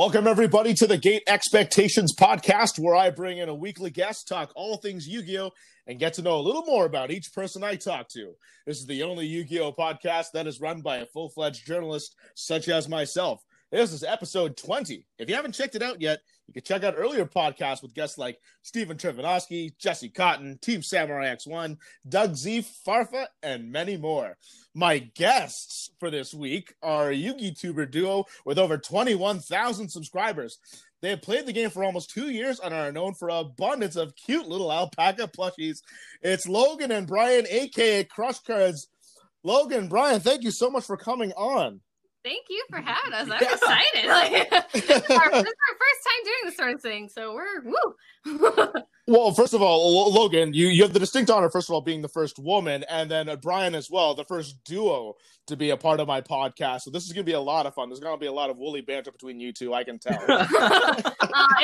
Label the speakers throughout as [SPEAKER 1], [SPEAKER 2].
[SPEAKER 1] Welcome, everybody, to the Gate Expectations podcast, where I bring in a weekly guest, talk all things Yu Gi Oh!, and get to know a little more about each person I talk to. This is the only Yu Gi Oh! podcast that is run by a full fledged journalist such as myself. This is episode 20. If you haven't checked it out yet, you can check out earlier podcasts with guests like Stephen Trivanosky, Jesse Cotton, Team Samurai X1, Doug Z, Farfa, and many more. My guests for this week are a Yugi tuber duo with over 21,000 subscribers. They have played the game for almost two years and are known for abundance of cute little alpaca plushies. It's Logan and Brian, aka Crush Cards. Logan, Brian, thank you so much for coming on.
[SPEAKER 2] Thank you for having us. I'm excited. Like, this, is our, this is our first time doing this sort of thing, so we're woo.
[SPEAKER 1] Well, first of all, Lo- Logan, you, you have the distinct honor, first of all, being the first woman, and then uh, Brian as well, the first duo to be a part of my podcast. So this is going to be a lot of fun. There's going to be a lot of woolly banter between you two, I can tell.
[SPEAKER 2] uh,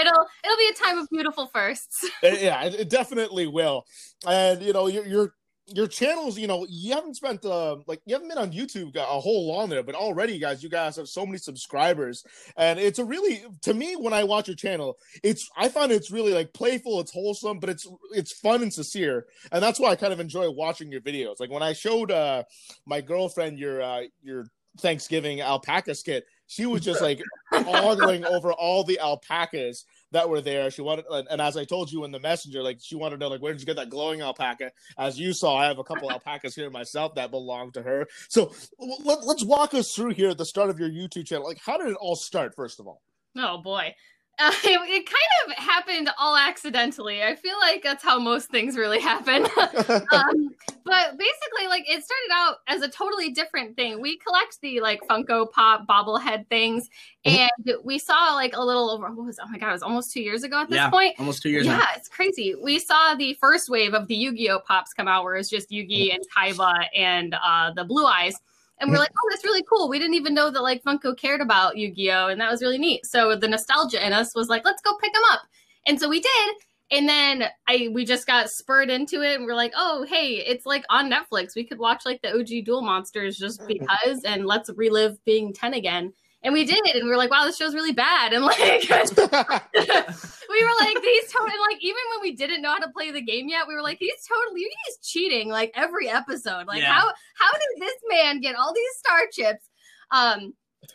[SPEAKER 2] it'll it'll be a time of beautiful firsts.
[SPEAKER 1] Uh, yeah, it, it definitely will. And you know, you're, you're your channels, you know, you haven't spent uh, like you haven't been on YouTube a whole long there, but already, guys, you guys have so many subscribers, and it's a really to me when I watch your channel, it's I find it's really like playful, it's wholesome, but it's it's fun and sincere, and that's why I kind of enjoy watching your videos. Like when I showed uh my girlfriend your uh your Thanksgiving alpaca skit, she was just like ogling over all the alpacas that were there. She wanted, and, as I told you in the messenger, like she wanted to know, like, where did you get that glowing alpaca? As you saw, I have a couple alpacas here myself that belong to her. So let, us walk us through here at the start of your YouTube channel. Like, how did it all start? First of all.
[SPEAKER 2] Oh boy. Uh, it, it, kind of happened all accidentally. I feel like that's how most things really happen. um, but basically, like it started out as a totally different thing. We collect the like Funko Pop bobblehead things, mm-hmm. and we saw like a little over. What was? Oh my god! It was almost two years ago at this
[SPEAKER 3] yeah,
[SPEAKER 2] point.
[SPEAKER 3] Almost two years.
[SPEAKER 2] Yeah,
[SPEAKER 3] now.
[SPEAKER 2] it's crazy. We saw the first wave of the Yu Gi Oh pops come out, where it's just Yugi and Kaiba and uh, the Blue Eyes and we're like, oh, that's really cool. We didn't even know that like Funko cared about Yu Gi Oh, and that was really neat. So the nostalgia in us was like, let's go pick them up, and so we did. And then I we just got spurred into it, and we're like, oh, hey, it's like on Netflix. We could watch like the OG Duel Monsters just mm-hmm. because, and let's relive being ten again. And we did, and we are like, wow, this show's really bad. And like, we were like, these totally, like, even when we didn't know how to play the game yet, we were like, he's totally, he's cheating like every episode. Like, yeah. how, how did this man get all these star chips? Um,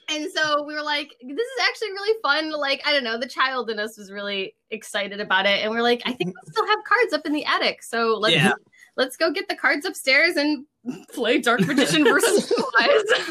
[SPEAKER 2] and so we were like, this is actually really fun. Like, I don't know, the child in us was really excited about it. And we are like, I think we still have cards up in the attic. So let's yeah. let's go get the cards upstairs and play Dark Magician versus
[SPEAKER 3] Eyes.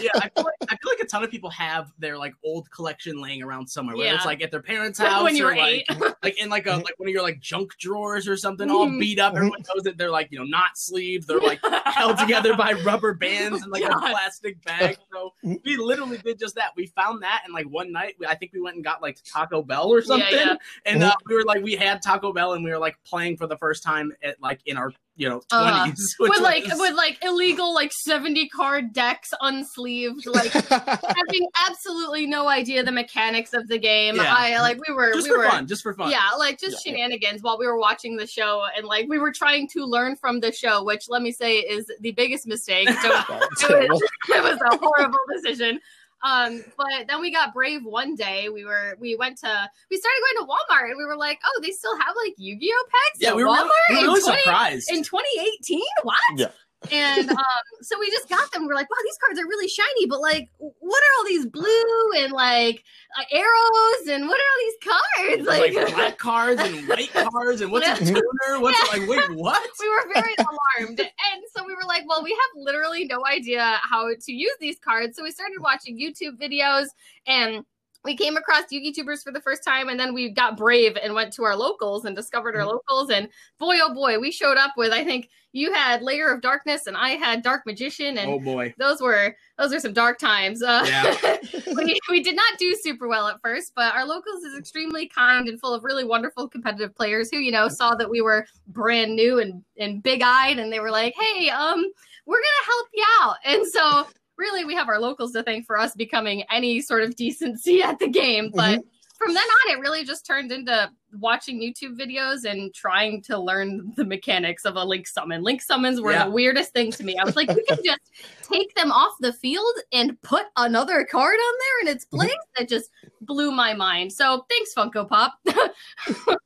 [SPEAKER 3] yeah, I feel, like, I feel like a ton of people have their like old collection laying around somewhere, whether yeah. it's like at their parents' house
[SPEAKER 2] when you
[SPEAKER 3] or
[SPEAKER 2] like,
[SPEAKER 3] like in like a like one of your like junk drawers or something, all mm-hmm. beat up. Everyone knows that they're like you know not sleeved, they're like held together by rubber bands and like God. a plastic bag. So we literally did just that. We found that and like one night, I think we went and got like Taco Bell or something, yeah, yeah. and uh, we were like we had Taco Bell and we were like playing for the first time at like in our you know 20s uh,
[SPEAKER 2] with like with like illegal like 70 card decks unsleeved like having absolutely no idea the mechanics of the game. Yeah. i like we were
[SPEAKER 3] just
[SPEAKER 2] we
[SPEAKER 3] for
[SPEAKER 2] were
[SPEAKER 3] fun just for fun.
[SPEAKER 2] Yeah like just yeah, shenanigans yeah. while we were watching the show and like we were trying to learn from the show which let me say is the biggest mistake. So it, was, it was a horrible decision um, but then we got brave one day. We were we went to we started going to Walmart and we were like, oh, they still have like Yu-Gi-Oh packs
[SPEAKER 3] yeah,
[SPEAKER 2] at
[SPEAKER 3] we were
[SPEAKER 2] Walmart
[SPEAKER 3] really, we were really
[SPEAKER 2] in 20,
[SPEAKER 3] surprised
[SPEAKER 2] in 2018. What?
[SPEAKER 1] Yeah
[SPEAKER 2] and um, so we just got them. We're like, wow, these cards are really shiny, but like, what are all these blue and like uh, arrows and what are all these cards?
[SPEAKER 3] Like, like black cards and white cards and what's a tuner? What's yeah. like? Wait, what?
[SPEAKER 2] We were very alarmed, and so we were like, well, we have literally no idea how to use these cards. So we started watching YouTube videos and we came across Yugi tubers for the first time and then we got brave and went to our locals and discovered our mm-hmm. locals and boy oh boy we showed up with i think you had lair of darkness and i had dark magician and
[SPEAKER 3] oh boy
[SPEAKER 2] those were those are some dark times uh, yeah. we, we did not do super well at first but our locals is extremely kind and full of really wonderful competitive players who you know saw that we were brand new and and big-eyed and they were like hey um we're gonna help you out and so really we have our locals to thank for us becoming any sort of decency at the game. But mm-hmm. from then on, it really just turned into watching YouTube videos and trying to learn the mechanics of a link summon. Link summons were
[SPEAKER 3] Yeah.
[SPEAKER 2] the weirdest thing to me. I was like, we can just take them off the field and put another card on there in its mm-hmm. place. That just blew my mind. So thanks, Funko Pop.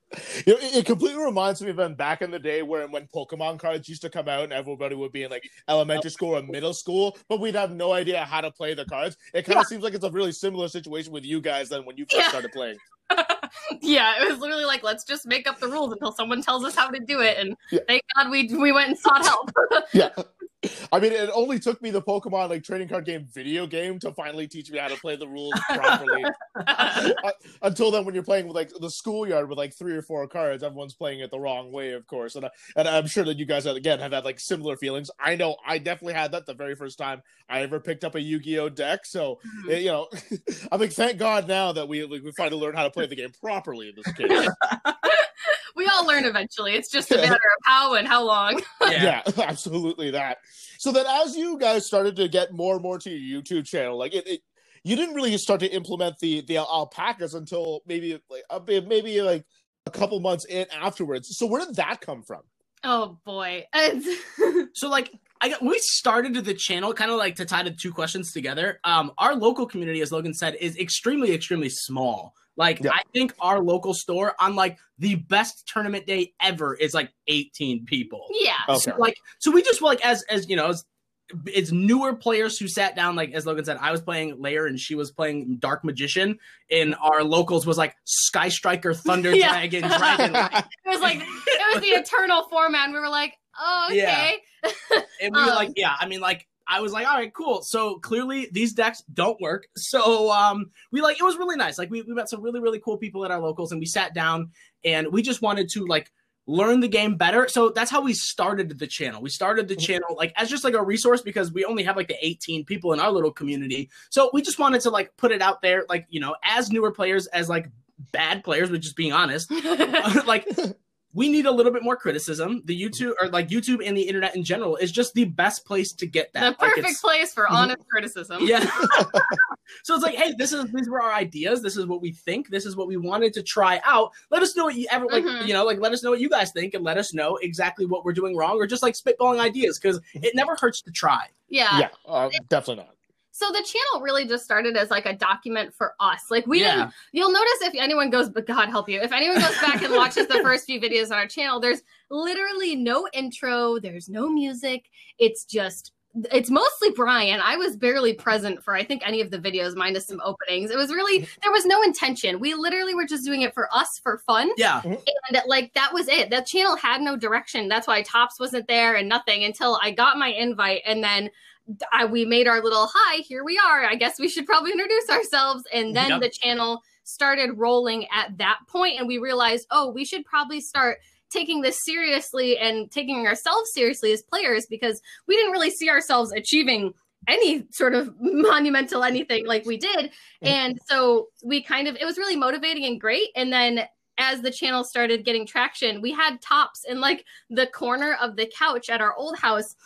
[SPEAKER 1] You know, it, completely reminds me of when back in the day where when Pokemon cards used to come out and everybody would be in like elementary school or middle school, but we'd have no idea how to play the cards. It kind of seems like it's a really similar situation with you guys than when you first
[SPEAKER 2] Yeah.
[SPEAKER 1] started playing.
[SPEAKER 2] yeah, it was literally like, let's just make up the rules until someone tells us how to do it. And
[SPEAKER 1] Yeah.
[SPEAKER 2] thank God we we went and sought help.
[SPEAKER 1] Yeah. I mean, it only took me the Pokemon like trading card game video game to finally teach me how to play the rules properly. Uh, Until then, when you're playing with like the schoolyard with like three or four cards, everyone's playing it the wrong way, of course. And I, and I'm sure that you guys again have had like similar feelings. I know I definitely had that the very first time I ever picked up a Yu-Gi-Oh deck. So
[SPEAKER 2] Mhm.
[SPEAKER 1] eh, you know, I'm like, thank God now that we like, we finally learned how to play the game properly in this case.
[SPEAKER 2] We all learn eventually. It's just a matter of how and how long.
[SPEAKER 1] yeah. absolutely that. So then, as you guys started to get more and more to your YouTube channel, like it, it you didn't really start to implement the the alpacas until maybe like maybe like a couple months in afterwards. So where did that come from?
[SPEAKER 2] Oh boy.
[SPEAKER 3] So like I got, we started the channel kind of like to tie the two questions together. Um, our local community, as Logan said, is extremely, extremely small. Like
[SPEAKER 1] Yeah.
[SPEAKER 3] I think our local store on like the best tournament day ever is like 18 people.
[SPEAKER 2] yeah.
[SPEAKER 1] Okay.
[SPEAKER 3] So like so we just like as as you know as it's newer players who sat down like as Logan said I was playing Lair and she was playing Dark Magician and our locals was like Sky Striker Thunder
[SPEAKER 2] Yeah.
[SPEAKER 3] Dragon Dragon
[SPEAKER 2] It was like it was the eternal format. And we were like, oh
[SPEAKER 3] Yeah.
[SPEAKER 2] okay.
[SPEAKER 3] and we were
[SPEAKER 2] Um,
[SPEAKER 3] like yeah I mean like I was like all right cool. So clearly these decks don't work. So um we like it was really nice. Like we, we met some really really cool people at our locals and we sat down and we just wanted to like learn the game better. So that's how we started the channel. We started the
[SPEAKER 1] Mhm.
[SPEAKER 3] channel like as just like a resource because we only have like the 18 people in our little community. So we just wanted to like put it out there like you know as newer players as like bad players which is being honest. Like we need a little bit more criticism. The YouTube or like YouTube and the internet in general is just the best place to get that.
[SPEAKER 2] the perfect
[SPEAKER 3] it's-
[SPEAKER 2] place for honest criticism.
[SPEAKER 3] yeah. so it's like, hey, this is these were our ideas. This is what we think. This is what we wanted to try out. Let us know what you ever like.
[SPEAKER 2] Mhm.
[SPEAKER 3] You know, like let us know what you guys think, and let us know exactly what we're doing wrong, or just like spitballing ideas because it never hurts to try.
[SPEAKER 2] Yeah.
[SPEAKER 1] yeah, uh, definitely not.
[SPEAKER 2] So the channel really just started as like a document for us. Like we
[SPEAKER 3] Yeah.
[SPEAKER 2] didn't you'll notice if anyone goes but God help you. If anyone goes back and watches the first few videos on our channel, there's literally no intro, there's no music. It's just it's mostly Brian. I was barely present for I think any of the videos minus some openings. It was really there was no intention. We literally were just doing it for us for fun.
[SPEAKER 3] Yeah. Mm-hmm.
[SPEAKER 2] and like that was it that channel had no direction that's why tops wasn't there and nothing until i got my invite and then I, we made our little hi here we are. I guess we should probably introduce ourselves. And then
[SPEAKER 3] Yep.
[SPEAKER 2] the channel started rolling at that point and we realized oh we should probably start taking this seriously and taking ourselves seriously as players because we didn't really see ourselves achieving any sort of monumental anything like we did. And so we kind of it was really motivating and great. And then as the channel started getting traction we had tops in like the corner of the couch at our old house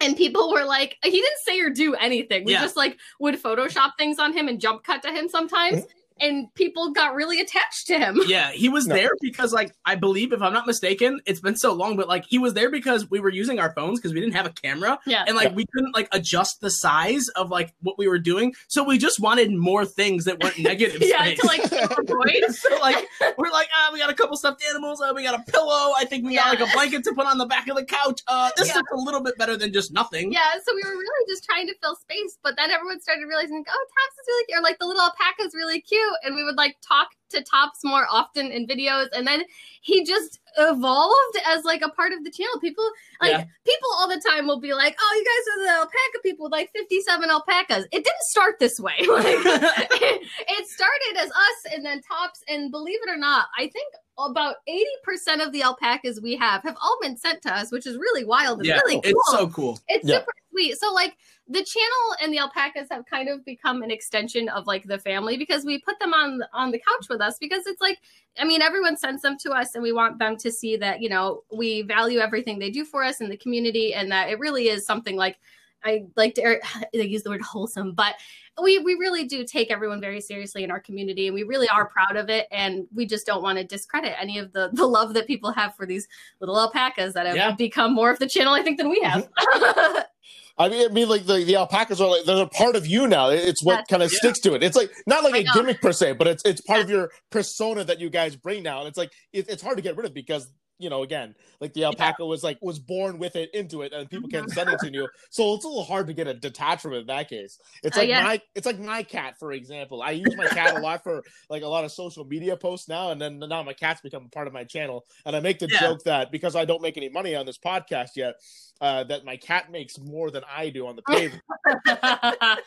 [SPEAKER 2] and people were like he didn't say or do anything. We
[SPEAKER 3] Yeah.
[SPEAKER 2] just like would photoshop things on him and jump cut to him sometimes mm-hmm. And people got really attached to him
[SPEAKER 3] Yeah, he was
[SPEAKER 1] No.
[SPEAKER 3] there because, like, I believe, if I'm not mistaken, it's been so long, but like, he was there because we were using our phones because we didn't have a camera,
[SPEAKER 2] yeah
[SPEAKER 3] and like, we couldn't like adjust the size of like what we were doing, so we just wanted more things that weren't negative.
[SPEAKER 2] yeah
[SPEAKER 3] space.
[SPEAKER 2] to like avoid
[SPEAKER 3] so like, we're like, ah, we got a couple stuffed animals, uh, we got a pillow, I think we got like a blanket to put on the back of the couch. Uh, this
[SPEAKER 2] Yeah.
[SPEAKER 3] looks a little bit better than just nothing.
[SPEAKER 2] Yeah, so we were really just trying to fill space, but then everyone started realizing, oh, Tops is really cute, or like the little alpaca is really cute, and we would like talk to Tops more often in videos, and then he just evolved as like a part of the channel. People like
[SPEAKER 3] Yeah.
[SPEAKER 2] people all the time will be like, oh, you guys are the alpaca people with like fifty-seven alpacas. It didn't start this way. Like, it started as us, and then Tops, and believe it or not, I think. About 80% of the alpacas we have have all been sent to us, which is really wild and
[SPEAKER 3] yeah,
[SPEAKER 2] really cool.
[SPEAKER 3] it's so cool.
[SPEAKER 2] It's
[SPEAKER 1] Yeah.
[SPEAKER 2] super sweet. So like the channel and the alpacas have kind of become an extension of like the family because we put them on on the couch with us because it's like I mean everyone sends them to us and we want them to see that you know we value everything they do for us in the community and that it really is something like I like to er, use the word wholesome, but we we really do take everyone very seriously in our community, and we really are proud of it. And we just don't want to discredit any of the the love that people have for these little alpacas that have yeah. become more of the channel, I think, than we have.
[SPEAKER 1] I mean, I mean, like the, the alpacas are like they're a part of you now. It's what kind of yeah. sticks to it. It's like not like I a know. gimmick per se, but it's it's part yeah. of your persona that you guys bring now. And it's like it, it's hard to get rid of because you know, again, like the alpaca yeah. was like was born with it into it, and people can send it to you. So it's a little hard to get a detachment in that case. It's uh, like uh, yeah. my it's like my cat, for example. I use my cat a lot for like a lot of social media posts now, and then now my cat's become a part of my channel. And I make the yeah. joke that because I don't make any money on this podcast yet, uh, that my cat makes more than I do on the pavement.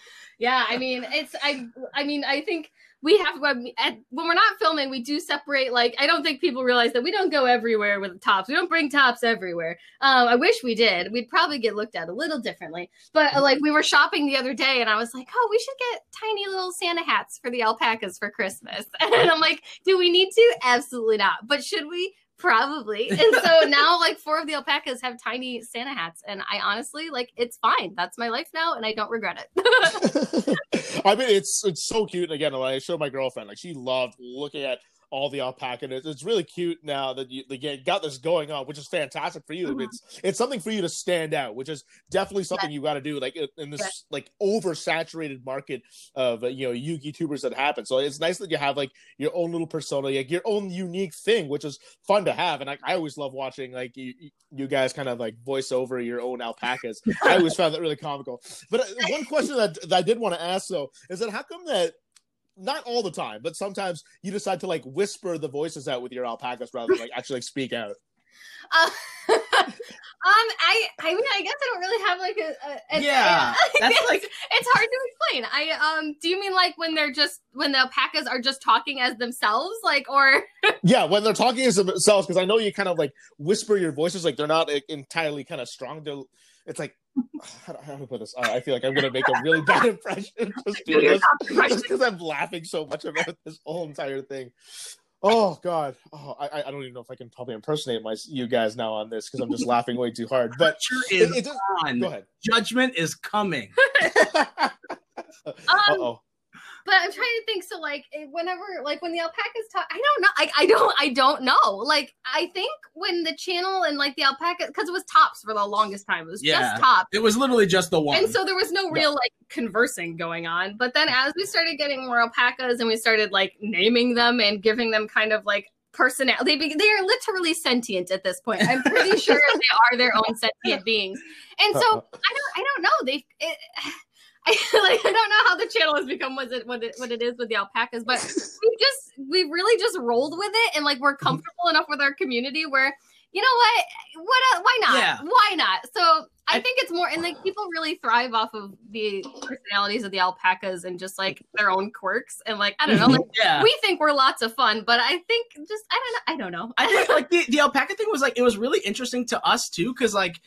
[SPEAKER 2] yeah, I mean, it's I I mean, I think we have when we're not filming, we do separate. Like, I don't think people realize that we don't go everywhere with tops. We don't bring tops everywhere. Um, I wish we did. We'd probably get looked at a little differently. But uh, like, we were shopping the other day, and I was like, oh, we should get tiny little Santa hats for the alpacas for Christmas. And I'm like, do we need to? Absolutely not. But should we? Probably. And so now like four of the alpacas have tiny Santa hats. And I honestly like it's fine. That's my life now and I don't regret
[SPEAKER 1] it. I mean it's it's so cute. And again, when I showed my girlfriend, like she loved looking at all the alpaca. And it's, it's really cute now that you, you got this going on, which is fantastic for you. Mm-hmm. It's it's something for you to stand out, which is definitely something yeah. you got to do. Like in this yeah. like oversaturated market of uh, you know Yugi tubers that happen. So it's nice that you have like your own little persona, like your own unique thing, which is fun to have. And I, I always love watching like you, you guys kind of like voice over your own alpacas. I always found that really comical. But uh, one question that, that I did want to ask though is that how come that not all the time, but sometimes you decide to like whisper the voices out with your alpacas rather than like actually like speak out.
[SPEAKER 2] Uh, um, I, I mean, I guess I don't really have like a, a
[SPEAKER 3] yeah. that's
[SPEAKER 2] it's, like it's hard to explain. I um, do you mean like when they're just when the alpacas are just talking as themselves, like or?
[SPEAKER 1] yeah, when they're talking as themselves, because I know you kind of like whisper your voices, like they're not entirely kind of strong. They're, it's like how, how do I put this? Uh, I feel like I'm going to make a really bad impression just because I'm laughing so much about this whole entire thing. Oh God! Oh, I, I don't even know if I can probably impersonate my you guys now on this because I'm just laughing way too hard. But
[SPEAKER 3] is it, it just, on. Go ahead. Judgment is coming.
[SPEAKER 2] um, oh but I'm trying to think. So like eh, whenever like when the alpacas talk, I don't know. Like I don't I don't know. Like I think when the channel and like the alpaca because it was tops for the longest time. It was yeah, just tops.
[SPEAKER 3] It was literally just the one.
[SPEAKER 2] And so there was no real like conversing going on. But then as we started getting more alpacas and we started like naming them and giving them kind of like personality. They, they are literally sentient at this point. I'm pretty sure they are their own sentient beings. And so I don't I don't know. They it, like I don't know how the channel has become what it what it what it is with the alpacas, but we just we really just rolled with it and like we're mm-hmm. comfortable enough with our community where you know what what why not yeah. why not so I think it's more and like people really thrive off of the personalities of the alpacas and just like their own quirks and like I don't know like yeah. we think we're lots of fun but I think just I don't know I don't know
[SPEAKER 3] I think like the, the alpaca thing was like it was really interesting to us too because like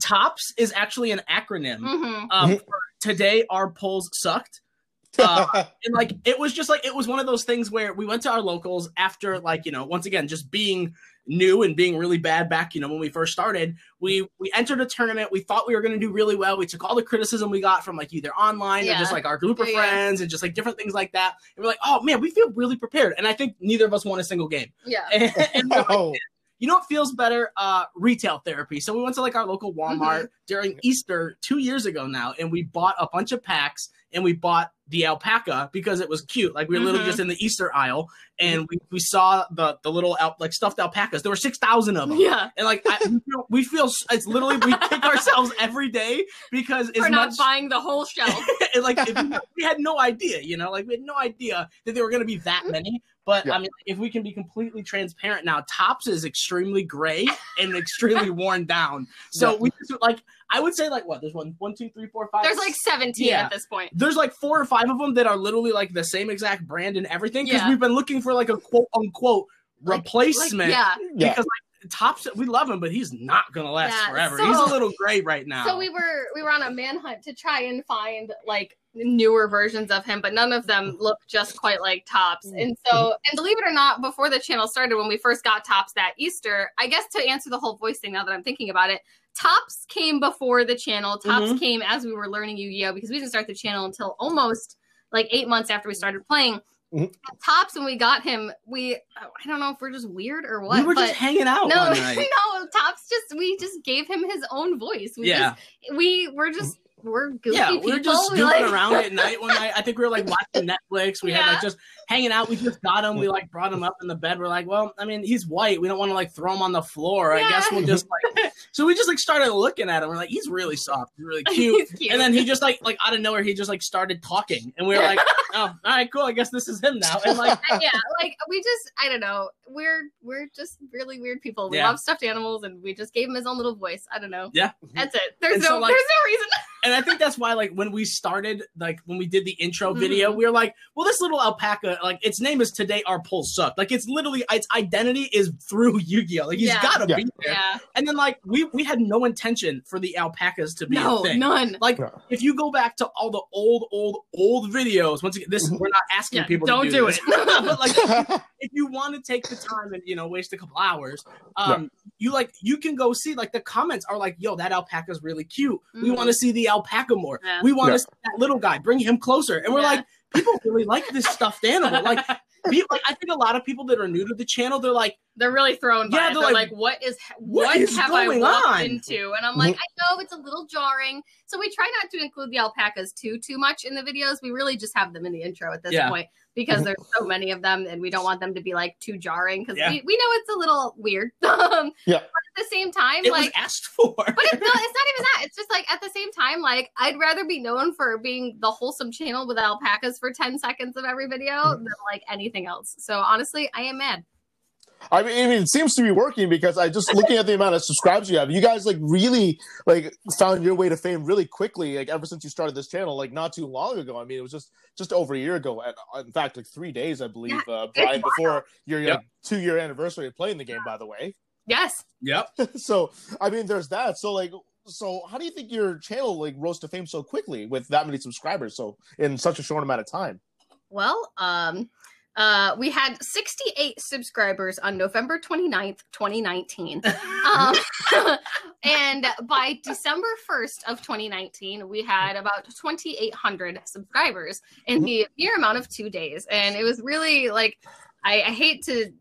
[SPEAKER 3] TOPS is actually an acronym mm-hmm. um, mm-hmm. for today our polls sucked. uh, and like it was just like it was one of those things where we went to our locals after like you know once again just being new and being really bad back you know when we first started we we entered a tournament we thought we were going to do really well we took all the criticism we got from like either online yeah. or just like our group of yeah, friends yeah. and just like different things like that and we're like oh man we feel really prepared and i think neither of us won a single game
[SPEAKER 2] yeah
[SPEAKER 3] and, and like, you know what feels better? Uh, retail therapy. So we went to like our local Walmart mm-hmm. during Easter two years ago now, and we bought a bunch of packs and we bought the alpaca because it was cute. Like we were mm-hmm. literally just in the Easter aisle and we, we saw the the little al- like stuffed alpacas. There were six thousand of them.
[SPEAKER 2] Yeah,
[SPEAKER 3] and like I, we, feel, we feel it's literally we kick ourselves every day because
[SPEAKER 2] we're not much, buying the whole shelf.
[SPEAKER 3] like we had no idea, you know, like we had no idea that there were going to be that many. But yeah. I mean, if we can be completely transparent now, Tops is extremely gray and extremely worn down. So yeah. we just like I would say like what? There's one, one, two, three, four, five.
[SPEAKER 2] There's like 17 yeah. at this point.
[SPEAKER 3] There's like four or five of them that are literally like the same exact brand and everything because yeah. we've been looking for like a quote unquote like, replacement. Like, yeah. Because like Tops, we love him, but he's not gonna last yeah, forever. So, he's a little gray right now.
[SPEAKER 2] So we were we were on a manhunt to try and find like newer versions of him, but none of them look just quite like Tops. Mm-hmm. And so, and believe it or not, before the channel started, when we first got Tops that Easter, I guess to answer the whole voice thing now that I'm thinking about it, Tops came before the channel. Tops
[SPEAKER 3] Mhm.
[SPEAKER 2] came as we were learning Yu Gi Oh! because we didn't start the channel until almost like eight months after we started playing.
[SPEAKER 1] Mhm.
[SPEAKER 2] Tops, when we got him, we, I don't know if we're just weird or what.
[SPEAKER 3] we were just hanging out
[SPEAKER 2] no, no, Tops just, we just gave him his own voice. We
[SPEAKER 3] yeah,
[SPEAKER 2] just, we were just, we're goofy
[SPEAKER 3] yeah,
[SPEAKER 2] people.
[SPEAKER 3] we were just
[SPEAKER 2] We,
[SPEAKER 3] goofing
[SPEAKER 2] like-
[SPEAKER 3] around at night one night. I think we were like watching Netflix. We had like just hanging out. We just got him. We like brought him up in the bed. We're like, well, I mean, he's white. We don't want to like throw him on the floor. I guess we'll just like. So we just like started looking at him. We're like, he's really soft. He's really cute.
[SPEAKER 2] He's cute.
[SPEAKER 3] And then he just like like out of nowhere, he just like started talking, and we were like, "Oh, all right, cool. I guess this is him now." And like,
[SPEAKER 2] yeah, like we just I don't know. We're we're just really weird people. We
[SPEAKER 3] Yeah.
[SPEAKER 2] love stuffed animals and we just gave him his own little voice. I don't know.
[SPEAKER 3] Yeah.
[SPEAKER 2] That's it. There's
[SPEAKER 3] And
[SPEAKER 2] no
[SPEAKER 3] so, like-
[SPEAKER 2] there's no reason.
[SPEAKER 3] and I think that's why, like, when we started, like, when we did the intro video,
[SPEAKER 2] Mhm.
[SPEAKER 3] we were like, well, this little alpaca, like, its name is Today Our Polls Suck. Like, it's literally, its identity is through Yu Gi Oh! Like, he's
[SPEAKER 2] Yeah.
[SPEAKER 3] got to
[SPEAKER 1] Yeah.
[SPEAKER 3] be there.
[SPEAKER 2] Yeah.
[SPEAKER 3] And then, like, we we had no intention for the alpacas to be
[SPEAKER 2] No,
[SPEAKER 3] a thing.
[SPEAKER 2] none.
[SPEAKER 3] Like,
[SPEAKER 1] Yeah.
[SPEAKER 3] if you go back to all the old, old, old videos, once again, this we're not asking
[SPEAKER 2] Yeah,
[SPEAKER 3] people
[SPEAKER 2] don't
[SPEAKER 3] to
[SPEAKER 2] do
[SPEAKER 3] do,
[SPEAKER 2] it.
[SPEAKER 3] but like, if you want to take the time and you know waste a couple hours um you like you can go see like the comments are like yo that alpaca's really cute we
[SPEAKER 2] Mhm.
[SPEAKER 3] want to see the alpaca more
[SPEAKER 2] Yeah.
[SPEAKER 3] we want to
[SPEAKER 1] Yeah.
[SPEAKER 3] see that little guy bring him closer and we're
[SPEAKER 2] Yeah.
[SPEAKER 3] like people really like this stuffed animal like people, like i think a lot of people that are new to the channel they're like
[SPEAKER 2] They're really thrown
[SPEAKER 3] Yeah,
[SPEAKER 2] it.
[SPEAKER 3] they're
[SPEAKER 2] They're
[SPEAKER 3] like,
[SPEAKER 2] like, what is
[SPEAKER 3] "What
[SPEAKER 2] what,
[SPEAKER 3] is
[SPEAKER 2] have I
[SPEAKER 3] going
[SPEAKER 2] walked
[SPEAKER 3] on?"
[SPEAKER 2] into? And I'm like, I know it's a little jarring. So we try not to include the alpacas too too much in the videos. We really just have them in the intro at this
[SPEAKER 3] Yeah.
[SPEAKER 2] point because there's so many of them and we don't want them to be like too jarring because
[SPEAKER 3] Yeah.
[SPEAKER 2] we, we know it's a little weird. um,
[SPEAKER 1] Yeah.
[SPEAKER 2] But at the same time,
[SPEAKER 3] it
[SPEAKER 2] like
[SPEAKER 3] was asked for
[SPEAKER 2] But it's, no, it's not even that. It's just like at the same time, like I'd rather be known for being the wholesome channel with alpacas for 10 seconds of every video
[SPEAKER 3] Mm-hmm.
[SPEAKER 2] than like anything else. So honestly, I am mad.
[SPEAKER 1] I mean, I mean, it seems to be working because I just looking at the amount of subscribers you have. You guys like really like found your way to fame really quickly. Like ever since you started this channel, like not too long ago. I mean, it was just just over a year ago. And uh, in fact, like three days, I believe, uh, Brian, before your
[SPEAKER 3] Yep.
[SPEAKER 1] like, two year anniversary of playing the game. By the way,
[SPEAKER 2] Yes.
[SPEAKER 3] yep
[SPEAKER 1] so I mean, there's that. So like, so how do you think your channel like rose to fame so quickly with that many subscribers? So in such a short amount of time.
[SPEAKER 2] Well, um, uh, we had 68 subscribers on November 29th, 2019. um, and by December 1st of 2019, we had about 2,800 subscribers in the mere amount of two days. And it was really like, I, I hate to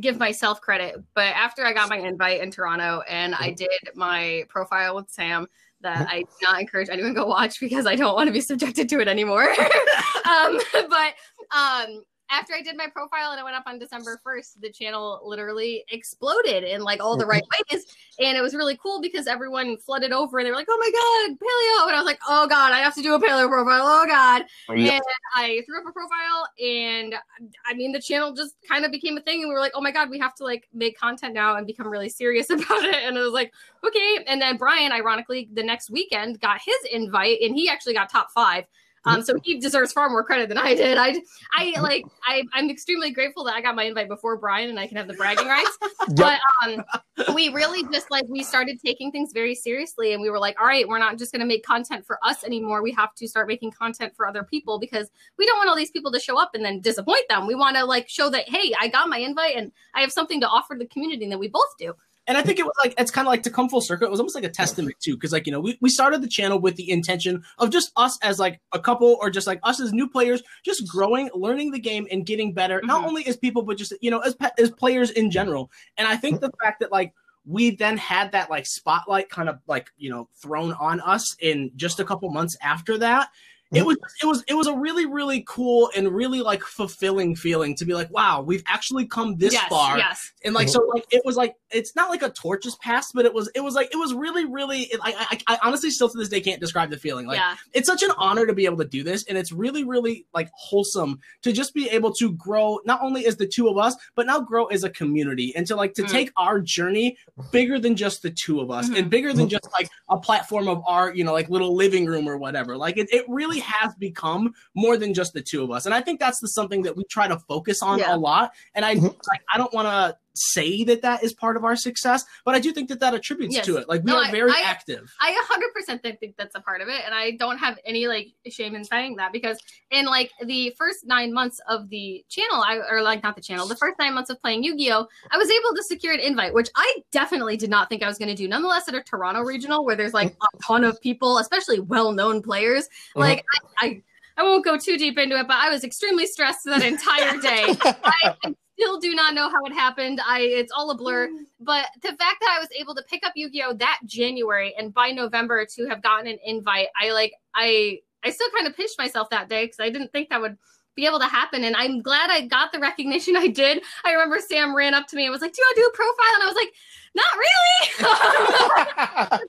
[SPEAKER 2] give myself credit, but after I got my invite in Toronto and I did my profile with Sam, that I do not encourage anyone to go watch because I don't want to be subjected to it anymore. um, but um, after I did my profile and it went up on December 1st, the channel literally exploded in like all the right mm-hmm. ways. And it was really cool because everyone flooded over and they were like, oh my God, paleo. And I was like, oh God, I have to do a paleo profile. Oh God. Oh, and I threw up a profile and I mean, the channel just kind of became a thing. And we were like, oh my God, we have to like make content now and become really serious about it. And it was like, okay. And then Brian, ironically, the next weekend got his invite and he actually got top five. Um, so he deserves far more credit than I did. I, I like, I, I'm extremely grateful that I got my invite before Brian and I can have the bragging rights. But um, we really just like we started taking things very seriously, and we were like, all right, we're not just going to make content for us anymore. We have to start making content for other people because we don't want all these people to show up and then disappoint them. We want to like show that hey, I got my invite and I have something to offer the community that we both do.
[SPEAKER 3] And I think it was like it's kind of like to come full circle. It was almost like a testament too, because like you know we, we started the channel with the intention of just us as like a couple or just like us as new players, just growing, learning the game, and getting better. Not
[SPEAKER 2] Mhm.
[SPEAKER 3] only as people, but just you know as as players in general. And I think the fact that like we then had that like spotlight kind of like you know thrown on us in just a couple months after that. It was it was it was a really really cool and really like fulfilling feeling to be like wow we've actually come this
[SPEAKER 2] yes,
[SPEAKER 3] far.
[SPEAKER 2] yes,
[SPEAKER 3] and like so like it was like it's not like a torch is passed but it was it was like it was really really it, I, I i honestly still to this day can't describe the feeling. Like
[SPEAKER 2] yeah,
[SPEAKER 3] it's such an honor to be able to do this and it's really really like wholesome to just be able to grow not only as the two of us but now grow as a community and to like to
[SPEAKER 2] Mm.
[SPEAKER 3] take our journey bigger than just the two of us
[SPEAKER 2] Mhm.
[SPEAKER 3] and bigger than just like a platform of our you know like little living room or whatever. Like it, it really has become more than just the two of us and i think that's the something that we try to focus on
[SPEAKER 2] Yeah.
[SPEAKER 3] a lot and i
[SPEAKER 1] Mhm.
[SPEAKER 3] like i don't want to say that that is part of our success, but I do think that that attributes
[SPEAKER 2] Yes.
[SPEAKER 3] to it. Like we
[SPEAKER 2] No,
[SPEAKER 3] are
[SPEAKER 2] I-
[SPEAKER 3] very
[SPEAKER 2] I-
[SPEAKER 3] active.
[SPEAKER 2] I 100% think think that's a part of it, and I don't have any like shame in saying that because in like the first nine months of the channel, I or like not the channel, the first nine months of playing Yu-Gi-Oh, I was able to secure an invite, which I definitely did not think I was going to do. Nonetheless, at a Toronto regional where there's like a ton of people, especially well-known players, uh-huh. like I, I I won't go too deep into it, but I was extremely stressed that entire day. I still do not know how it happened. I it's all a blur. Mm. But the fact that I was able to pick up Yu-Gi-Oh that January and by November to have gotten an invite, I like I I still kind of pinched myself that day because I didn't think that would be able to happen. And I'm glad I got the recognition I did. I remember Sam ran up to me and was like, Do you want to do a profile? And I was like, Not really.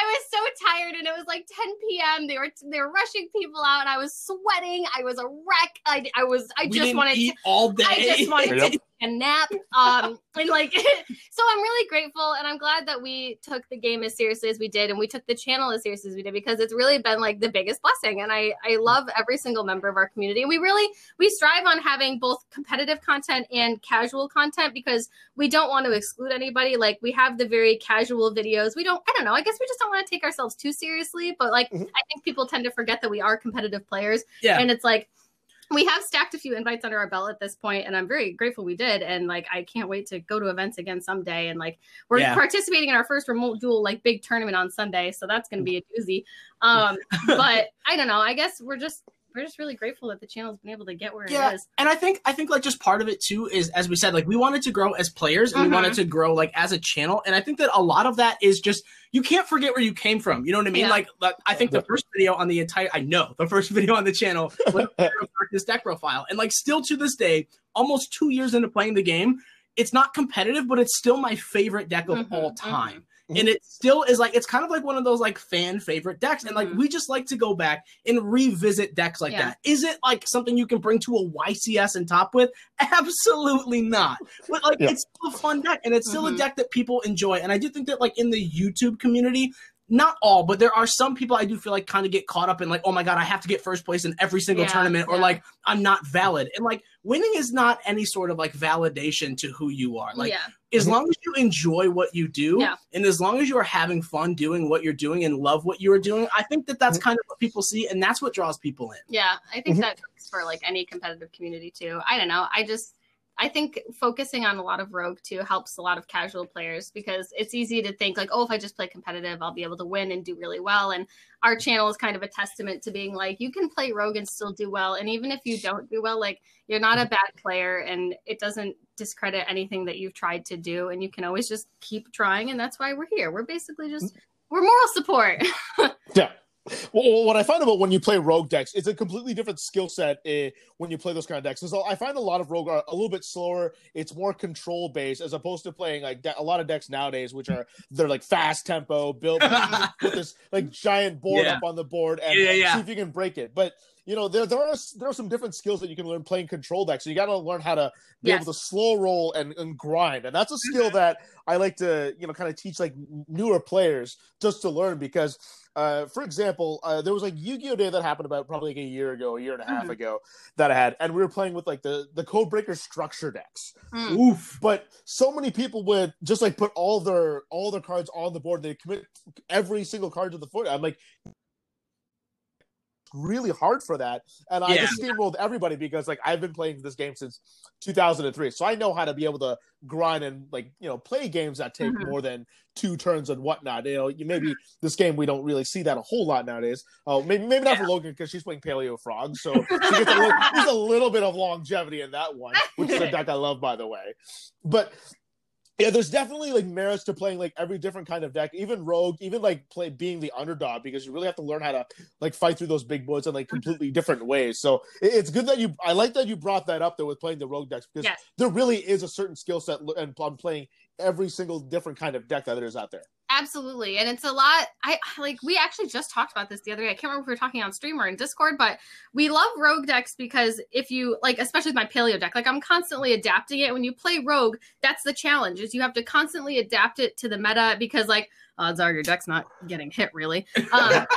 [SPEAKER 2] I was so tired and it was like 10 p.m. They were they were rushing people out and I was sweating. I was a wreck. I, I was I
[SPEAKER 3] we
[SPEAKER 2] just
[SPEAKER 3] didn't
[SPEAKER 2] wanted to
[SPEAKER 3] all day.
[SPEAKER 2] I just wanted
[SPEAKER 1] Yep.
[SPEAKER 2] to take a nap. Um, and like, so I'm really grateful, and I'm glad that we took the game as seriously as we did, and we took the channel as seriously as we did because it's really been like the biggest blessing. And I I love every single member of our community. We really we strive on having both competitive content and casual content because we don't want to exclude anybody. Like we have the very casual videos. We don't. I don't know. I guess we just don't want to take ourselves too seriously. But like,
[SPEAKER 1] Mhm.
[SPEAKER 2] I think people tend to forget that we are competitive players
[SPEAKER 3] yeah.
[SPEAKER 2] and it's like we have stacked a few invites under our belt at this point and i'm very grateful we did and like i can't wait to go to events again someday and like we're
[SPEAKER 3] Yeah.
[SPEAKER 2] participating in our first remote duel like big tournament on sunday so that's going to be a doozy um but i don't know i guess we're just we're just really grateful that the channel's been able to get where
[SPEAKER 3] Yeah.
[SPEAKER 2] it is
[SPEAKER 3] and I think I think like just part of it too is as we said like we wanted to grow as players and
[SPEAKER 2] Mhm.
[SPEAKER 3] we wanted to grow like as a channel and I think that a lot of that is just you can't forget where you came from you know what I mean
[SPEAKER 2] Yeah.
[SPEAKER 3] like, like I think the first video on the entire I know the first video on the channel was this deck profile and like still to this day almost 2 years into playing the game it's not competitive but it's still my favorite deck of
[SPEAKER 2] Mhm,
[SPEAKER 3] all
[SPEAKER 2] mhm.
[SPEAKER 3] time and it still is like it's kind of like one of those like fan favorite decks and like
[SPEAKER 2] Mhm.
[SPEAKER 3] we just like to go back and revisit decks like
[SPEAKER 2] Yeah.
[SPEAKER 3] that is it like something you can bring to a ycs and top with absolutely not but like
[SPEAKER 1] Yeah.
[SPEAKER 3] it's still a fun deck and it's still a
[SPEAKER 2] Mhm.
[SPEAKER 3] deck that people enjoy and i do think that like in the youtube community not all, but there are some people I do feel like kind of get caught up in like, oh my god, I have to get first place in every single
[SPEAKER 2] Yeah,
[SPEAKER 3] tournament, or
[SPEAKER 2] yeah.
[SPEAKER 3] like I'm not valid. And like winning is not any sort of like validation to who you are. Like
[SPEAKER 2] yeah
[SPEAKER 3] as long as you enjoy what you do
[SPEAKER 2] Yeah.
[SPEAKER 3] and as long as you are having fun doing what you're doing and love what you are doing i think that that's kind of what people see and that's what draws people in
[SPEAKER 2] Yeah, I think
[SPEAKER 1] Mhm.
[SPEAKER 2] that works for like any competitive community too. I don't know. I just I think focusing on a lot of rogue too helps a lot of casual players because it's easy to think like, oh, if I just play competitive, I'll be able to win and do really well. And our channel is kind of a testament to being like, you can play rogue and still do well. And even if you don't do well, like you're not a bad player and it doesn't discredit anything that you've tried to do. And you can always just keep trying. And that's why we're here. We're basically just we're moral support.
[SPEAKER 1] Yeah. Well, what I find about when you play rogue decks, it's a completely different skill set eh, when you play those kind of decks. So I find a lot of rogue are a little bit slower. It's more control based as opposed to playing like de- a lot of decks nowadays, which are they're like fast tempo, built with this like giant board
[SPEAKER 3] Yeah.
[SPEAKER 1] up on the board and
[SPEAKER 3] Yeah, yeah.
[SPEAKER 1] see if you can break it. But you know there there are there are some different skills that you can learn playing control decks. So you got to learn how to be
[SPEAKER 2] Yes.
[SPEAKER 1] able to slow roll and, and grind, and that's a skill that I like to you know kind of teach like newer players just to learn because uh, for example, uh, there was like Yu-Gi-Oh Day that happened about probably like a year ago, a year and a half
[SPEAKER 2] Mhm.
[SPEAKER 1] ago that I had, and we were playing with like the the Codebreaker structure decks.
[SPEAKER 2] Mm.
[SPEAKER 3] oof
[SPEAKER 1] But so many people would just like put all their all their cards on the board. They commit every single card to the foot. I'm like really hard for that, and I just steamrolled everybody because like I've been playing this game since 2003, so I know how to be able to grind and like you know play games that take
[SPEAKER 2] Mhm.
[SPEAKER 1] more than two turns and whatnot. You know, you maybe this game we don't really see that a whole lot nowadays. Oh, maybe maybe not for Logan because she's playing Paleo Frog, so she gets a little, there's a little bit of longevity in that one, which is a deck I love by the way. But yeah, there's definitely like merits to playing like every different kind of deck, even rogue, even like play being the underdog because you really have to learn how to like fight through those big boards in like completely different ways. So it's good that you. I like that you brought that up though with playing the rogue decks because
[SPEAKER 2] Yes.
[SPEAKER 1] there really is a certain skill set and on playing every single different kind of deck that there is out there.
[SPEAKER 2] Absolutely. And it's a lot. I like, we actually just talked about this the other day. I can't remember if we were talking on stream or in Discord, but we love rogue decks because if you like, especially with my paleo deck, like I'm constantly adapting it. When you play rogue, that's the challenge is you have to constantly adapt it to the meta because like odds are your deck's not getting hit really. Um,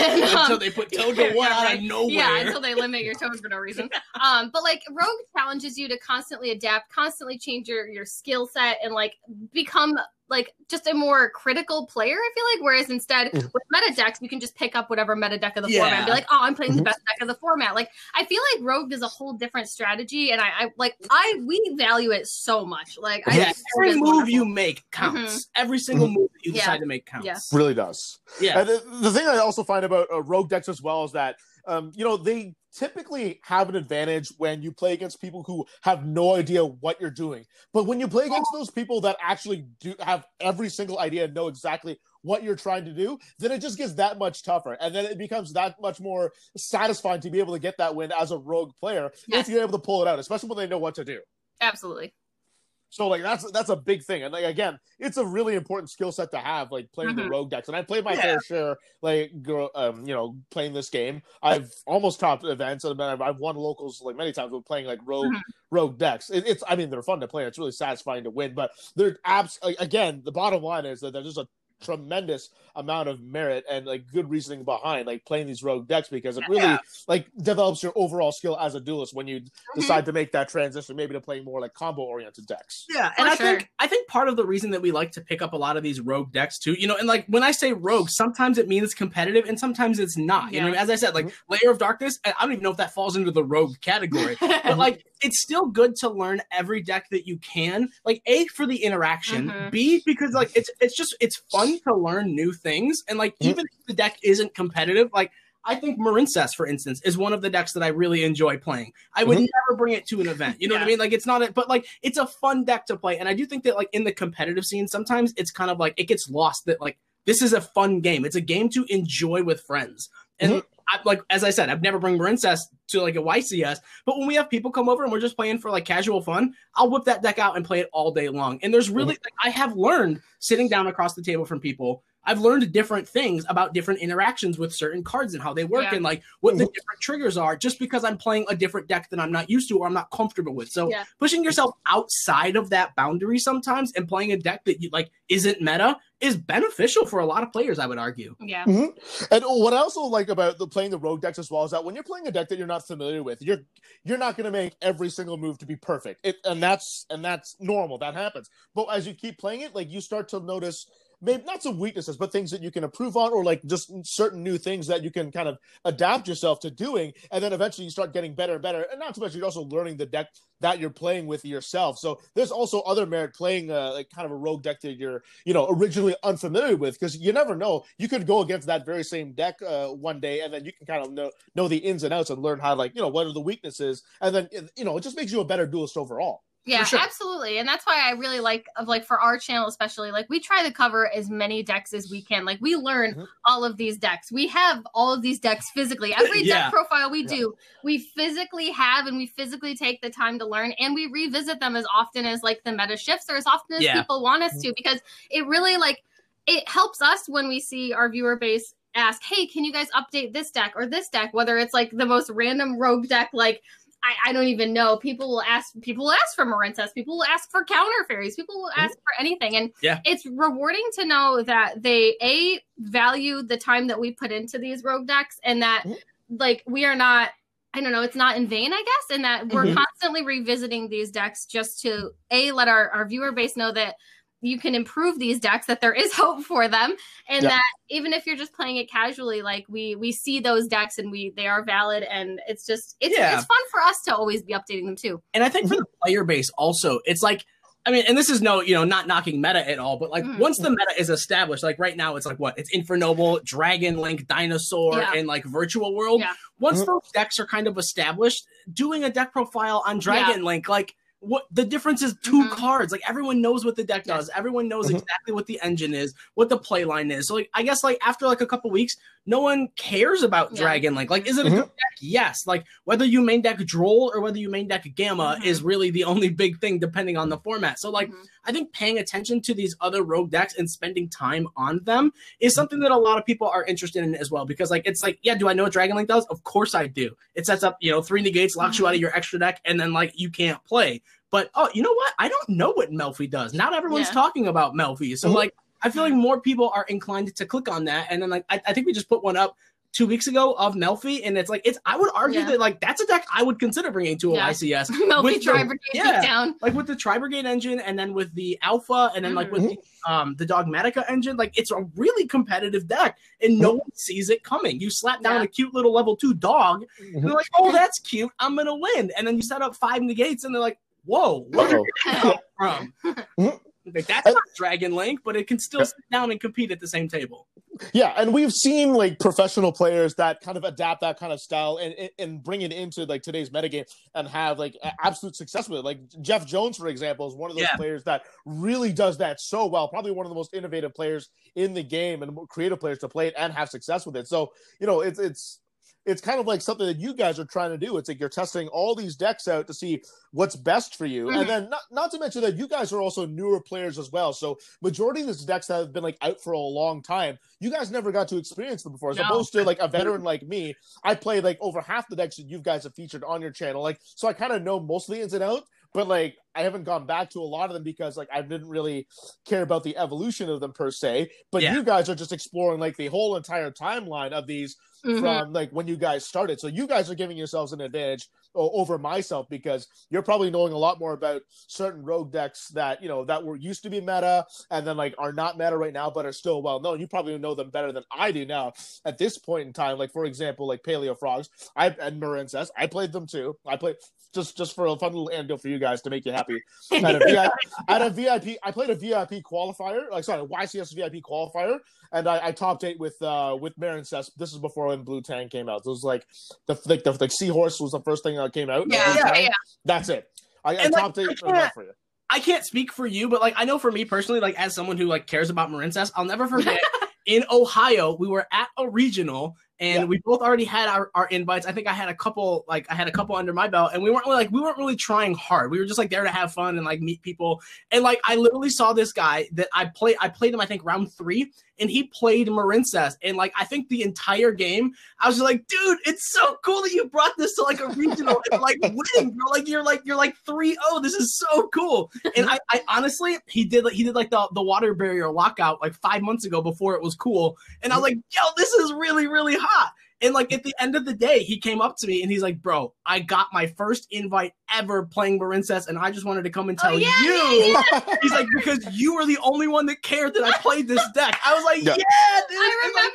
[SPEAKER 2] And, um,
[SPEAKER 3] until they put one
[SPEAKER 2] yeah,
[SPEAKER 3] out of nowhere.
[SPEAKER 2] Yeah, until they limit your toes for no reason. Um, but like Rogue challenges you to constantly adapt, constantly change your your skill set, and like become like just a more critical player. I feel like. Whereas instead
[SPEAKER 1] Mhm.
[SPEAKER 2] with meta decks, you can just pick up whatever meta deck of the
[SPEAKER 3] Yeah.
[SPEAKER 2] format and be like, oh, I'm playing the
[SPEAKER 1] Mhm.
[SPEAKER 2] best deck of the format. Like I feel like Rogue is a whole different strategy, and I, I like I we value it so much. Like I
[SPEAKER 3] yeah, every move
[SPEAKER 2] wonderful.
[SPEAKER 3] you make counts. Every single move that you
[SPEAKER 2] Yeah.
[SPEAKER 3] decide to make counts.
[SPEAKER 2] Yeah.
[SPEAKER 1] really does.
[SPEAKER 3] Yeah.
[SPEAKER 1] And the, the thing I also find about uh, rogue decks as well is that um, you know they typically have an advantage when you play against people who have no idea what you're doing. But when you play against those people that actually do have every single idea and know exactly what you're trying to do, then it just gets that much tougher, and then it becomes that much more satisfying to be able to get that win as a rogue player
[SPEAKER 2] Yes.
[SPEAKER 1] if you're able to pull it out, especially when they know what to do.
[SPEAKER 2] Absolutely.
[SPEAKER 1] So like that's that's a big thing, and like again, it's a really important skill set to have, like playing the
[SPEAKER 2] Mhm.
[SPEAKER 1] rogue decks. And I played my
[SPEAKER 3] Yeah.
[SPEAKER 1] fair share, like um, you know, playing this game. I've almost topped events, and I've, I've won locals like many times with playing like rogue
[SPEAKER 2] Mhm.
[SPEAKER 1] rogue decks. It, it's I mean they're fun to play. It's really satisfying to win, but they're abs. like, Again, the bottom line is that there's just a tremendous amount of merit and like good reasoning behind like playing these rogue decks because it really
[SPEAKER 3] Yeah.
[SPEAKER 1] like develops your overall skill as a duelist when you
[SPEAKER 2] Mm-hmm.
[SPEAKER 1] decide to make that transition maybe to playing more like combo oriented decks.
[SPEAKER 3] Yeah, and
[SPEAKER 2] For
[SPEAKER 3] I think. I think part of the reason that we like to pick up a lot of these rogue decks too, you know, and like when I say rogue, sometimes it means competitive and sometimes it's not. You know, as I said, like Lair of Darkness, I I don't even know if that falls into the rogue category, but like it's still good to learn every deck that you can. Like A for the interaction,
[SPEAKER 2] Mhm.
[SPEAKER 3] B because like it's it's just it's fun to learn new things, and like
[SPEAKER 1] Mhm.
[SPEAKER 3] even if the deck isn't competitive, like. I think Marincess, for instance, is one of the decks that I really enjoy playing. I would
[SPEAKER 1] Mhm.
[SPEAKER 3] never bring it to an event. You know what I mean? Like it's not a, but like it's a fun deck to play. And I do think that like in the competitive scene, sometimes it's kind of like it gets lost that like this is a fun game. It's a game to enjoy with friends. And
[SPEAKER 1] Mhm.
[SPEAKER 3] I, like as I said, I've never bring Marincess to like a YCS, but when we have people come over and we're just playing for like casual fun, I'll whip that deck out and play it all day long. And there's really like, I have learned sitting down across the table from people. I've learned different things about different interactions with certain cards and how they work
[SPEAKER 2] Yeah.
[SPEAKER 3] and like what the mm-hmm. different triggers are just because I'm playing a different deck that I'm not used to or I'm not comfortable with. So
[SPEAKER 2] Yeah.
[SPEAKER 3] pushing yourself outside of that boundary sometimes and playing a deck that you like isn't meta is beneficial for a lot of players, I would argue.
[SPEAKER 2] yeah. Mm-hmm.
[SPEAKER 1] And what I also like about the playing the rogue decks as well is that when you're playing a deck that you're not familiar with, you're you're not going to make every single move to be perfect. It, and that's and that's normal. That happens. But as you keep playing it, like you start to notice maybe not some weaknesses, but things that you can improve on, or like just certain new things that you can kind of adapt yourself to doing, and then eventually you start getting better and better. And not to mention you're also learning the deck that you're playing with yourself. So there's also other merit playing uh, like kind of a rogue deck that you're you know originally unfamiliar with because you never know you could go against that very same deck uh, one day and then you can kind of know know the ins and outs and learn how like you know what are the weaknesses and then you know it just makes you a better duelist overall.
[SPEAKER 2] Yeah,
[SPEAKER 3] sure.
[SPEAKER 2] absolutely. And that's why I really like of like for our channel especially, like we try to cover as many decks as we can. Like we learn
[SPEAKER 1] Mhm.
[SPEAKER 2] all of these decks. We have all of these decks physically. Every
[SPEAKER 3] Yeah.
[SPEAKER 2] deck profile we
[SPEAKER 1] Yeah.
[SPEAKER 2] do, we physically have and we physically take the time to learn and we revisit them as often as like the meta shifts or as often as
[SPEAKER 3] Yeah.
[SPEAKER 2] people want us to because it really like it helps us when we see our viewer base ask, "Hey, can you guys update this deck or this deck?" Whether it's like the most random rogue deck like I, I don't even know. People will ask. People will ask for Marincess. People will ask for counter fairies. People will ask for anything, and
[SPEAKER 3] Yeah.
[SPEAKER 2] it's rewarding to know that they a value the time that we put into these rogue decks, and that
[SPEAKER 1] Mhm.
[SPEAKER 2] like we are not. I don't know. It's not in vain, I guess, and that we're
[SPEAKER 1] Mhm.
[SPEAKER 2] constantly revisiting these decks just to a let our our viewer base know that you can improve these decks that there is hope for them and
[SPEAKER 1] Yeah.
[SPEAKER 2] that even if you're just playing it casually like we we see those decks and we they are valid and it's just it's
[SPEAKER 3] Yeah.
[SPEAKER 2] it's fun for us to always be updating them too
[SPEAKER 3] And I think for the player base also, it's like I mean, and this is no, you know, not knocking meta at all, but like
[SPEAKER 2] Mhm.
[SPEAKER 3] once the meta is established, like right now, it's like what? It's Infernoble, Dragon Link, Dinosaur,
[SPEAKER 2] Yeah.
[SPEAKER 3] and like Virtual World.
[SPEAKER 2] Yeah.
[SPEAKER 3] Once
[SPEAKER 1] Mhm.
[SPEAKER 3] those decks are kind of established, doing a deck profile on Dragon Link, like what the difference is 2
[SPEAKER 2] Mhm.
[SPEAKER 3] cards. Like everyone knows what the deck does. Everyone knows
[SPEAKER 1] Mhm.
[SPEAKER 3] exactly what the engine is, what the play line is. So like I guess like after like a couple weeks, no one cares about
[SPEAKER 2] Yeah.
[SPEAKER 3] Dragon Link. Like, is it a
[SPEAKER 1] Mhm.
[SPEAKER 3] good deck? Yes. Like whether you main deck Droll or whether you main deck Gamma
[SPEAKER 2] Mhm.
[SPEAKER 3] is really the only big thing depending on the format. So like
[SPEAKER 2] Mhm.
[SPEAKER 3] I think paying attention to these other rogue decks and spending time on them is something that a lot of people are interested in as well. Because like it's like, yeah, do I know what Dragon Link does? Of course I do. It sets up, you know, three negates, locks you out of your extra deck, and then like you can't play. But oh, you know what? I don't know what Melffy does. Not everyone's
[SPEAKER 2] Yeah.
[SPEAKER 3] talking about Melffy. So
[SPEAKER 1] Mhm.
[SPEAKER 3] like I feel like more people are inclined to click on that. And then like I, I think we just put one up two weeks ago of Melffy, and it's like it's. I would argue
[SPEAKER 2] Yeah.
[SPEAKER 3] that like that's a deck I would consider bringing to a
[SPEAKER 2] Yeah.
[SPEAKER 3] YCS.
[SPEAKER 2] Melffy
[SPEAKER 3] With
[SPEAKER 2] Tri Brigade
[SPEAKER 3] yeah.
[SPEAKER 2] down.
[SPEAKER 3] like with the Tri Brigade engine, and then with the Alpha, and then like with mm-hmm. the, um the Dogmatika engine, like it's a really competitive deck, and no mm-hmm. one sees it coming. You slap down
[SPEAKER 2] Yeah.
[SPEAKER 3] a cute little level two dog, and they're like, "Oh, that's cute. I'm gonna win." And then you set up five negates, and they're like, "Whoa, where did
[SPEAKER 1] Uh-oh.
[SPEAKER 3] that come from?" Like, that's not Dragon Link, but it can still sit down and compete at the same table.
[SPEAKER 1] Yeah, and we've seen like professional players that kind of adapt that kind of style and and- and bring it into like today's metagame and have like absolute success with it. Like Jeff Jones, for example, is one of those
[SPEAKER 3] Yeah.
[SPEAKER 1] players that really does that so well. Probably one of the most innovative players in the game and creative players to play it and have success with it. So you know, it's it's it's kind of like something that you guys are trying to do. It's like you're testing all these decks out to see what's best for you,
[SPEAKER 2] Mhm.
[SPEAKER 1] and then not not to mention that you guys are also newer players as well. So majority of these decks have been like out for a long time. You guys never got to experience them before, as
[SPEAKER 2] No.
[SPEAKER 1] opposed to like a veteran like me. I played like over half the decks that you guys have featured on your channel, like so I kind of know most of the ins and outs. But like I haven't gone back to a lot of them because like I didn't really care about the evolution of them per se. But
[SPEAKER 3] Yeah.
[SPEAKER 1] you guys are just exploring like the whole entire timeline of these
[SPEAKER 2] Mhm.
[SPEAKER 1] from like when you guys started. So you guys are giving yourselves an advantage o- over myself because you're probably knowing a lot more about certain rogue decks that you know that were used to be meta and then like are not meta right now but are still well known. You probably know them better than I do now at this point in time. Like for example, like Paleo Frogs, I and Marincess, I played them too. I played just just for a fun little anecdote for you guys to make you happy. At a VIP, at a VIP, I played a VIP qualifier, like sorry, YCS VIP qualifier, and I, I topped eight with uh with Marincess. This is before when Blue Tang came out. So it was like the like the, the Seahorse was the first thing that came out.
[SPEAKER 2] Yeah, yeah, yeah.
[SPEAKER 1] That's it. I, I
[SPEAKER 3] And, like,
[SPEAKER 1] topped
[SPEAKER 3] I
[SPEAKER 1] eight for for you.
[SPEAKER 3] I can't speak for you, but like I know for me personally, like as someone who like cares about Marincess, I'll never forget in Ohio, we were at a regional and
[SPEAKER 1] Yeah.
[SPEAKER 3] we both already had our, our invites. I think I had a couple, like I had a couple under my belt, and we weren't really like we weren't really trying hard. We were just like there to have fun and like meet people. And like I literally saw this guy that I play I played him, I think round three, and he played Marincess. And like I think the entire game, I was just like, dude, it's so cool that you brought this to like a regional and like winning, bro. Like you're like you're like 3-0. This is so cool. And I, I honestly he did like he did like the, the water barrier lockout like five months ago before it was cool. And I was like, yo, this is really, really hot. And like at the end of the day, he came up to me and he's like, "Bro, I got my first invite ever playing Marincess, and I just wanted to come and
[SPEAKER 2] Oh,
[SPEAKER 3] tell
[SPEAKER 2] yeah,
[SPEAKER 3] you."
[SPEAKER 2] yeah,
[SPEAKER 3] He's like, "Because you were the only one that cared that I played this deck." I was like,
[SPEAKER 1] Yeah.
[SPEAKER 3] "Yeah, dude."
[SPEAKER 2] I remember
[SPEAKER 3] like,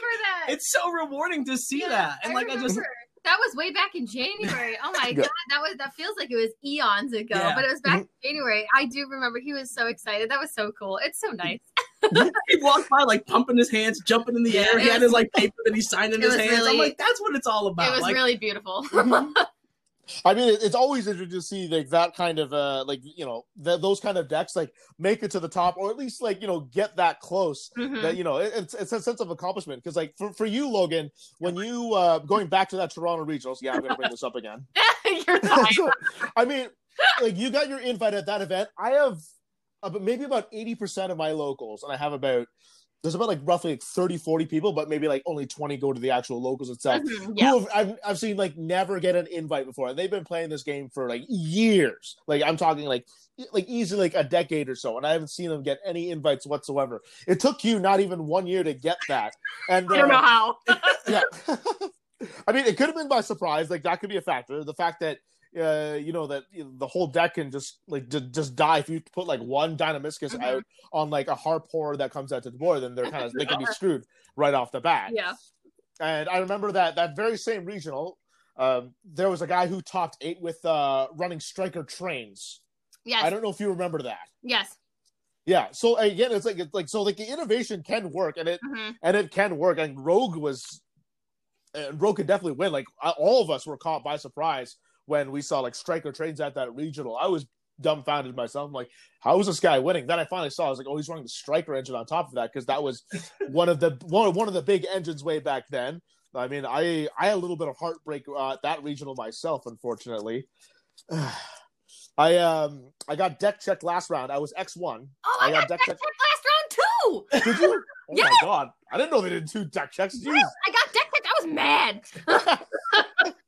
[SPEAKER 2] that.
[SPEAKER 3] it's so rewarding to see
[SPEAKER 2] Yeah,
[SPEAKER 3] that, and like I just
[SPEAKER 2] that was way back in January. Oh my
[SPEAKER 1] Yeah.
[SPEAKER 2] god, that was that feels like it was eons ago,
[SPEAKER 3] Yeah.
[SPEAKER 2] but it was back mm-hmm. in January. I do remember he was so excited. That was so cool. It's so mm-hmm. nice.
[SPEAKER 3] he walked by like pumping his hands, jumping in the air.
[SPEAKER 2] it
[SPEAKER 3] He had
[SPEAKER 2] was-
[SPEAKER 3] his like paper that he signed in his
[SPEAKER 2] was
[SPEAKER 3] hands. I'm like, that's what it's all about.
[SPEAKER 2] it was
[SPEAKER 3] like,
[SPEAKER 2] really beautiful.
[SPEAKER 1] I mean, it's always interesting to see like that kind of uh like you know th- those kind of decks like make it to the top or at least like you know get that close
[SPEAKER 2] Mhm.
[SPEAKER 1] that you know it, it's it's a sense of accomplishment because like for, for you Logan when you uh going back to that Toronto regionals yeah I'm gonna bring this up again
[SPEAKER 2] You're fine.
[SPEAKER 1] So, I mean like you got your invite at that event I have about maybe about eighty percent of my locals and I have about there's about like roughly like 30 40 people but maybe like only 20 go to the actual locals itself
[SPEAKER 2] Mhm, Yeah.
[SPEAKER 1] who have, I've, I've seen like never get an invite before. And they've been playing this game for like years. Like i'm talking like like easily like a decade or so and i haven't seen them get any invites whatsoever. It took you not even one year to get that and
[SPEAKER 2] I don't know
[SPEAKER 1] uh,
[SPEAKER 2] how.
[SPEAKER 1] yeah. I mean it could have been by surprise like that could be a factor. The fact that uh, you know that you know, the whole deck can just like j- just die if you put like one Dinomischus
[SPEAKER 2] Mhm.
[SPEAKER 1] out on like a harp horror that comes out to the board then they're kind of they can be screwed right off the bat
[SPEAKER 2] yeah.
[SPEAKER 1] and I remember that that very same regional, um, there was a guy who topped eight with uh, running striker trains.
[SPEAKER 2] Yes.
[SPEAKER 1] I don't know if you remember that.
[SPEAKER 2] yes.
[SPEAKER 1] Yeah. So again, it's like it's like so like the innovation can work, and it
[SPEAKER 2] hmm
[SPEAKER 1] and it can work. And Rogue was, and Rogue could definitely win. Like all of us were caught by surprise when we saw like striker trains at that regional. I was dumbfounded myself. I'm like, how is this guy winning? Then I finally saw. I was like, oh, he's running the striker engine on top of that because that was one of the one, one of the big engines way back then. I mean, I I had a little bit of heartbreak uh, at that regional myself, unfortunately. I um I got deck checked last round. I was X one.
[SPEAKER 2] Oh,
[SPEAKER 1] I
[SPEAKER 2] I
[SPEAKER 1] got
[SPEAKER 2] got
[SPEAKER 1] deck
[SPEAKER 2] deck
[SPEAKER 1] check-
[SPEAKER 2] check last round too.
[SPEAKER 1] Did you? Oh
[SPEAKER 2] Yeah.
[SPEAKER 1] my god! I didn't know they did two deck checks. Jeez.
[SPEAKER 2] I got deck check. I was mad.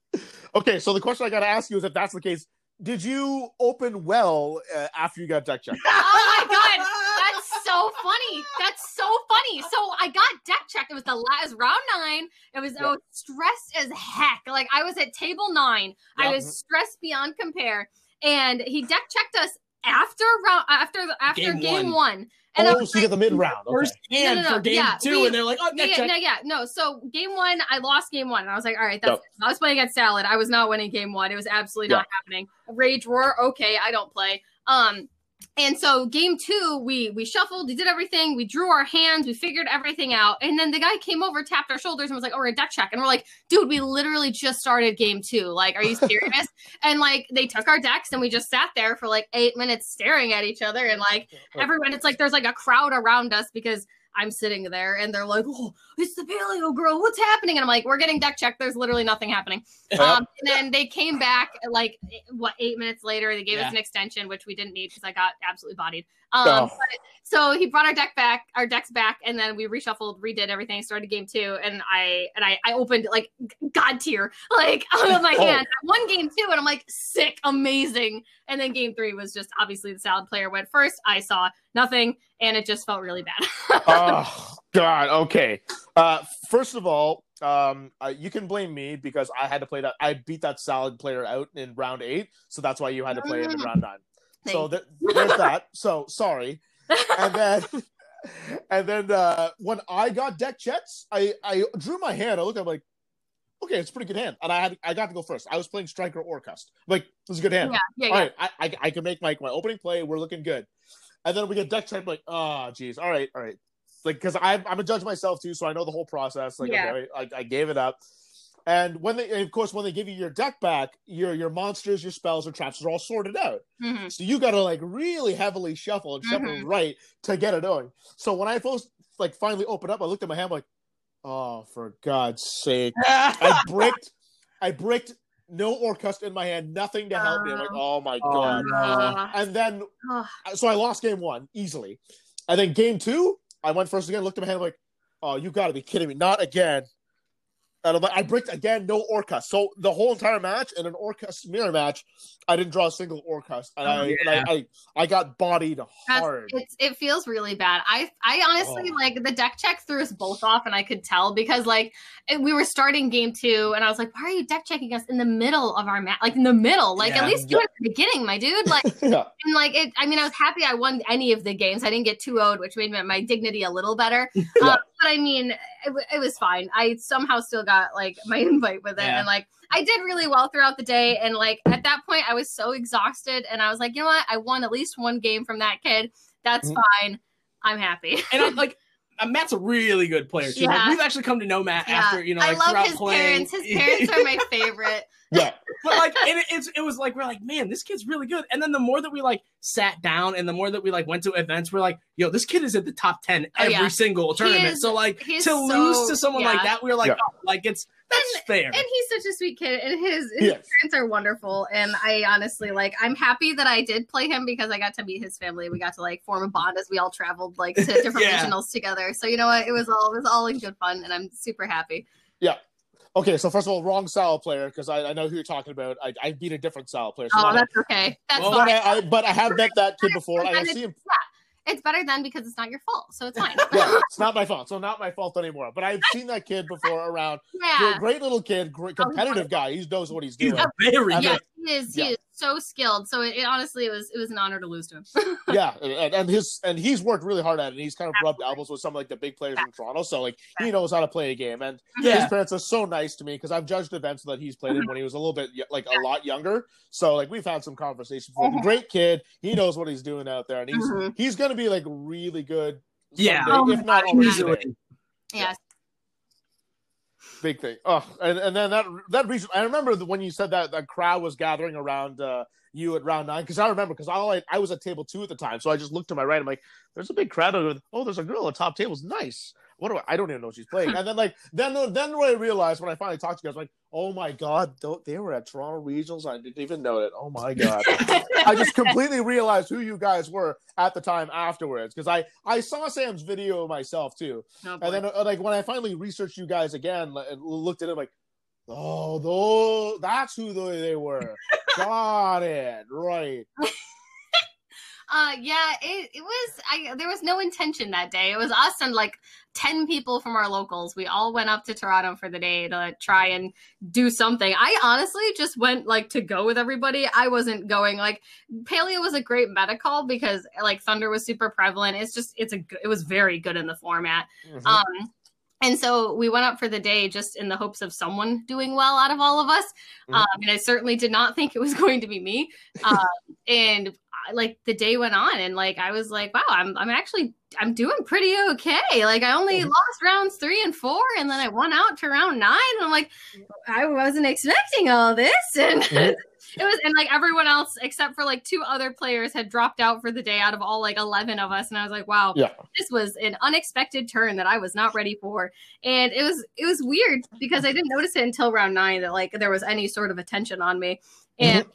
[SPEAKER 1] okay, so the question I got to ask you is, if that's the case, did you open well uh, after you got deck checked?
[SPEAKER 2] Oh my god, that's so funny. That's so funny. So I got deck checked. It was the last round nine. It was, I was stressed as heck. Like I was at table nine. I was stressed beyond compare. And he deck checked us after round after after
[SPEAKER 3] Game
[SPEAKER 2] game,
[SPEAKER 3] one.
[SPEAKER 2] one. And I
[SPEAKER 1] oh,
[SPEAKER 2] was
[SPEAKER 1] so you get the mid round. Okay.
[SPEAKER 3] First hand
[SPEAKER 2] No, no, no,
[SPEAKER 3] for game
[SPEAKER 2] yeah,
[SPEAKER 3] two,
[SPEAKER 2] we-
[SPEAKER 3] and they're like, "Oh,
[SPEAKER 2] yeah,
[SPEAKER 3] next
[SPEAKER 2] yeah, no, yeah, no. So game one, I lost game one, and I was like, all right, that's.
[SPEAKER 1] Yep.
[SPEAKER 2] I was playing against Salad. I was not winning game one. It was absolutely not happening. Rage roar, okay, I don't play. Um, and so game two, we we shuffled, we did everything, we drew our hands, we figured everything out, and then the guy came over, tapped our shoulders, and was like, "Oh, we're a deck check," and we're like, "Dude, we literally just started game two. Like, are you serious?" and like they took our decks, and we just sat there for like eight minutes staring at each other, and like oh, oh. everyone it's like there's like a crowd around us because I'm sitting there and they're like, Oh, it's the paleo girl, what's happening? And I'm like, We're getting deck checked, there's literally nothing happening. Um, and then they came back like what eight minutes later, they gave
[SPEAKER 3] Yeah.
[SPEAKER 2] us an extension, which we didn't need because I got absolutely bodied. Um
[SPEAKER 1] Oh.
[SPEAKER 2] but- so he brought our deck back, our decks back, and then we reshuffled, redid everything, started game two, and I and I, I opened like god tier, like on my
[SPEAKER 1] Oh.
[SPEAKER 2] hand. I won game two, and I'm like, sick, amazing. And then game three was just obviously the salad player went first. I saw nothing, and it just felt really bad.
[SPEAKER 1] oh God. Okay. Uh, first of all, um, uh, you can blame me because I had to play that. I beat that salad player out in round eight, so that's why you had to play him in
[SPEAKER 2] Mm.
[SPEAKER 1] round nine. So th- there's that. So sorry. And then, and then uh, when I got deck checks, I I drew my hand. I looked at it, like, okay, it's a pretty good hand, and I had I got to go first. I was playing striker Orcust. Like, this is a good hand.
[SPEAKER 2] yeah, yeah,
[SPEAKER 1] All
[SPEAKER 2] yeah.
[SPEAKER 1] right, I, I I can make my my opening play. We're looking good, and then we get deck check. Like, oh, geez, all right, all right. Like, because I'm I'm a judge myself too, so I know the whole process. Like,
[SPEAKER 2] Yeah.
[SPEAKER 1] okay, I, I gave it up. And when they, and of course, when they give you your deck back, your your monsters, your spells, or traps are all sorted out.
[SPEAKER 2] Mhm.
[SPEAKER 1] So you got to like really heavily shuffle and shuffle
[SPEAKER 2] Mhm.
[SPEAKER 1] right to get it going. So when I first like finally opened up, I looked at my hand like, oh, for God's sake! I bricked, I bricked no Orcust in my hand, nothing to help me. I'm like, oh my
[SPEAKER 3] Oh,
[SPEAKER 1] god!
[SPEAKER 3] no.
[SPEAKER 2] Uh,
[SPEAKER 1] And then
[SPEAKER 2] oh,
[SPEAKER 1] so I lost game one easily, and then game two, I went first again. Looked at my hand I'm like, oh, you got to be kidding me! Not again! And I'm like, I bricked again, no Orcust. So the whole entire match in an Orcust mirror match, I didn't draw a single Orcust, and,
[SPEAKER 3] Oh,
[SPEAKER 1] I, and I, I I got bodied hard.
[SPEAKER 2] it's, it feels really bad. I I honestly
[SPEAKER 1] Oh.
[SPEAKER 2] like the deck check threw us both off, and I could tell because like we were starting game two, and I was like, why are you deck checking us in the middle of our match? Like in the middle, like
[SPEAKER 3] Yeah.
[SPEAKER 2] at least do it at the beginning, my dude. Like
[SPEAKER 1] yeah,
[SPEAKER 2] and like it. I mean, I was happy I won any of the games. I didn't get 2 which made my, my dignity a little better.
[SPEAKER 1] Yeah.
[SPEAKER 2] Um, But I mean, it, it was fine. I somehow still got like my invite with it,
[SPEAKER 3] Yeah.
[SPEAKER 2] and like I did really well throughout the day. And like at that point, I was so exhausted, and I was like, you know what? I won at least one game from that kid. That's
[SPEAKER 1] Mhm.
[SPEAKER 2] fine. I'm happy.
[SPEAKER 3] and I'm like, Matt's a really good player too. Like,
[SPEAKER 2] Yeah.
[SPEAKER 3] we've actually come to know Matt
[SPEAKER 2] Yeah.
[SPEAKER 3] after you know, Like,
[SPEAKER 2] I
[SPEAKER 3] like
[SPEAKER 2] love
[SPEAKER 3] throughout
[SPEAKER 2] his
[SPEAKER 3] playing.
[SPEAKER 2] parents. His parents are my favorite.
[SPEAKER 1] yeah.
[SPEAKER 3] but like, it, it's it was like we're like, man, this kid's really good. And then the more that we like sat down, and the more that we like went to events, we're like, yo, this kid is at the top ten
[SPEAKER 2] oh,
[SPEAKER 3] every
[SPEAKER 2] yeah.
[SPEAKER 3] single tournament.
[SPEAKER 2] is-
[SPEAKER 3] so like,
[SPEAKER 2] he is
[SPEAKER 3] to lose to someone like that, we are like,
[SPEAKER 1] Yeah.
[SPEAKER 3] oh, like it's that's fair.
[SPEAKER 2] And he's such a sweet kid, and his, his
[SPEAKER 1] Yes.
[SPEAKER 2] parents are wonderful. And I honestly like, I'm happy that I did play him because I got to meet his family. We got to like form a bond as we all traveled like to different
[SPEAKER 3] Yeah.
[SPEAKER 2] regionals together. So you know what? It was all it was all in good fun, and I'm super happy. Yeah.
[SPEAKER 1] Okay, so first of all, wrong style player because I, I know who you're talking about. I, I beat a different style player. So
[SPEAKER 2] Oh,
[SPEAKER 1] not-
[SPEAKER 2] that's okay. That's
[SPEAKER 3] Well,
[SPEAKER 1] but. I, I but I have met that kid before. I see him.
[SPEAKER 2] It's better then because it's not your fault, so it's fine.
[SPEAKER 1] Yeah, it's not my fault. So not my fault anymore. But I've seen that kid before around.
[SPEAKER 2] yeah.
[SPEAKER 1] Great little kid, great
[SPEAKER 2] Oh,
[SPEAKER 1] competitive guy. He knows what he's
[SPEAKER 3] he's
[SPEAKER 1] doing.
[SPEAKER 3] very
[SPEAKER 1] And
[SPEAKER 3] good.
[SPEAKER 2] Yes, he is. He
[SPEAKER 1] Yeah.
[SPEAKER 2] is so skilled. So it, it honestly it was it was an honor to lose to him.
[SPEAKER 1] yeah, and, and his and he's worked really hard at it. And he's kind of rubbed elbows with some of like the big players in Toronto. So like he knows how to play a game. And
[SPEAKER 3] Yeah.
[SPEAKER 1] his parents are so nice to me because I've judged events that he's played in when he was a little bit y- like a lot younger. So like we've had some conversations. Before.
[SPEAKER 2] Mhm.
[SPEAKER 1] Great kid. He knows what he's doing out there, and he's
[SPEAKER 2] Mhm.
[SPEAKER 1] he's gonna be like really good.
[SPEAKER 3] Yeah.
[SPEAKER 1] someday,
[SPEAKER 2] Oh
[SPEAKER 1] if not
[SPEAKER 2] God,
[SPEAKER 1] already
[SPEAKER 3] Easily.
[SPEAKER 1] Big thing. Oh, and, and then that that region. I remember when you said that that crowd was gathering around uh, you at round nine because I remember because all I I was at table two at the time, so I just looked to my right. I'm like, there's a big crowd. Over. Oh, there's a girl at top tables. Nice. What do I? I don't even know what she's playing. And then like then then when I realized when I finally talked to you guys, like, oh my god, they were at Toronto regionals. I didn't even know it. Oh my god. I just completely realized who you guys were at the time afterwards because I I saw Sam's video myself too.
[SPEAKER 2] Boy.
[SPEAKER 1] And then, uh, like, when I finally researched you guys again and looked at it, like, oh, those, that's who they were. Got it. Right.
[SPEAKER 2] Uh, yeah, it, it was. I there was no intention that day. It was us and like ten people from our locals. We all went up to Toronto for the day to try and do something. I honestly just went like to go with everybody. I wasn't going like Paleo was a great meta call because like Thunder was super prevalent. It's just it's a it was very good in the format. Mm-hmm. Um, and so we went up for the day just in the hopes of someone doing well out of all of us. Mm-hmm. Um, and I certainly did not think it was going to be me. Um, and like the day went on and like I was like, wow, I'm I'm actually I'm doing pretty okay. Like I only mm-hmm. lost rounds three and four, and then I won out to round nine. And I'm like, I wasn't expecting all this. And mm-hmm. it was and like everyone else except for like two other players had dropped out for the day out of all like 11 of us and i was like wow yeah. this was an unexpected turn that i was not ready for and it was it was weird because i didn't notice it until round nine that like there was any sort of attention on me and mm-hmm.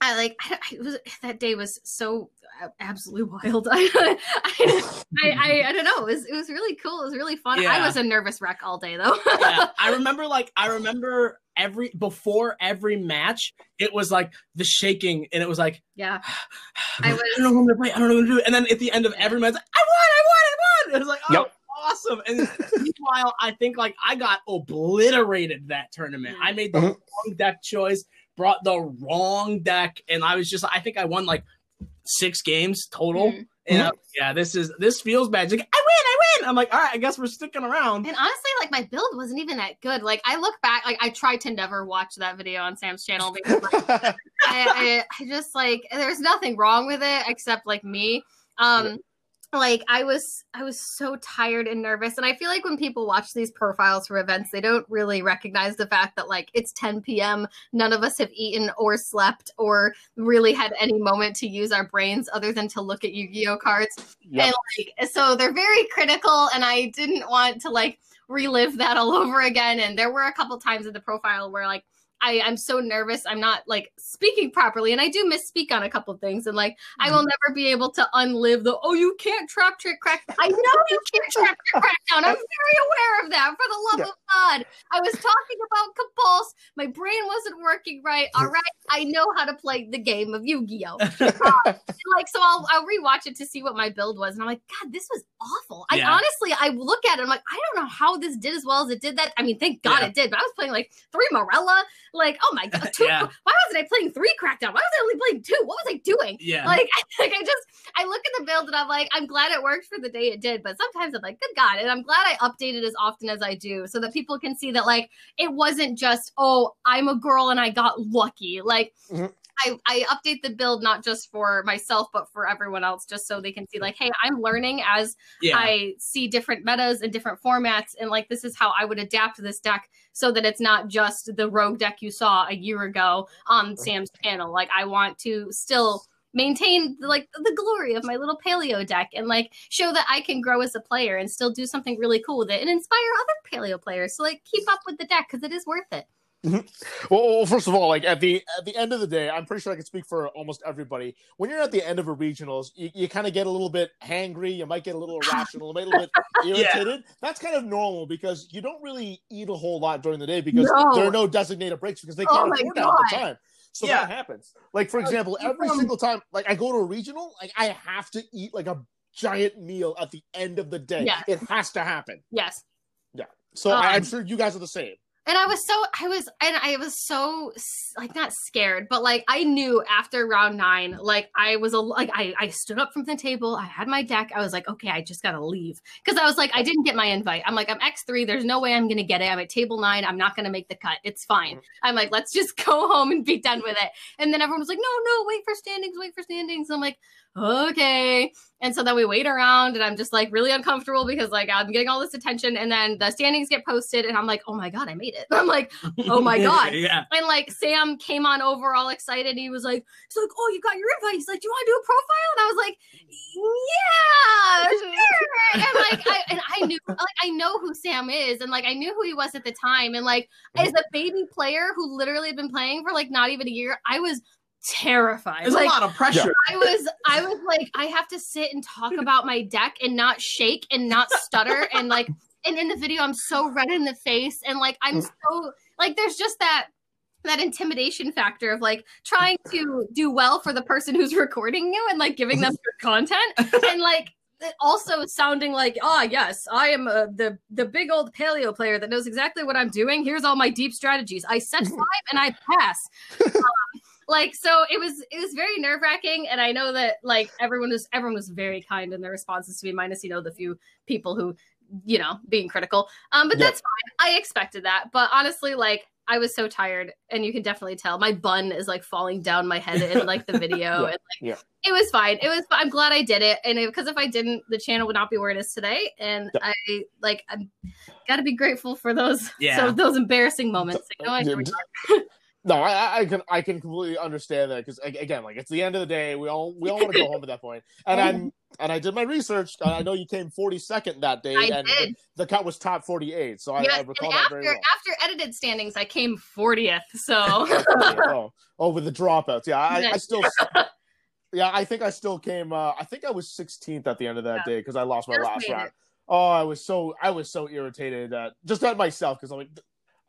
[SPEAKER 2] I like I, I was that day was so absolutely wild. I, I, I, I, don't know. It was, it was really cool. It was really fun. Yeah. I was a nervous wreck all day though.
[SPEAKER 3] yeah. I remember like, I remember every, before every match, it was like the shaking and it was like,
[SPEAKER 2] yeah,
[SPEAKER 3] I, was, I don't know who I'm going to play. I don't know what to do. And then at the end of every match, I won, I won, I won. It was like, oh, yep awesome. And meanwhile, I think like I got obliterated that tournament. I made the uh-huh. wrong deck choice, brought the wrong deck, and I was just I think I won like six games total. Mm-hmm. And uh, yeah, this is this feels bad. Like, I win, I win. I'm like, all right, I guess we're sticking around.
[SPEAKER 2] And honestly, like my build wasn't even that good. Like I look back, like I tried to never watch that video on Sam's channel because like, I, I, I, just like there's nothing wrong with it except like me. Um, like i was i was so tired and nervous. And i feel like when people watch these profiles for events they don't really recognize the fact that like it's 10 p.m none of us have eaten or slept or really had any moment to use our brains other than to look at yu-gi-oh cards. Yep. and like so they're very critical and i didn't want to like relive that all over again. And there were a couple times in the profile where like I, I'm so nervous. I'm not like speaking properly. And I do misspeak on a couple of things. And like, mm-hmm. I will mm-hmm. never be able to unlive the, oh, you can't trap trick crack. I know you can't trap trick crack down. I'm very aware of that. For the love yeah. of God. I was talking about compulse. My brain wasn't working right. All right. I know how to play the game of Yu Gi Oh! Uh, like, so I'll, I'll rewatch it to see what my build was. And I'm like, God, this was awful. Yeah. I honestly, I look at it. I'm like, I don't know how this did as well as it did that. I mean, thank God yeah. it did. But I was playing like three Marrella like, oh my god, two, yeah. why wasn't I playing three Crackdown? Why was I only playing two? What was I doing?
[SPEAKER 3] Yeah,
[SPEAKER 2] like, I, like I just I look at the build and I'm like, I'm glad it worked for the day it did, but sometimes I'm like, good god, and I'm glad I update it as often as I do so that people can see that like it wasn't just oh I'm a girl and I got lucky. Like mm-hmm. I, I update the build not just for myself but for everyone else just so they can see like hey i'm learning as yeah. i see different metas and different formats and like this is how i would adapt this deck so that it's not just the rogue deck you saw a year ago on sam's channel like i want to still maintain like the glory of my little paleo deck and like show that I can grow as a player and still do something really cool with it and inspire other paleo players to like keep up with the deck because it is worth it.
[SPEAKER 1] Mm-hmm. Well, first of all, like at the at the end of the day, I'm pretty sure I can speak for almost everybody. When you're at the end of a regionals, you, you kind of get a little bit hangry. You might get a little irrational, a little bit irritated. Yeah. That's kind of normal because you don't really eat a whole lot during the day because no. there are no designated breaks because they can't oh afford that at the time. So yeah. that happens. Like for example, every single time, like I go to a regional, like I have to eat like a giant meal at the end of the day. Yes. It has to happen.
[SPEAKER 2] Yes.
[SPEAKER 1] Yeah. So um, I'm sure you guys are the same
[SPEAKER 2] and I was so I was and I was so like not scared, but like I knew after round nine, like I was a like I I stood up from the table, I had my deck, I was like, okay, I just gotta leave because I was like, I didn't get my invite. I'm like, I'm X three, there's no way I'm gonna get it. I'm at table nine, I'm not gonna make the cut. It's fine. Mm-hmm. I'm like, let's just go home and be done with it. And then everyone was like, no, no, wait for standings, wait for standings. I'm like, okay. And so then we wait around and I'm just like really uncomfortable because like I'm getting all this attention and then the standings get posted and I'm like, oh my God, I made it. I'm like, oh my God.
[SPEAKER 3] yeah.
[SPEAKER 2] And like Sam came on over all excited. He was like, he's like, oh, you got your invite. He's like, do you want to do a profile? And I was like, yeah, sure. and like, I, and I knew, like, I know who Sam is and like, I knew who he was at the time. And like, as a baby player who literally had been playing for like not even a year, I was terrified.
[SPEAKER 3] There's like, a lot of pressure.
[SPEAKER 2] I was I was like, I have to sit and talk about my deck and not shake and not stutter and like and in the video I'm so red in the face and like I'm mm. so like there's just that that intimidation factor of like trying to do well for the person who's recording you and like giving them good content and like also sounding like ah oh, yes i am a, the the big old paleo player that knows exactly what i'm doing here's all my deep strategies i set five and i pass um, like so it was it was very nerve wracking and i know that like everyone was everyone was very kind in their responses to me minus you know the few people who you know being critical um but yep. that's fine i expected that but honestly like I was so tired, and you can definitely tell my bun is like falling down my head in like the video, yeah, and like yeah. it was fine. It was. I'm glad I did it, and because if I didn't, the channel would not be where it is today. And yeah. I like I'm got to be grateful for those. Yeah. So those embarrassing moments. You know,
[SPEAKER 1] no, I, I can I can completely understand that because again, like it's the end of the day. We all we all want to go home at that point. and I'm and I did my research. I know you came 42nd that day, I and did. The, the cut was top 48. So yeah, I, I recall that
[SPEAKER 2] after,
[SPEAKER 1] very well.
[SPEAKER 2] After edited standings, I came 40th. So
[SPEAKER 1] oh, oh, with the dropouts, yeah, I, I still. Yeah, I think I still came. Uh, I think I was 16th at the end of that yeah. day because I lost my last round. It. Oh, I was so I was so irritated at just at myself because I'm like,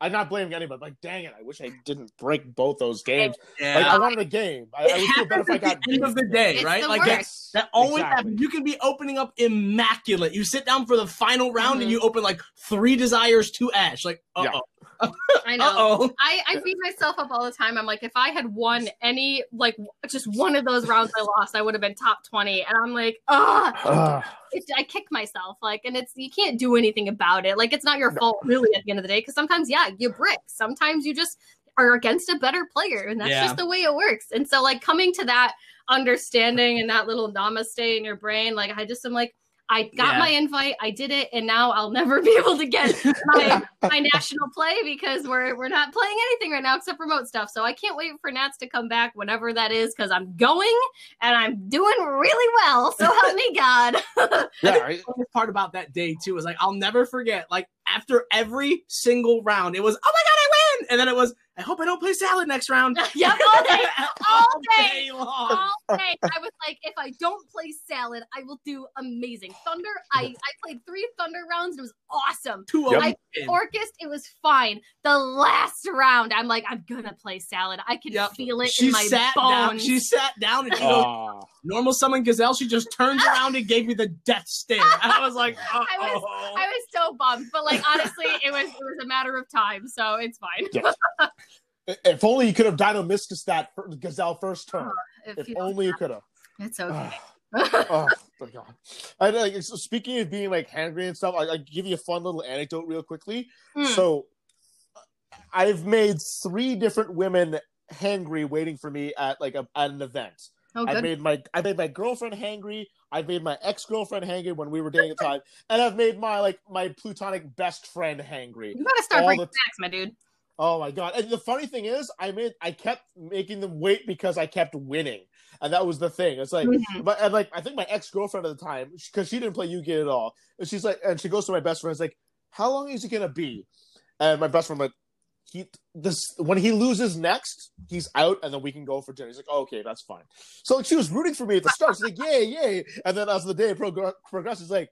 [SPEAKER 1] I'm not blaming anybody. Like, dang it, I wish I didn't break both those games. Yeah. Like, I wanted a game. I, I would feel better if I got.
[SPEAKER 3] end of the day, right? Like that's, that always exactly. happens. You can be opening up immaculate. You sit down for the final round mm-hmm. and you open like three desires to Ash. Like, uh oh.
[SPEAKER 2] I know. Uh-oh. I, I beat myself up all the time. I'm like, if I had won any, like, just one of those rounds I lost, I would have been top 20. And I'm like, ah, I kick myself. Like, and it's, you can't do anything about it. Like, it's not your no. fault, really, at the end of the day. Cause sometimes, yeah, you brick. Sometimes you just are against a better player. And that's yeah. just the way it works. And so, like, coming to that understanding and that little namaste in your brain, like, I just am like, I got yeah. my invite, I did it, and now I'll never be able to get my my national play because we're we're not playing anything right now except remote stuff. So I can't wait for Nats to come back whenever that is because I'm going and I'm doing really well. So help me God.
[SPEAKER 3] yeah, right. the part about that day too is like I'll never forget. Like after every single round, it was oh my god, I win, and then it was I hope I don't play salad next round.
[SPEAKER 2] yep, all day, all day, all day. I was like, if I don't play salad, I will do amazing. Thunder, I I played three Thunder rounds. And it was awesome.
[SPEAKER 3] Two of
[SPEAKER 2] I Orcust, it was fine. The last round, I'm like, I'm gonna play salad. I can yep. feel it she in my
[SPEAKER 3] sat
[SPEAKER 2] bones.
[SPEAKER 3] Down. She sat down and she goes, normal summon gazelle. She just turns around and gave me the death stare. And I was like, oh
[SPEAKER 2] I was I was so bummed, but like honestly, it was it was a matter of time, so it's fine. Yes.
[SPEAKER 1] If only you could have Dinomischus that Gazelle first turn. Uh, if, only you could have.
[SPEAKER 2] It's okay.
[SPEAKER 1] oh my god! I like so speaking of being like hungry and stuff. I, I give you a fun little anecdote real quickly. Hmm. So, I've made three different women hangry waiting for me at like a, at an event. Oh, I made my I made my girlfriend hangry. I made my ex girlfriend hangry when we were dating at the time, and I've made my like my plutonic best friend hangry.
[SPEAKER 2] You gotta start bringing the... backs, my dude.
[SPEAKER 1] Oh my god! And the funny thing is, I made I kept making them wait because I kept winning, and that was the thing. It's like, mm-hmm. but and like I think my ex girlfriend at the time, because she didn't play Yu-Gi at all, and she's like, and she goes to my best friend, it's like, how long is he gonna be? And my best friend like, he this when he loses next, he's out, and then we can go for dinner. He's like, oh, okay, that's fine. So like, she was rooting for me at the start. She's like, yay, yay, and then as the day prog- progresses, like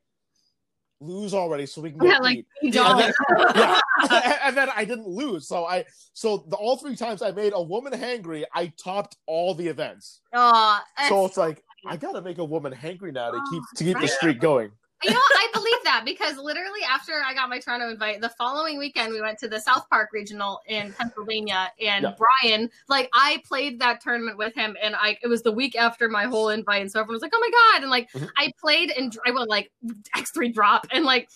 [SPEAKER 1] lose already so we can get yeah, like and then, yeah. and then I didn't lose. So I so the all three times I made a woman hangry, I topped all the events.
[SPEAKER 2] Oh,
[SPEAKER 1] so it's like I gotta make a woman hangry now to keep to keep right. the streak going.
[SPEAKER 2] You know, I believe that because literally after I got my Toronto invite, the following weekend we went to the South Park Regional in Pennsylvania, and yeah. Bryan, like I played that tournament with him, and I it was the week after my whole invite, and so everyone was like, "Oh my god!" and like mm-hmm. I played and I went like X three drop, and like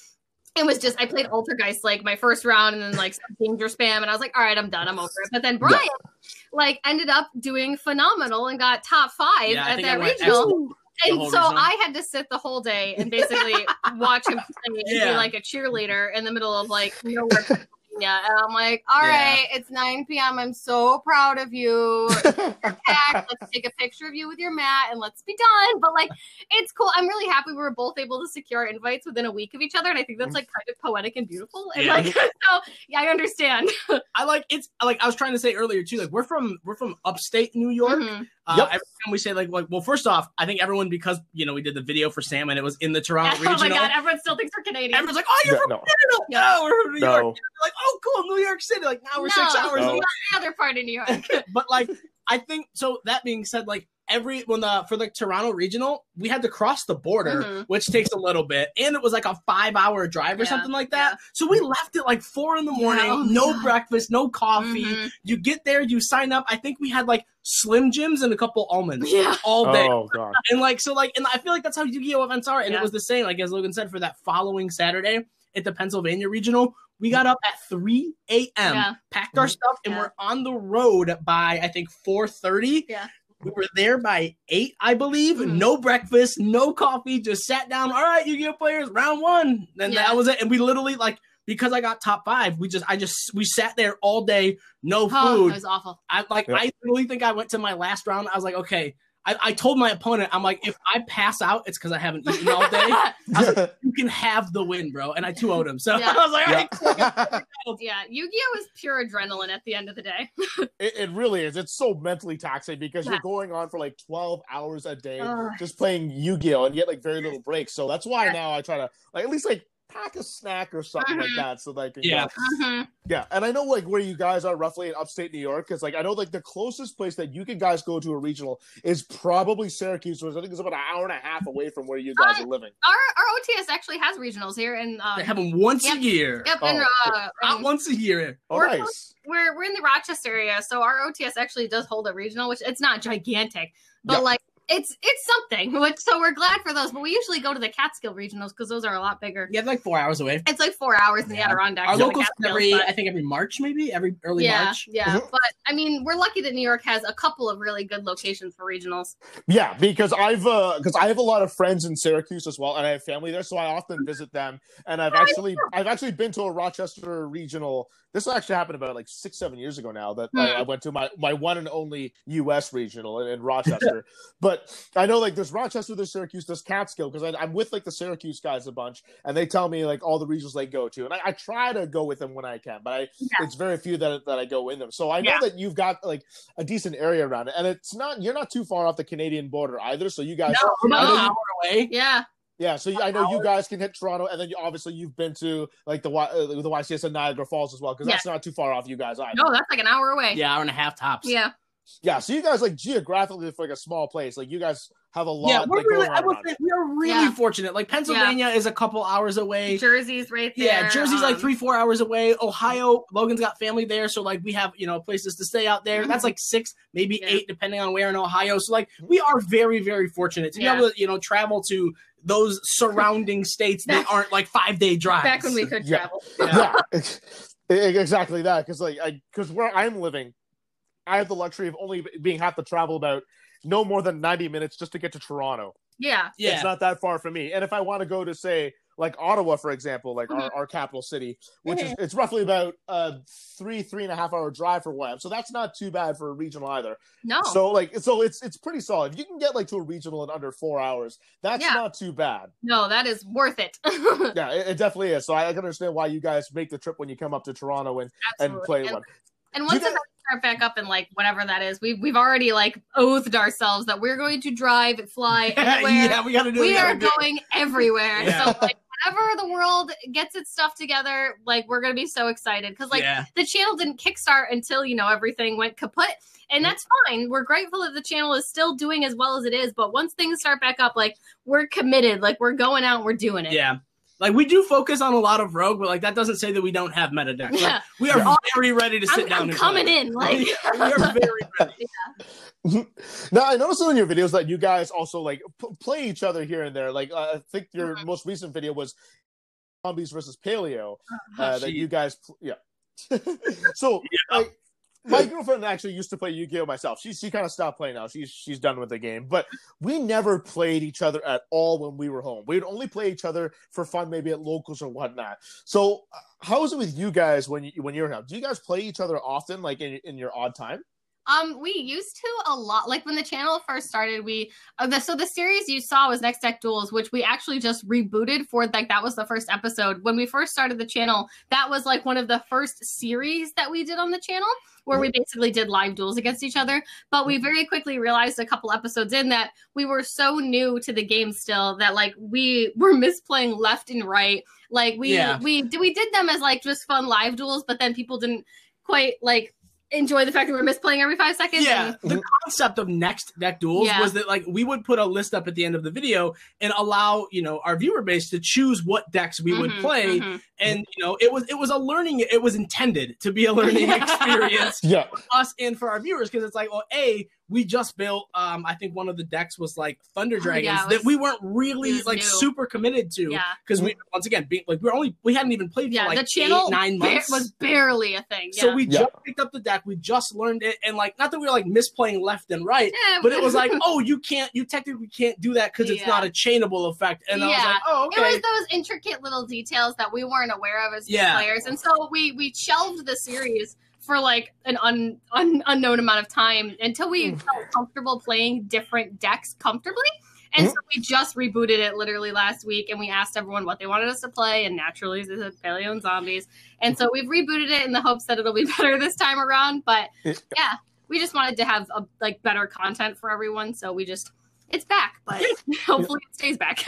[SPEAKER 2] it was just I played Altergeist like my first round, and then like danger spam, and I was like, "All right, I'm done, I'm over it." But then Bryan. Yeah. Like ended up doing phenomenal and got top five yeah, at that regional and so I had to sit the whole day and basically watch him play and be like a cheerleader in the middle of like nowhere. Yeah, and I'm like, all yeah. right, it's 9 p.m. I'm so proud of you. let's take a picture of you with your mat and let's be done. But like, it's cool. I'm really happy we were both able to secure invites within a week of each other, and I think that's like kind of poetic and beautiful. And yeah. like, so yeah, I understand.
[SPEAKER 3] I like it's like I was trying to say earlier too. Like, we're from we're from upstate New York. Mm-hmm Uh,
[SPEAKER 1] Yep.
[SPEAKER 3] Every time we say like, like, well, first off, I think everyone because you know we did the video for Sam and it was in the Toronto
[SPEAKER 2] region.
[SPEAKER 3] oh
[SPEAKER 2] my god, everyone still thinks we're Canadian.
[SPEAKER 3] Everyone's like, oh, you're
[SPEAKER 1] Yeah,
[SPEAKER 3] from
[SPEAKER 1] no.
[SPEAKER 3] Canada? No, we're from New
[SPEAKER 1] No.
[SPEAKER 3] York. Like, oh, cool, New York City. Like now we're six hours
[SPEAKER 1] No.
[SPEAKER 3] away.
[SPEAKER 2] Not the other part of New York.
[SPEAKER 3] but like I think so. That being said, like every when the for the Toronto regional, we had to cross the border,
[SPEAKER 2] Mhm.
[SPEAKER 3] which takes a little bit, and it was like a five hour drive or
[SPEAKER 2] Yeah,
[SPEAKER 3] something like that. So we left at like four in the
[SPEAKER 2] Yeah,
[SPEAKER 3] morning,
[SPEAKER 2] oh
[SPEAKER 3] no
[SPEAKER 2] God.
[SPEAKER 3] breakfast, no coffee.
[SPEAKER 2] Mhm.
[SPEAKER 3] You get there, you sign up. I think we had like Slim Jims and a couple almonds
[SPEAKER 2] Yeah.
[SPEAKER 3] all day.
[SPEAKER 1] Oh god.
[SPEAKER 3] And like so, like, and I feel like that's how Yu-Gi-Oh events are. And
[SPEAKER 2] Yeah.
[SPEAKER 3] it was the same, like as Logan said, for that following Saturday at the Pennsylvania regional. We got up at 3 a.m.,
[SPEAKER 2] Yeah.
[SPEAKER 3] packed our
[SPEAKER 1] Mhm.
[SPEAKER 3] stuff, and
[SPEAKER 2] Yeah.
[SPEAKER 3] we're on the road by I think 4:30.
[SPEAKER 2] Yeah.
[SPEAKER 3] We were there by eight, I believe.
[SPEAKER 2] Mhm.
[SPEAKER 3] No breakfast, no coffee, just sat down. All right, Yu-Gi-Oh players, round one. And
[SPEAKER 2] Yeah.
[SPEAKER 3] that was it. And we literally like because I got top five, we just I just we sat there all day, no
[SPEAKER 2] Oh,
[SPEAKER 3] food.
[SPEAKER 2] it was awful.
[SPEAKER 3] I like
[SPEAKER 1] Yeah.
[SPEAKER 3] I literally think I went to my last round. I was like, okay. I, I told my opponent, I'm like, if I pass out, it's because I haven't eaten all day. You can have the win, bro. And I 2 0'd him. So
[SPEAKER 2] Yeah.
[SPEAKER 3] I was like, all
[SPEAKER 1] Yeah.
[SPEAKER 3] right,
[SPEAKER 2] yeah, Yu-Gi-Oh is pure adrenaline at the end of the day.
[SPEAKER 1] It, it really is. It's so mentally taxing because
[SPEAKER 2] Yeah.
[SPEAKER 1] you're going on for like 12 hours a day
[SPEAKER 2] Ugh.
[SPEAKER 1] just playing Yu-Gi-Oh and you get like very little breaks. So that's why
[SPEAKER 2] Yeah.
[SPEAKER 1] now I try to like at least like pack a snack or something like that so like I can
[SPEAKER 3] Yeah.
[SPEAKER 1] go.
[SPEAKER 2] Mhm.
[SPEAKER 1] Yeah, and I know like where you guys are roughly in upstate New York because like I know like the closest place that you can guys go to a regional is probably Syracuse, which I think is about an hour and a half away from where you guys
[SPEAKER 2] Uh,
[SPEAKER 1] are living.
[SPEAKER 2] Our our OTS actually has regionals here, and um,
[SPEAKER 3] They have them once
[SPEAKER 2] Yep.
[SPEAKER 3] a year.
[SPEAKER 2] yep, and,
[SPEAKER 1] Oh,
[SPEAKER 2] uh,
[SPEAKER 3] Not
[SPEAKER 2] and
[SPEAKER 3] once a year.
[SPEAKER 1] Oh,
[SPEAKER 2] we're
[SPEAKER 1] nice.
[SPEAKER 2] we're we're in the Rochester area, so our OTS actually does hold a regional, which it's not gigantic, but
[SPEAKER 1] Yeah.
[SPEAKER 2] like it's it's something. Which so we're glad for those. But we usually go to the Catskill regionals because those are a lot bigger.
[SPEAKER 3] Yeah, like four hours away.
[SPEAKER 2] It's like four hours in the Adirondacks.
[SPEAKER 3] Our
[SPEAKER 2] to
[SPEAKER 3] locals every
[SPEAKER 2] but-
[SPEAKER 3] I think every March maybe every early
[SPEAKER 2] yeah,
[SPEAKER 3] March.
[SPEAKER 2] yeah.
[SPEAKER 1] Mhm.
[SPEAKER 2] But I mean, we're lucky that New York has a couple of really good locations for regionals.
[SPEAKER 1] Yeah, because I've uh because I have a lot of friends in Syracuse as well, and I have family there, so I often visit them. And I've actually I've actually been to a Rochester regional. This actually happened about like six seven years ago now that I,
[SPEAKER 2] Hmm.
[SPEAKER 1] I went to my my one and only U.S. regional in, in Rochester. but I know like there's Rochester, there's Syracuse, there's Catskill because I'm with like the Syracuse guys a bunch, and they tell me like all the regions they go to, and I, I try to go with them when I can, but I
[SPEAKER 2] Yeah.
[SPEAKER 1] it's very few that that I go in them. So I know
[SPEAKER 2] Yeah.
[SPEAKER 1] that you've got like a decent area around it, and it's not you're not too far off the Canadian border either. So you guys,
[SPEAKER 3] No, we're about an
[SPEAKER 1] you-
[SPEAKER 3] hour away.
[SPEAKER 2] Yeah,
[SPEAKER 1] yeah. So I know you guys can hit Toronto, and then you, obviously you've been to like the uh, the YCS and Niagara Falls as well, because that's not too far off you guys either.
[SPEAKER 2] no, that's like an hour away.
[SPEAKER 3] Yeah, hour and a half tops.
[SPEAKER 2] yeah.
[SPEAKER 1] Yeah. So you guys like geographically for like a small place, like you guys have a lot.
[SPEAKER 3] Yeah, we're
[SPEAKER 1] like,
[SPEAKER 3] really,
[SPEAKER 1] going
[SPEAKER 3] I would say we are really
[SPEAKER 2] Yeah.
[SPEAKER 3] fortunate. Like Pennsylvania is a couple hours away.
[SPEAKER 2] Jersey's right there.
[SPEAKER 3] Yeah, Jersey's like
[SPEAKER 2] um,
[SPEAKER 3] three, four hours away. Ohio, Logan's got family there, so like we have you know places to stay out there. That's
[SPEAKER 2] Mhm.
[SPEAKER 3] like six, maybe
[SPEAKER 2] Yeah.
[SPEAKER 3] eight, depending on where in Ohio. So like we are very, very fortunate to be
[SPEAKER 2] Yeah.
[SPEAKER 3] able to you know travel to those surrounding states that aren't like five day drives.
[SPEAKER 2] Back when we could
[SPEAKER 1] Yeah.
[SPEAKER 2] travel.
[SPEAKER 1] yeah, ex- exactly that. Because like because where I'm living, I have the luxury of only being have to travel about no more than 90 minutes just to get to Toronto.
[SPEAKER 2] Yeah.
[SPEAKER 3] yeah,
[SPEAKER 1] It's not that far from me. And if I want to go to say like Ottawa, for example, like
[SPEAKER 2] Mm-hmm.
[SPEAKER 1] our, our capital city, which is it's roughly about a three three and a half hour drive for am. So that's not too bad for a regional either.
[SPEAKER 2] No.
[SPEAKER 1] So like so it's it's pretty solid. If you can get like to a regional in under four hours, that's
[SPEAKER 2] Yeah.
[SPEAKER 1] not too bad.
[SPEAKER 2] no, that is worth it.
[SPEAKER 1] Yeah, it, it definitely is. So I, I can understand why you guys make the trip when you come up to Toronto and, and play
[SPEAKER 2] And-
[SPEAKER 1] one.
[SPEAKER 2] And
[SPEAKER 1] You
[SPEAKER 2] once
[SPEAKER 1] guys-
[SPEAKER 2] it start back up and like whatever that is, we've we've already like oathed ourselves that we're going to drive, fly anywhere.
[SPEAKER 3] yeah, we gotta do.
[SPEAKER 2] we are
[SPEAKER 3] do.
[SPEAKER 2] going everywhere.
[SPEAKER 3] Yeah.
[SPEAKER 2] So like whenever the world gets its stuff together, like we're gonna be so excited because like
[SPEAKER 3] yeah.
[SPEAKER 2] the channel didn't kickstart until you know everything went kaput, and that's fine. We're grateful that the channel is still doing as well as it is. But once things start back up, like we're committed. Like we're going out, and we're doing it.
[SPEAKER 3] Yeah. Like we do focus on a lot of rogue, but like that doesn't say that we don't have meta decks. Like, we are
[SPEAKER 1] Yeah.
[SPEAKER 3] very ready to sit
[SPEAKER 2] I'm,
[SPEAKER 3] down.
[SPEAKER 2] I'm
[SPEAKER 3] and
[SPEAKER 2] coming
[SPEAKER 3] play.
[SPEAKER 2] in. Like
[SPEAKER 3] we are very ready.
[SPEAKER 1] now I noticed in your videos that you guys also like p- play each other here and there. Like uh, I think your
[SPEAKER 2] Mhm.
[SPEAKER 1] most recent video was zombies versus paleo.
[SPEAKER 2] Uh-huh.
[SPEAKER 1] Uh, that you guys, pl- yeah. so like, my girlfriend actually used to play Yu-Gi-Oh myself. She she kind of stopped playing now. She's she's done with the game. But we never played each other at all when we were home. We would only play each other for fun, maybe at locals or whatnot. So uh, how is it with you guys when you when you're home? Do you guys play each other often, like in in your odd time?
[SPEAKER 2] Um, we used to a lot. Like when the channel first started, we uh, the, so the series you saw was Next Deck Duels, which we actually just rebooted for. Like that was the first episode when we first started the channel. That was like one of the first series that we did on the channel where we basically did live duels against each other. But we very quickly realized a couple episodes in that we were so new to the game still that like we were misplaying left and right. Like we
[SPEAKER 3] Yeah.
[SPEAKER 2] we we did them as like just fun live duels, but then people didn't quite like enjoy the fact that we're misplaying every five seconds.
[SPEAKER 3] Yeah,
[SPEAKER 2] and-
[SPEAKER 3] the concept of next deck duels
[SPEAKER 2] Yeah.
[SPEAKER 3] was that like we would put a list up at the end of the video and allow you know our viewer base to choose what decks we would
[SPEAKER 2] Mhm,
[SPEAKER 3] play,
[SPEAKER 2] mhm.
[SPEAKER 3] and you know it was it was a learning it was intended to be a learning experience
[SPEAKER 1] Yeah.
[SPEAKER 3] for us and for our viewers because it's like well a we just built um I think one of the decks was like Thunder
[SPEAKER 2] Oh,
[SPEAKER 3] Dragons
[SPEAKER 2] yeah, it
[SPEAKER 3] that we weren't really like
[SPEAKER 2] new.
[SPEAKER 3] super committed to
[SPEAKER 2] Yeah.
[SPEAKER 3] because we once again being like we're only we hadn't even played
[SPEAKER 2] Yeah,
[SPEAKER 3] for like
[SPEAKER 2] the channel
[SPEAKER 3] eight, nine
[SPEAKER 2] ba-
[SPEAKER 3] months
[SPEAKER 2] was barely a thing. Yeah.
[SPEAKER 3] so we
[SPEAKER 1] Yeah.
[SPEAKER 3] just picked up the deck, we just learned it, and like not that we were like misplaying left and right,
[SPEAKER 2] Yeah,
[SPEAKER 3] but it was like, oh, you can't, you technically can't do that because it's
[SPEAKER 2] Yeah.
[SPEAKER 3] not a chainable effect. And I was like, oh, okay.
[SPEAKER 2] It was those intricate little details that we weren't aware of as new
[SPEAKER 3] Yeah.
[SPEAKER 2] players, and so we we shelved the series for like an un, un, unknown amount of time until we
[SPEAKER 1] Mm.
[SPEAKER 2] felt comfortable playing different decks comfortably. And
[SPEAKER 1] Mm.
[SPEAKER 2] so we just rebooted it literally last week, and we asked everyone what they wanted us to play, and naturally they said Paleo and Zombies. And so we've rebooted it in the hopes that it'll be better this time around. But yeah, we just wanted to have a, like better content for everyone, so we just it's back, but hopefully it stays back.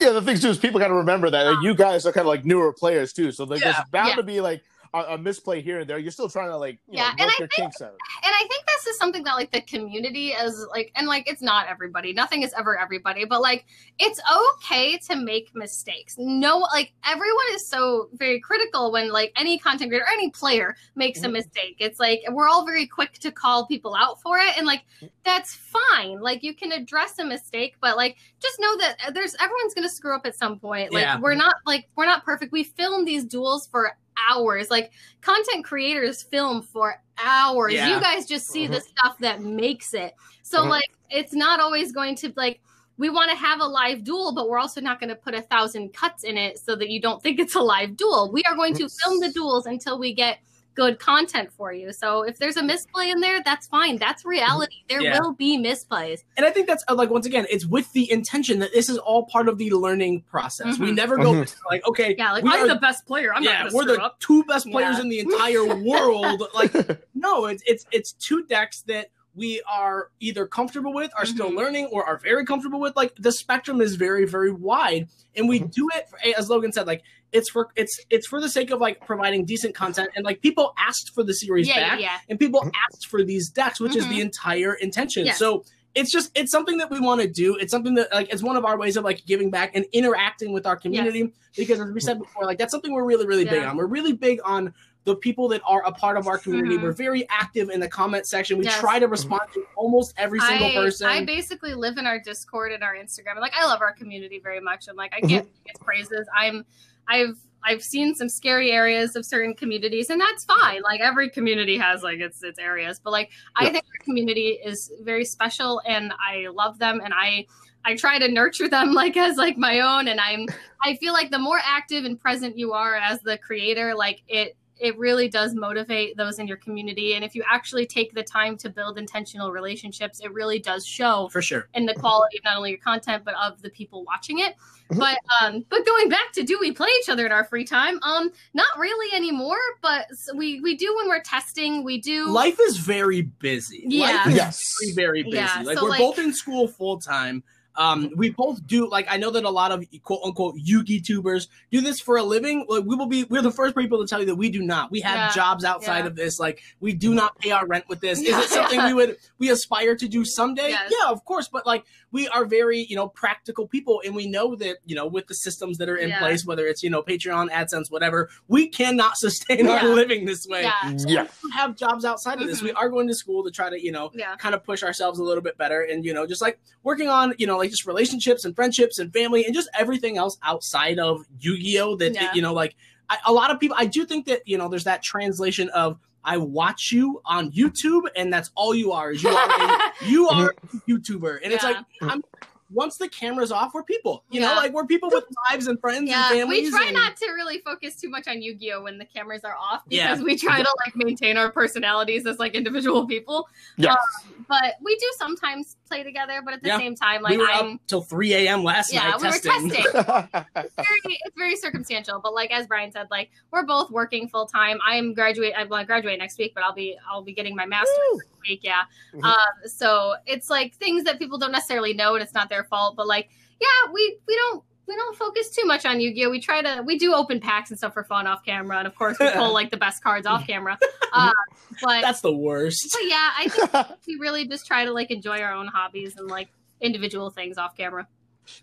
[SPEAKER 1] Yeah, the thing too is people got to remember that like, you guys are kind of like newer players too, so like, there's bound
[SPEAKER 2] Yeah.
[SPEAKER 1] to be like a, a misplay here and there. You're still trying to like you
[SPEAKER 2] Yeah,
[SPEAKER 1] know,
[SPEAKER 2] and
[SPEAKER 1] work
[SPEAKER 2] I
[SPEAKER 1] your kinks out.
[SPEAKER 2] and I think this is something that like the community is like, and like it's not everybody. Nothing is ever everybody, but like it's okay to make mistakes. No, like everyone is so very critical when like any content creator, or any player makes a
[SPEAKER 1] Mhm.
[SPEAKER 2] mistake. It's like we're all very quick to call people out for it, and like that's fine. Like you can address a mistake, but like just know that uh, there's everyone's gonna screw up at some point. Like
[SPEAKER 3] Yeah.
[SPEAKER 2] we're not like we're not perfect. We film these duels for hours. Like content creators film for hours.
[SPEAKER 3] Yeah.
[SPEAKER 2] You guys just see the stuff that makes it. So
[SPEAKER 1] Mhm.
[SPEAKER 2] like it's not always going to like we want to have a live duel, but we're also not going to put a thousand cuts in it so that you don't think it's a live duel. We are going to film the duels until we get good content for you. So if there's a misplay in there, that's fine. That's reality. There
[SPEAKER 3] Yeah.
[SPEAKER 2] will be misplays.
[SPEAKER 3] And I think that's uh, like once again, it's with the intention that this is all part of the learning process. We
[SPEAKER 2] Mhm.
[SPEAKER 3] never go
[SPEAKER 1] Mhm.
[SPEAKER 3] like, okay,
[SPEAKER 2] Yeah, like
[SPEAKER 3] we
[SPEAKER 2] I'm
[SPEAKER 3] are-
[SPEAKER 2] the best player. I'm
[SPEAKER 3] yeah,
[SPEAKER 2] not
[SPEAKER 3] we're the
[SPEAKER 2] up.
[SPEAKER 3] two best players
[SPEAKER 2] Yeah.
[SPEAKER 3] in the entire world. like, no, it's it's it's two decks that we are either comfortable with, are still
[SPEAKER 2] Mhm.
[SPEAKER 3] learning, or are very comfortable with. Like the spectrum is very very wide, and we do it for, as Logan said. Like it's for it's it's for the sake of like providing decent content, and like people asked for the series
[SPEAKER 2] Yeah, yeah,
[SPEAKER 3] back,
[SPEAKER 2] yeah.
[SPEAKER 3] and people asked for these decks, which is
[SPEAKER 2] Mhm.
[SPEAKER 3] the entire intention.
[SPEAKER 2] Yes.
[SPEAKER 3] So. It's just it's something that we want to do. It's something that like it's one of our ways of like giving back and interacting with our community because as we said before, like that's something we're really, really big on. We're really big on the people that are a part of our community.
[SPEAKER 2] Mhm.
[SPEAKER 3] We're very active in the comment section. We
[SPEAKER 2] Yes.
[SPEAKER 3] try to respond to almost every single
[SPEAKER 2] I,
[SPEAKER 3] person.
[SPEAKER 2] I basically live in our Discord and our Instagram. Like I love our community very much, and like
[SPEAKER 3] Mm-hmm.
[SPEAKER 2] I get its praises. I'm, I've, I've seen some scary areas of certain communities, and that's fine. Like every community has like its its areas, but like I think our community is very special, and I love them, and I. I try to nurture them like as like my own and I'm I feel like the more active and present you are as the creator like it it really does motivate those in your community and if you actually take the time to build intentional relationships it really does show
[SPEAKER 3] for sure.
[SPEAKER 2] in the quality of not only your content but of the people watching it
[SPEAKER 1] Mhm.
[SPEAKER 2] but um but going back to do we play each other in our free time um not really anymore but we we do when we're testing we do
[SPEAKER 3] Life is very busy.
[SPEAKER 2] Yeah.
[SPEAKER 3] Life is
[SPEAKER 1] Yes.
[SPEAKER 3] very, very busy.
[SPEAKER 2] Yeah,
[SPEAKER 3] like
[SPEAKER 2] so,
[SPEAKER 3] we're
[SPEAKER 2] like-
[SPEAKER 3] both in school full time. Um, we both do like I know that a lot of quote unquote Yugi tubers do this for a living. Like we will be we're the first people to tell you that we do not. We have
[SPEAKER 2] Yeah,
[SPEAKER 3] jobs outside
[SPEAKER 2] yeah.
[SPEAKER 3] of this. Like we do not pay our rent with this. Is it something we would we aspire to do someday?
[SPEAKER 2] Yes.
[SPEAKER 3] Yeah, of course. But like we are very, you know, practical people and we know that, you know, with the systems that are in
[SPEAKER 2] Yeah.
[SPEAKER 3] place, whether it's, you know, Patreon, AdSense, whatever, we cannot sustain our living this way.
[SPEAKER 2] yeah
[SPEAKER 1] yeah.
[SPEAKER 3] We have jobs outside of this.
[SPEAKER 2] Mhm.
[SPEAKER 3] We are going to school to try to, you know,
[SPEAKER 2] yeah
[SPEAKER 3] kind of push ourselves a little bit better and, you know, just like working on, you know, like just relationships and friendships and family and just everything else outside of Yu Gi Oh! that,
[SPEAKER 2] Yeah.
[SPEAKER 3] you know, like I, a lot of people, I do think that, you know, there's that translation of I watch you on YouTube and that's all you are is you are a, you are a YouTuber. And it's like, I'm, once the camera's off, we're people. You
[SPEAKER 2] Yeah.
[SPEAKER 3] know, like we're people with lives and friends
[SPEAKER 2] Yeah,
[SPEAKER 3] and families.
[SPEAKER 2] we try
[SPEAKER 3] and-
[SPEAKER 2] not to really focus too much on Yu-Gi-Oh when the cameras are off
[SPEAKER 3] Yeah.
[SPEAKER 2] because we try to like maintain our personalities as like individual people.
[SPEAKER 1] Yeah.
[SPEAKER 2] Um, but we do sometimes play together, but at the
[SPEAKER 3] Yeah.
[SPEAKER 2] same time, like
[SPEAKER 3] we were
[SPEAKER 2] I'm
[SPEAKER 3] up till 3 a.m. last night.
[SPEAKER 2] yeah, we
[SPEAKER 3] testing.
[SPEAKER 2] were testing. very, it's very circumstantial, but like as Bryan said, like we're both working full time. I am graduate. I'm to graduate next week, but I'll be I'll be getting my master's
[SPEAKER 1] Woo.
[SPEAKER 2] next week. Yeah.
[SPEAKER 1] Mhm.
[SPEAKER 2] Um. So it's like things that people don't necessarily know, and it's not their fault. But like, yeah, we we don't we don't focus too much on Yu-Gi-Oh. We try to we do open packs and stuff for fun off camera, and of course we pull like the best cards off camera. Uh, but
[SPEAKER 3] That's the worst.
[SPEAKER 2] but yeah, I think we really just try to like enjoy our own hobbies and like individual things off camera.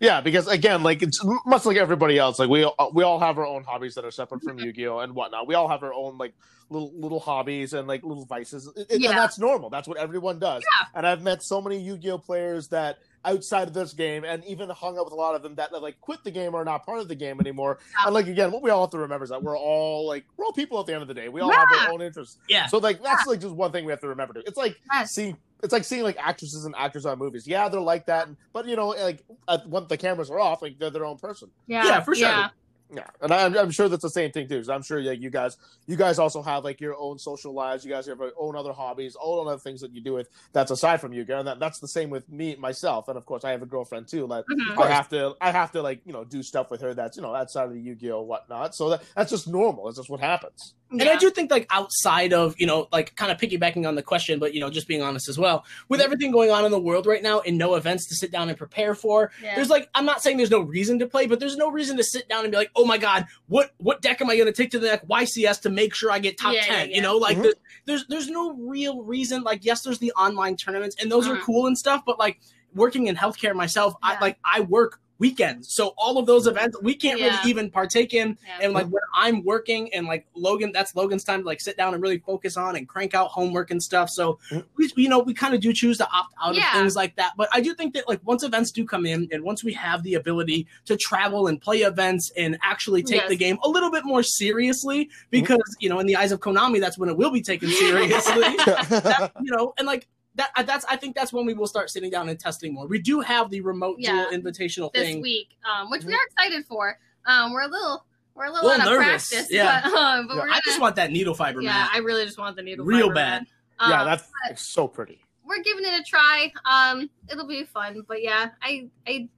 [SPEAKER 1] Yeah, because again, like it's much like everybody else. Like we all, we all have our own hobbies that are separate from Yu-Gi-Oh and whatnot. We all have our own like little little hobbies and like little vices, It-
[SPEAKER 2] Yeah.
[SPEAKER 1] and that's normal. That's what everyone does.
[SPEAKER 2] Yeah.
[SPEAKER 1] And I've met so many Yu-Gi-Oh players that outside of this game, and even hung out with a lot of them that, that like quit the game or are not part of the game anymore.
[SPEAKER 2] Yeah.
[SPEAKER 1] And like again, what we all have to remember is that we're all like we're all people at the end of the day. We all have our own interests.
[SPEAKER 3] Yeah.
[SPEAKER 1] So like that's like just one thing we have to remember. To. It's like
[SPEAKER 2] Yes.
[SPEAKER 1] seeing it's like seeing like actresses and actors on movies. Yeah, they're like that, but you know, like at, when the cameras are off, like they're their own person.
[SPEAKER 2] Yeah.
[SPEAKER 3] Yeah, for sure.
[SPEAKER 2] Yeah.
[SPEAKER 1] Yeah, and I'm, I'm sure that's the same thing too. Because I'm sure like you guys, you guys also have like your own social lives. You guys have your own other hobbies, all other things that you do with that's aside from Yu-Gi-Oh. And that, that's the same with me myself. And of course, I have a girlfriend too. Like
[SPEAKER 2] Mhm.
[SPEAKER 1] I have to, I have to like you know do stuff with her that's you know outside of the Yu-Gi-Oh whatnot. So that that's just normal. That's just what happens.
[SPEAKER 3] And
[SPEAKER 2] Yeah.
[SPEAKER 3] I do think like outside of, you know, like kind of piggybacking on the question, but you know, just being honest as well, with everything going on in the world right now and no events to sit down and prepare for,
[SPEAKER 2] Yeah.
[SPEAKER 3] there's like I'm not saying there's no reason to play, but there's no reason to sit down and be like, oh my god, what what deck am I gonna take to the neck YCS to make sure I get top
[SPEAKER 2] Yeah, yeah,
[SPEAKER 3] ten?
[SPEAKER 2] yeah.
[SPEAKER 3] You know, like
[SPEAKER 1] Mhm.
[SPEAKER 3] there's, there's there's no real reason. Like, yes, there's the online tournaments and those are
[SPEAKER 2] Mhm.
[SPEAKER 3] cool and stuff, but like working in healthcare myself, I like I work weekends. So all of those events we can't
[SPEAKER 2] Yeah.
[SPEAKER 3] really even partake in
[SPEAKER 2] Yeah.
[SPEAKER 3] and like when I'm working and like Logan, that's Logan's time to like sit down and really focus on and crank out homework and stuff. So
[SPEAKER 1] Mhm.
[SPEAKER 3] we, you know, we kind of do choose to opt out
[SPEAKER 2] Yeah.
[SPEAKER 3] of things like that. But I do think that like once events do come in and once we have the ability to travel and play events and actually take
[SPEAKER 2] Yes.
[SPEAKER 3] the game a little bit more seriously, because you know, in the eyes of Konami, that's when it will be taken seriously. that, you know, and like. That, that's I think that's when we will start sitting down and testing more. We do have the remote
[SPEAKER 2] Yeah.
[SPEAKER 3] duel invitational
[SPEAKER 2] this
[SPEAKER 3] thing.
[SPEAKER 2] week, um, which we are excited for. Um, we're a little we're a little,
[SPEAKER 3] Little
[SPEAKER 2] out of
[SPEAKER 3] nervous,
[SPEAKER 2] practice,
[SPEAKER 3] yeah.
[SPEAKER 2] but, um, but
[SPEAKER 1] Yeah,
[SPEAKER 2] we're
[SPEAKER 3] I
[SPEAKER 2] gonna,
[SPEAKER 3] just want that needle fiber,
[SPEAKER 2] yeah,
[SPEAKER 3] man.
[SPEAKER 2] I really just want the needle
[SPEAKER 3] Real
[SPEAKER 2] fiber,
[SPEAKER 3] bad.
[SPEAKER 2] man.
[SPEAKER 1] yeah,
[SPEAKER 2] Um,
[SPEAKER 1] that's so pretty.
[SPEAKER 2] we're giving it a try. Um, it'll be fun, but yeah, I I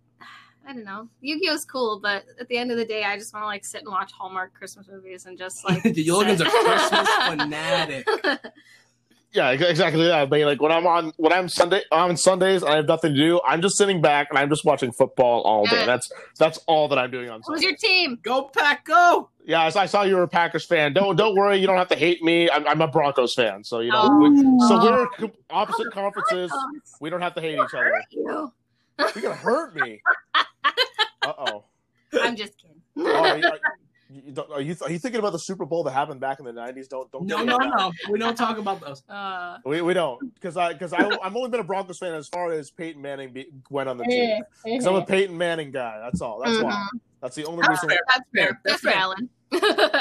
[SPEAKER 2] I don't know. Yu-Gi-Oh's cool, but at the end of the day, I just want to like sit and watch Hallmark Christmas movies and just like.
[SPEAKER 3] the Logan's a
[SPEAKER 2] sit.
[SPEAKER 3] Christmas fanatic.
[SPEAKER 1] Yeah, exactly that. But like when I'm on when I'm Sunday on Sundays and I have nothing to do, I'm just sitting back and I'm just watching football all day.
[SPEAKER 2] Yeah.
[SPEAKER 1] That's that's all that I'm doing on Sunday.
[SPEAKER 2] Who's
[SPEAKER 1] Sunday.
[SPEAKER 2] your team?
[SPEAKER 3] Go pack, go!
[SPEAKER 1] Yeah, I, I saw you were a Packers fan. Don't don't worry, you don't have to hate me. I'm, I'm a Broncos fan, so you know.
[SPEAKER 2] Oh.
[SPEAKER 1] we- so we're com- opposite conferences.
[SPEAKER 2] Broncos.
[SPEAKER 1] We don't have to hate each other.
[SPEAKER 2] Hurt you.
[SPEAKER 1] You're gonna hurt me. Uh oh.
[SPEAKER 2] I'm just kidding.
[SPEAKER 1] Oh, are you, are, you don't- are you are you thinking about the Super Bowl that happened back in the '90s? Don't don't.
[SPEAKER 3] No, no,
[SPEAKER 1] me on that.
[SPEAKER 3] no. We don't talk about those.
[SPEAKER 2] Uh,
[SPEAKER 1] We, we don't because I because I I've only been a Broncos fan as far as Peyton Manning be, went on the team. Because I'm a Peyton Manning guy. That's all. That's why.
[SPEAKER 2] Mhm.
[SPEAKER 1] That's the only
[SPEAKER 3] That's
[SPEAKER 1] reason.
[SPEAKER 3] fair. That's fair.
[SPEAKER 2] That's
[SPEAKER 3] That's fair.
[SPEAKER 2] valid.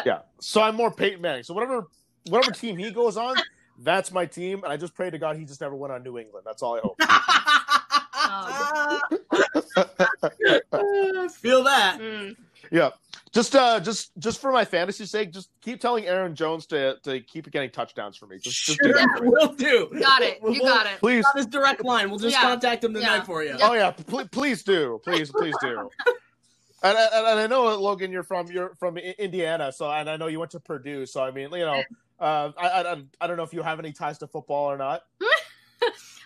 [SPEAKER 1] Yeah. So I'm more Peyton Manning. So whatever whatever team he goes on, that's my team. And I just pray to God he just never went on New England. That's all I hope.
[SPEAKER 3] Feel that.
[SPEAKER 2] Mm.
[SPEAKER 1] Yeah. Just uh just just for my fantasy sake, just keep telling Aaron Jones to to keep getting touchdowns for me. Just, just do
[SPEAKER 3] Sure,
[SPEAKER 1] that.
[SPEAKER 3] will do.
[SPEAKER 2] Got it. You got it.
[SPEAKER 1] Please.
[SPEAKER 3] On his direct line. We'll just
[SPEAKER 2] Yeah.
[SPEAKER 3] contact him tonight
[SPEAKER 2] Yeah.
[SPEAKER 3] for you.
[SPEAKER 2] Yeah.
[SPEAKER 1] Oh yeah, pl- please do. Please, please do. And, and, and I know Logan, you're from you're from Indiana, so and I know you went to Purdue. So I mean, you know, uh, I, I I don't know if you have any ties to football or not.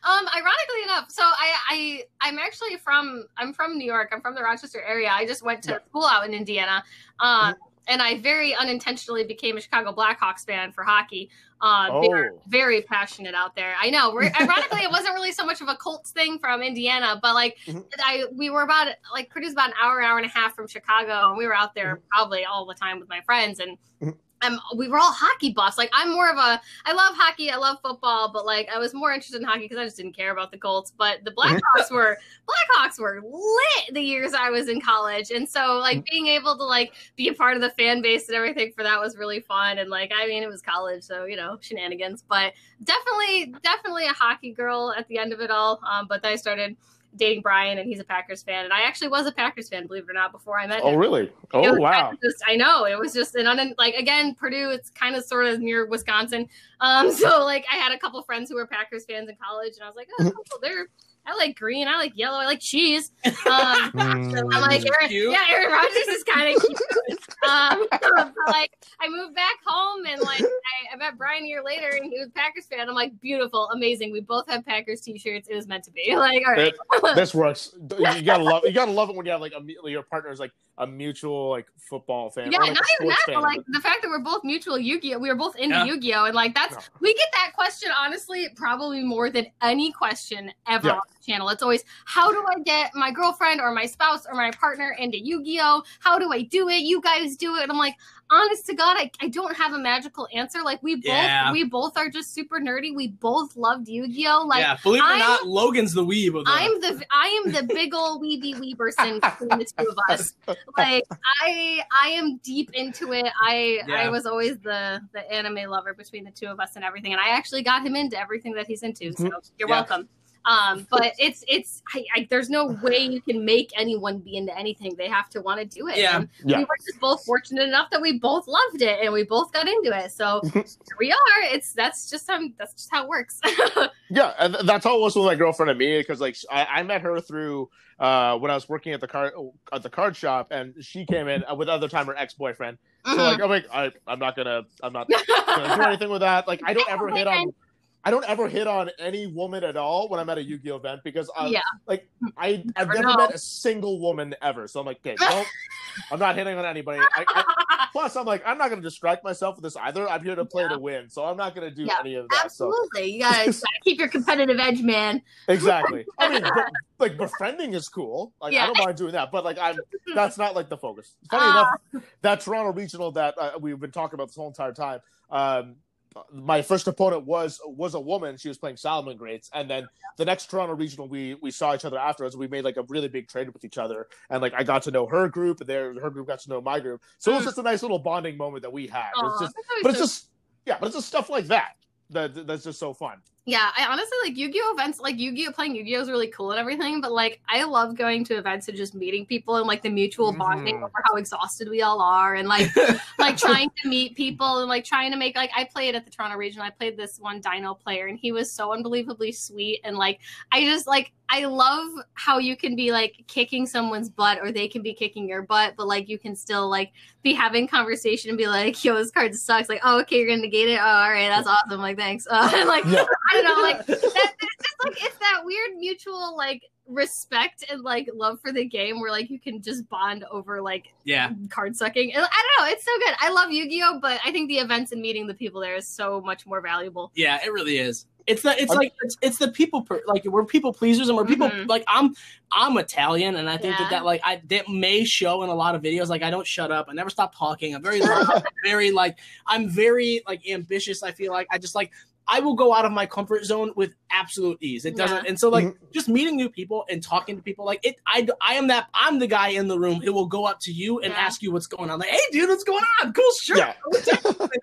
[SPEAKER 2] Um, ironically enough, so I, I I'm actually from I'm from New York. I'm from the Rochester area. I just went to
[SPEAKER 1] Yeah.
[SPEAKER 2] school out in Indiana. Um, and I very unintentionally became a Chicago Blackhawks fan for hockey. Uh,
[SPEAKER 1] Oh,
[SPEAKER 2] very passionate out there. I know. We're, ironically, it wasn't really so much of a Colts thing from Indiana, but like
[SPEAKER 1] Mhm.
[SPEAKER 2] I, we were about like Purdue's about an hour, hour and a half from Chicago, and we were out there probably all the time with my friends, and Um, we were all hockey buffs. Like I'm more of a, I love hockey, I love football, but like I was more interested in hockey because I just didn't care about the Colts. But the Blackhawks were Blackhawks were lit the years I was in college, and so like being able to like be a part of the fan base and everything for that was really fun. And like I mean, it was college, so you know shenanigans, but definitely, definitely a hockey girl at the end of it all. Um, but then I started dating Bryan, and he's a Packers fan, and I actually was a Packers fan, believe it or not, before I met
[SPEAKER 1] oh,
[SPEAKER 2] him.
[SPEAKER 1] Oh, really? Oh, wow.
[SPEAKER 2] Just, I know it was just an un, like again Purdue. It's kind of sort of near Wisconsin, um. So like I had a couple friends who were Packers fans in college, and I was like, oh, cool, they're. I like green. I like yellow. I like cheese. Um,
[SPEAKER 1] Mm.
[SPEAKER 2] I'm like, Aaron, yeah, Aaron Rodgers is kind of cute. Um, like, I moved back home and like, I, I met Bryan a year later and he was a Packers fan. I'm like, beautiful, amazing. We both have Packers t-shirts. It was meant to be. Like, all right.
[SPEAKER 1] this works. You gotta love. You gotta love it when you have like a mu- your partner is like a mutual like football fan.
[SPEAKER 2] yeah,
[SPEAKER 1] or, like,
[SPEAKER 2] not even that,
[SPEAKER 1] sports
[SPEAKER 2] but like the fact that we're both mutual Yu-Gi-Oh. We were both into
[SPEAKER 3] Yeah.
[SPEAKER 2] Yu-Gi-Oh, and like that's
[SPEAKER 1] Yeah.
[SPEAKER 2] we get that question honestly probably more than any question ever
[SPEAKER 1] Yeah.
[SPEAKER 2] on the channel. It's always how do I get my girlfriend or my spouse or my partner into Yu-Gi-Oh? How do I do it? You guys do it. And I'm like, honest to God, I, I don't have a magical answer. Like we both
[SPEAKER 3] Yeah.
[SPEAKER 2] we both are just super nerdy. We both loved Yu-Gi-Oh. Like
[SPEAKER 3] yeah, believe it or
[SPEAKER 2] I'm-
[SPEAKER 3] not, Logan's the weeb of the.
[SPEAKER 2] I'm the I am the big old weeby weeberson between the two of us. Like I I am deep into it. I I was always the the anime lover between the two of us and everything, and I actually got him into everything that he's into. So mm-hmm. you're
[SPEAKER 3] Yeah.
[SPEAKER 2] welcome. Um, but it's it's I, I, there's no way you can make anyone be into anything. They have to want to do it.
[SPEAKER 3] Yeah.
[SPEAKER 1] Yeah.
[SPEAKER 2] we were just both fortunate enough that we both loved it and we both got into it. So
[SPEAKER 1] Mhm.
[SPEAKER 2] here we are. It's that's just how that's just how it works.
[SPEAKER 1] Yeah, and that's how it was with my girlfriend and me because like I, I met her through uh when I was working at the card at the card shop and she came in uh, with other time her ex boyfriend. So like I'm like I, I'm not gonna I'm not gonna do anything with that. Like I don't ever hit on I don't ever hit on any woman at all when I'm at a Yu-Gi-Oh event because I,
[SPEAKER 2] yeah.
[SPEAKER 1] like I I've
[SPEAKER 2] Never
[SPEAKER 1] met a single woman ever. So I'm like, okay, nope, I'm not hitting on anybody. I, I, plus, I'm like, I'm not gonna distract myself with this either. I'm here to play
[SPEAKER 2] Yeah.
[SPEAKER 1] to win, so I'm not gonna do
[SPEAKER 2] Yeah,
[SPEAKER 1] any of that. So
[SPEAKER 2] Absolutely. You gotta, you gotta keep your competitive edge, man.
[SPEAKER 1] exactly. I mean, but, like befriending is cool. Like. I don't mind doing that, but like I'm that's not like the focus. Funny
[SPEAKER 2] Ah.
[SPEAKER 1] enough, that Toronto regional that uh, we've been talking about this whole entire time. Um, my first opponent was was a woman. She was playing Salamangreats, and then the next Toronto regional, we we saw each other afterwards. We made like a really big trade with each other, and like I got to know her group, and their her group got to know my group. So it was
[SPEAKER 2] Mm.
[SPEAKER 1] just a nice little bonding moment that we had.
[SPEAKER 2] Aw,
[SPEAKER 1] It's just, but it's just yeah, but it's just stuff like that that that's just so fun.
[SPEAKER 2] Yeah. I honestly like Yu-Gi-Oh events. Like Yu-Gi-Oh playing Yu-Gi-Oh is really cool and everything, but like I love going to events and just meeting people and like the mutual bonding
[SPEAKER 1] Mhm.
[SPEAKER 2] over how exhausted we all are and like like trying to meet people and like trying to make like I played at the Toronto region. I played this one Dino player and he was so unbelievably sweet and like I just like I love how you can be like kicking someone's butt or they can be kicking your butt, but like you can still like be having conversation and be like, yo, this card sucks. Like, oh, okay, you're gonna negate it. Oh, all right, that's awesome. Like, thanks. Uh, and like
[SPEAKER 1] Yeah.
[SPEAKER 2] I don't know, like that, it's just like it's that weird mutual like respect and like love for the game where like you can just bond over like
[SPEAKER 3] yeah,
[SPEAKER 2] card sucking. I don't know, it's so good. I love Yu-Gi-Oh, but I think the events and meeting the people there is so much more valuable.
[SPEAKER 3] yeah, it really is. It's the it's
[SPEAKER 1] I'm-
[SPEAKER 3] like it's, it's the people per, like we're people pleasers and we're people
[SPEAKER 2] Mhm.
[SPEAKER 3] like I'm I'm Italian and I think
[SPEAKER 2] Yeah.
[SPEAKER 3] that that like I that may show in a lot of videos like I don't shut up I never stop talking I'm very loud, very like I'm very like ambitious I feel like I just like I will go out of my comfort zone with absolute ease it doesn't
[SPEAKER 2] Yeah.
[SPEAKER 3] and so like
[SPEAKER 1] Mhm.
[SPEAKER 3] just meeting new people and talking to people like it I I am that I'm the guy in the room who will go up to you and
[SPEAKER 2] Yeah.
[SPEAKER 3] ask you what's going on like hey dude what's going on cool shirt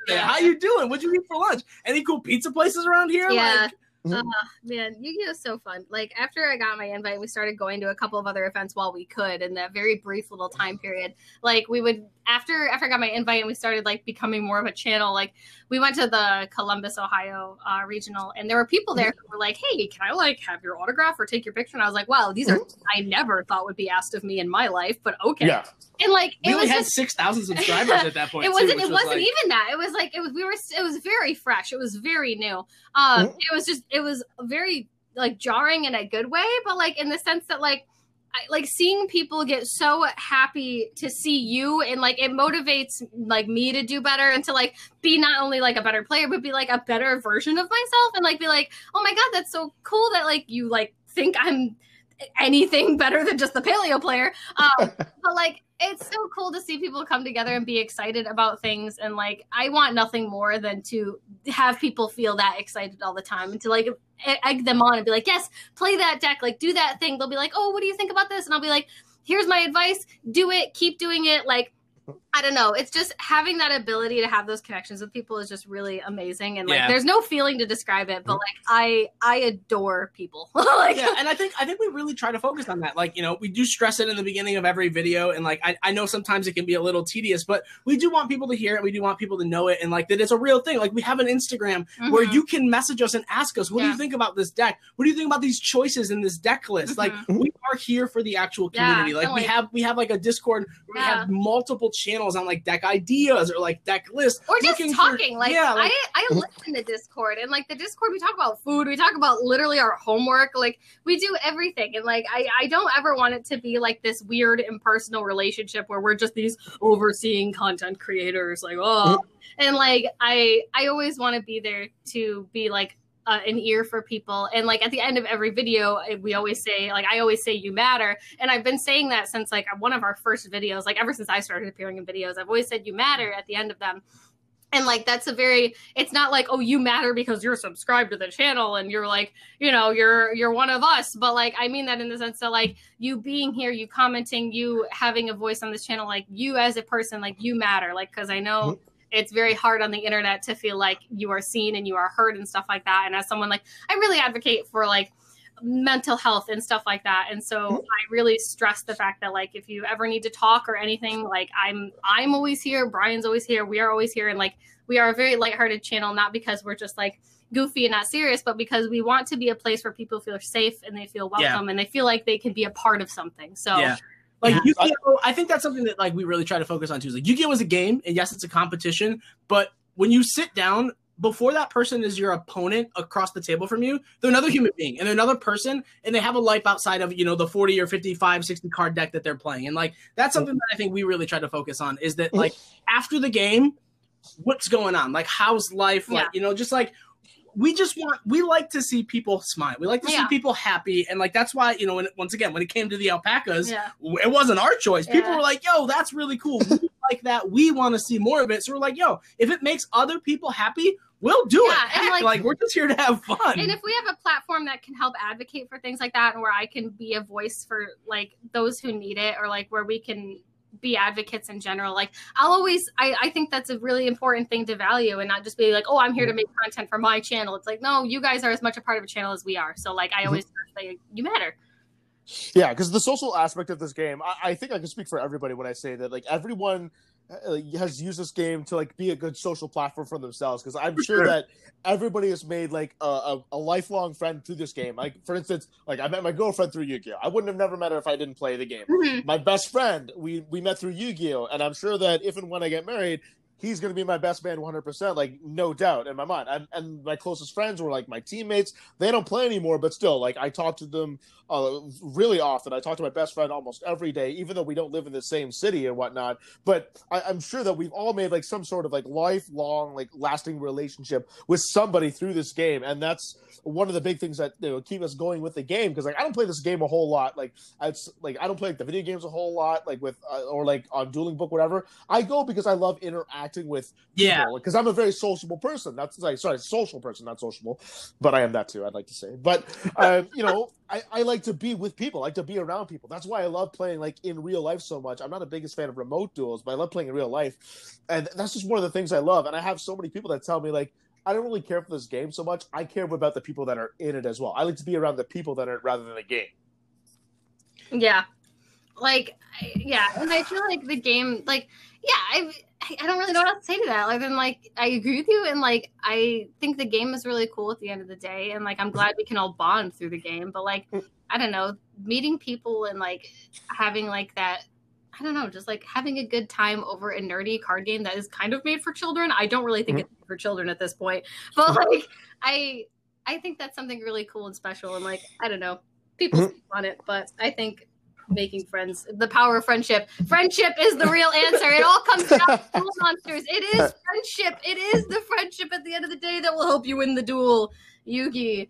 [SPEAKER 1] Yeah.
[SPEAKER 3] How you doing? What'd you eat for lunch? Any cool pizza places around here?
[SPEAKER 2] Yeah.
[SPEAKER 3] Like,
[SPEAKER 2] Uh, man, Yu-Gi-Oh is so fun. Like after I got my invite, we started going to a couple of other events while we could in that very brief little time period. Like we would after after I got my invite and we started like becoming more of a channel. Like we went to the Columbus, Ohio uh, regional, and there were people there who were like, "Hey, can I like have your autograph or take your picture?" And I was like, "Wow, these are I never thought would be asked of me in my life, but okay."
[SPEAKER 1] Yeah.
[SPEAKER 2] And like
[SPEAKER 3] we
[SPEAKER 2] it
[SPEAKER 3] only
[SPEAKER 2] was
[SPEAKER 3] had
[SPEAKER 2] just
[SPEAKER 3] six thousand subscribers at that point.
[SPEAKER 2] it wasn't
[SPEAKER 3] which
[SPEAKER 2] it
[SPEAKER 3] was
[SPEAKER 2] wasn't
[SPEAKER 3] like-
[SPEAKER 2] even that it was like it was we were it was very fresh it was very new um
[SPEAKER 1] Mhm.
[SPEAKER 2] it was just it was very like jarring in a good way but like in the sense that like I, like seeing people get so happy to see you and like it motivates like me to do better and to like be not only like a better player but be like a better version of myself and like be like oh my god that's so cool that like you like think i'm anything better than just the paleo player. Um but like it's so cool to see people come together and be excited about things. And like i want nothing more than to have people feel that excited all the time and to like egg them on and be like yes play that deck. Like do that thing. They'll be like oh what do you think about this? And i'll be like here's my advice. Do it. Keep doing it. Like I don't know. It's just having that ability to have those connections with people is just really amazing. And like,
[SPEAKER 3] Yeah.
[SPEAKER 2] there's no feeling to describe it, but like, I I adore people. like,
[SPEAKER 3] yeah, and I think I think we really try to focus on that. Like, you know, we do stress it in the beginning of every video, and like I, I know sometimes it can be a little tedious, but we do want people to hear it. We do want people to know it, and like that it's a real thing. Like we have an Instagram where
[SPEAKER 2] Mhm.
[SPEAKER 3] you can message us and ask us, what do you think about this deck? What do you think about these choices in this deck list? Like
[SPEAKER 2] Mhm.
[SPEAKER 3] we are here for the actual
[SPEAKER 2] Yeah,
[SPEAKER 3] community. like
[SPEAKER 2] and,
[SPEAKER 3] we
[SPEAKER 2] like-
[SPEAKER 3] have we have like a Discord where we have multiple channels on like deck ideas or like deck lists.
[SPEAKER 2] or just
[SPEAKER 3] looking for-
[SPEAKER 2] talking. like,
[SPEAKER 3] yeah, like-
[SPEAKER 2] I I mm-hmm. listen to Discord and like the Discord, we talk about food, we talk about literally our homework. Like we do everything, and like I I don't ever want it to be like this weird impersonal relationship where we're just these overseeing content creators. Like oh, mm-hmm. and like I I always want to be there to be like. Uh, an ear for people. And like at the end of every video we always say like i always say you matter. And i've been saying that since like one of our first videos like ever since i started appearing in videos i've always said you matter at the end of them. And like that's a very it's not like oh you matter because you're subscribed to the channel and you're like you know you're you're one of us. But like i mean that in the sense that like you being here you commenting you having a voice on this channel like you as a person like you matter. Like because i know it's very hard on the internet to feel like you are seen and you are heard and stuff like that. And as someone like i really advocate for like mental health and stuff like that. And so mm-hmm. i really stress the fact that like if you ever need to talk or anything like i'm i'm always here bryan's always here we are always here. And like we are a very lighthearted channel not because we're just like goofy and not serious but because we want to be a place where people feel safe and they feel
[SPEAKER 3] Yeah.
[SPEAKER 2] welcome and they feel like they can be a part of something. So
[SPEAKER 3] Yeah. Like
[SPEAKER 2] Yeah.
[SPEAKER 3] Yu-Gi-Oh, I think that's something that like we really try to focus on too. Is like Yu-Gi-Oh is a game, and yes, it's a competition. But when you sit down, before that person is your opponent across the table from you, they're another human being and they're another person, and they have a life outside of you know the forty or 55, 60 card deck that they're playing. And like that's something that I think we really try to focus on is that like after the game, what's going on? Like how's life? Like
[SPEAKER 2] Yeah.
[SPEAKER 3] you know, just like we just want we like to see people smile. We like to see people happy, and like that's why you know when once again when it came to the alpacas,
[SPEAKER 2] yeah
[SPEAKER 3] it wasn't our choice. People were like, "Yo, that's really cool. We like that. We want to see more of it." So we're like, "Yo, if it makes other people happy, we'll do
[SPEAKER 2] Yeah,
[SPEAKER 3] it." Heck,
[SPEAKER 2] like-
[SPEAKER 3] like, we're just here to have fun.
[SPEAKER 2] and if we have a platform that can help advocate for things like that and where i can be a voice for like those who need it or like where we can be advocates in general like i'll always i, I think that's a really important thing to value and not just be like oh i'm here to make content for my channel. It's like no you guys are as much a part of a channel as we are. So like i mm-hmm. always say you matter.
[SPEAKER 1] Yeah, because the social aspect of this game, I, I think I can speak for everybody when I say that like everyone has used this game to like be a good social platform for themselves. Because I'm sure
[SPEAKER 3] sure.
[SPEAKER 1] that everybody has made like a, a, a lifelong friend through this game. Like for instance, like I met my girlfriend through Yu-Gi-Oh. I wouldn't have never met her if I didn't play the game.
[SPEAKER 2] Mhm.
[SPEAKER 1] My best friend, we we met through Yu-Gi-Oh, and I'm sure that if and when I get married. He's gonna be my best man 100%, like no doubt in my mind. And, and my closest friends were like my teammates. They don't play anymore, but still, like I talk to them uh, really often. I talk to my best friend almost every day, even though we don't live in the same city and whatnot. But I, I'm sure that we've all made like some sort of like lifelong, like lasting relationship with somebody through this game, and that's one of the big things that you know, keep us going with the game. Because like I don't play this game a whole lot. Like it's like I don't play like, the video games a whole lot, like with uh, or like on Dueling Book, whatever. I go because I love interacting with
[SPEAKER 3] yeah,
[SPEAKER 1] because I'm a very sociable person. That's like sorry, social person, not sociable, but I am that too. I'd like to say, but um, you know, I, I like to be with people, I like to be around people. That's why I love playing like in real life so much. I'm not the biggest fan of remote duels, but I love playing in real life, and that's just one of the things I love. And I have so many people that tell me like. I don't really care for this game so much. I care about the people that are in it as well. I like to be around the people that are rather than the game.
[SPEAKER 2] Yeah. Like, yeah. And I feel like the game, like, yeah, I, I don't really know what else to say to that. Other than, like, I agree with you. And, like, I think the game is really cool at the end of the day. And, like, I'm glad we can all bond through the game. But, like, I don't know, meeting people and, like, having, like, that. I don't know, just like having a good time over a nerdy card game that is kind of made for children. I don't really think
[SPEAKER 1] Mhm.
[SPEAKER 2] it's for children at this point, but like I, I think that's something really cool and special. And like I don't know, people
[SPEAKER 1] Mhm.
[SPEAKER 2] on it, but I think making friends, the power of friendship. Friendship is the real answer. It all comes down to duel monsters. It is friendship. It is the friendship at the end of the day that will help you win the duel. Yugi.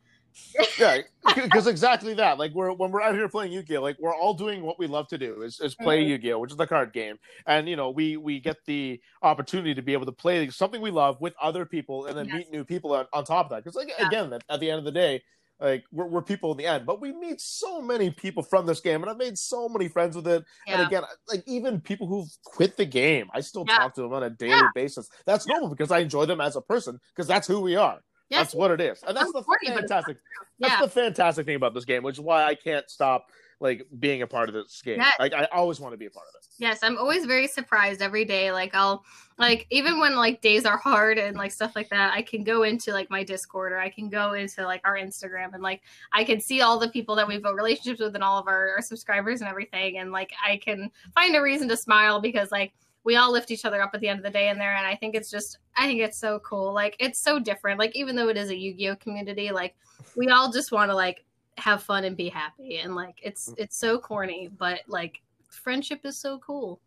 [SPEAKER 1] yeah, because exactly that. Like we're when we're out here playing Yu-Gi-Oh, like we're all doing what we love to do is, is play
[SPEAKER 2] Mhm.
[SPEAKER 1] Yu-Gi-Oh, which is the card game, and you know we we get the opportunity to be able to play something we love with other people and then
[SPEAKER 2] Yes.
[SPEAKER 1] meet new people on, on top of that. Because like
[SPEAKER 2] Yeah.
[SPEAKER 1] again, at, at the end of the day. Like we're, we're people in the end but we meet so many people from this game and i've made so many friends with it
[SPEAKER 2] Yeah.
[SPEAKER 1] and again like even people who've quit the game i still
[SPEAKER 2] Yeah.
[SPEAKER 1] talk to them on a daily
[SPEAKER 2] Yeah.
[SPEAKER 1] basis that's normal because i enjoy them as a person because that's who we are
[SPEAKER 2] Yes.
[SPEAKER 1] that's what it is and that's
[SPEAKER 2] I'm
[SPEAKER 1] the
[SPEAKER 2] it's
[SPEAKER 1] fantastic that's the fantastic thing about this game which is why i can't stop like being a part of this game like i always want to be a part of it
[SPEAKER 2] Yes, I'm always very surprised every day. Like I'll like even when like days are hard and like stuff like that, I can go into like my Discord or I can go into like our Instagram and like I can see all the people that we've built relationships with and all of our, our subscribers and everything. And like I can find a reason to smile because like we all lift each other up at the end of the day in there. And I think it's just I think it's so cool. Like it's so different. Like even though it is a Yu-Gi-Oh community, like we all just want to like have fun and be happy. And like it's mm. it's so corny, but like friendship is so cool.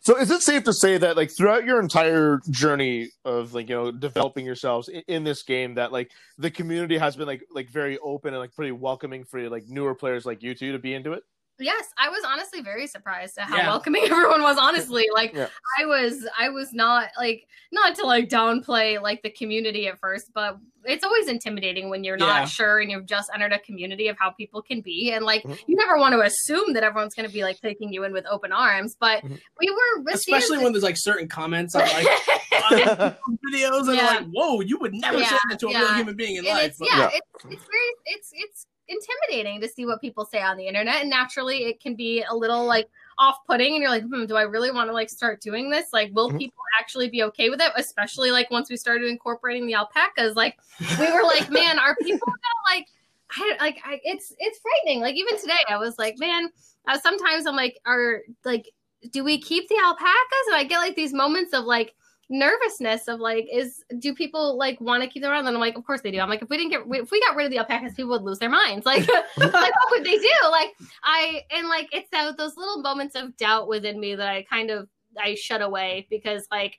[SPEAKER 1] So is it safe to say that like throughout your entire journey of like you know developing yourselves in, in this game that like the community has been like like very open and like pretty welcoming for like newer players like you two to be into it?
[SPEAKER 2] Yes, I was honestly very surprised at how
[SPEAKER 3] Yeah.
[SPEAKER 2] welcoming everyone was. Honestly, like
[SPEAKER 1] Yeah.
[SPEAKER 2] I was, I was not like not to like downplay like the community at first, but it's always intimidating when you're not
[SPEAKER 3] Yeah.
[SPEAKER 2] sure and you've just entered a community of how people can be, and like
[SPEAKER 1] Mhm.
[SPEAKER 2] you never want to assume that everyone's going to be like taking you in with open arms. But
[SPEAKER 1] Mhm.
[SPEAKER 2] we were
[SPEAKER 3] Especially when there's like certain comments on like videos and
[SPEAKER 2] Yeah.
[SPEAKER 3] like, whoa, you would never say that to a
[SPEAKER 2] yeah.
[SPEAKER 3] real human being in
[SPEAKER 2] and
[SPEAKER 3] life.
[SPEAKER 2] it's
[SPEAKER 3] But-
[SPEAKER 2] yeah,
[SPEAKER 1] Yeah.
[SPEAKER 2] it's it's very it's it's intimidating to see what people say on the internet. And naturally it can be a little like off-putting and you're like hmm, do i really want to like start doing this? Like will
[SPEAKER 1] Mhm.
[SPEAKER 2] people actually be okay with it? Especially like once we started incorporating the alpacas like we were like man are people gonna like I, like I, it's it's frightening. Like even today i was like man uh, sometimes i'm like are like do we keep the alpacas? And i get like these moments of like nervousness of like is do people like want to keep them around and i'm like of course they do. I'm like if we didn't get if we got rid of the alpacas people would lose their minds. Like like what would they do? Like i and like it's that, those little moments of doubt within me that i kind of i shut away because like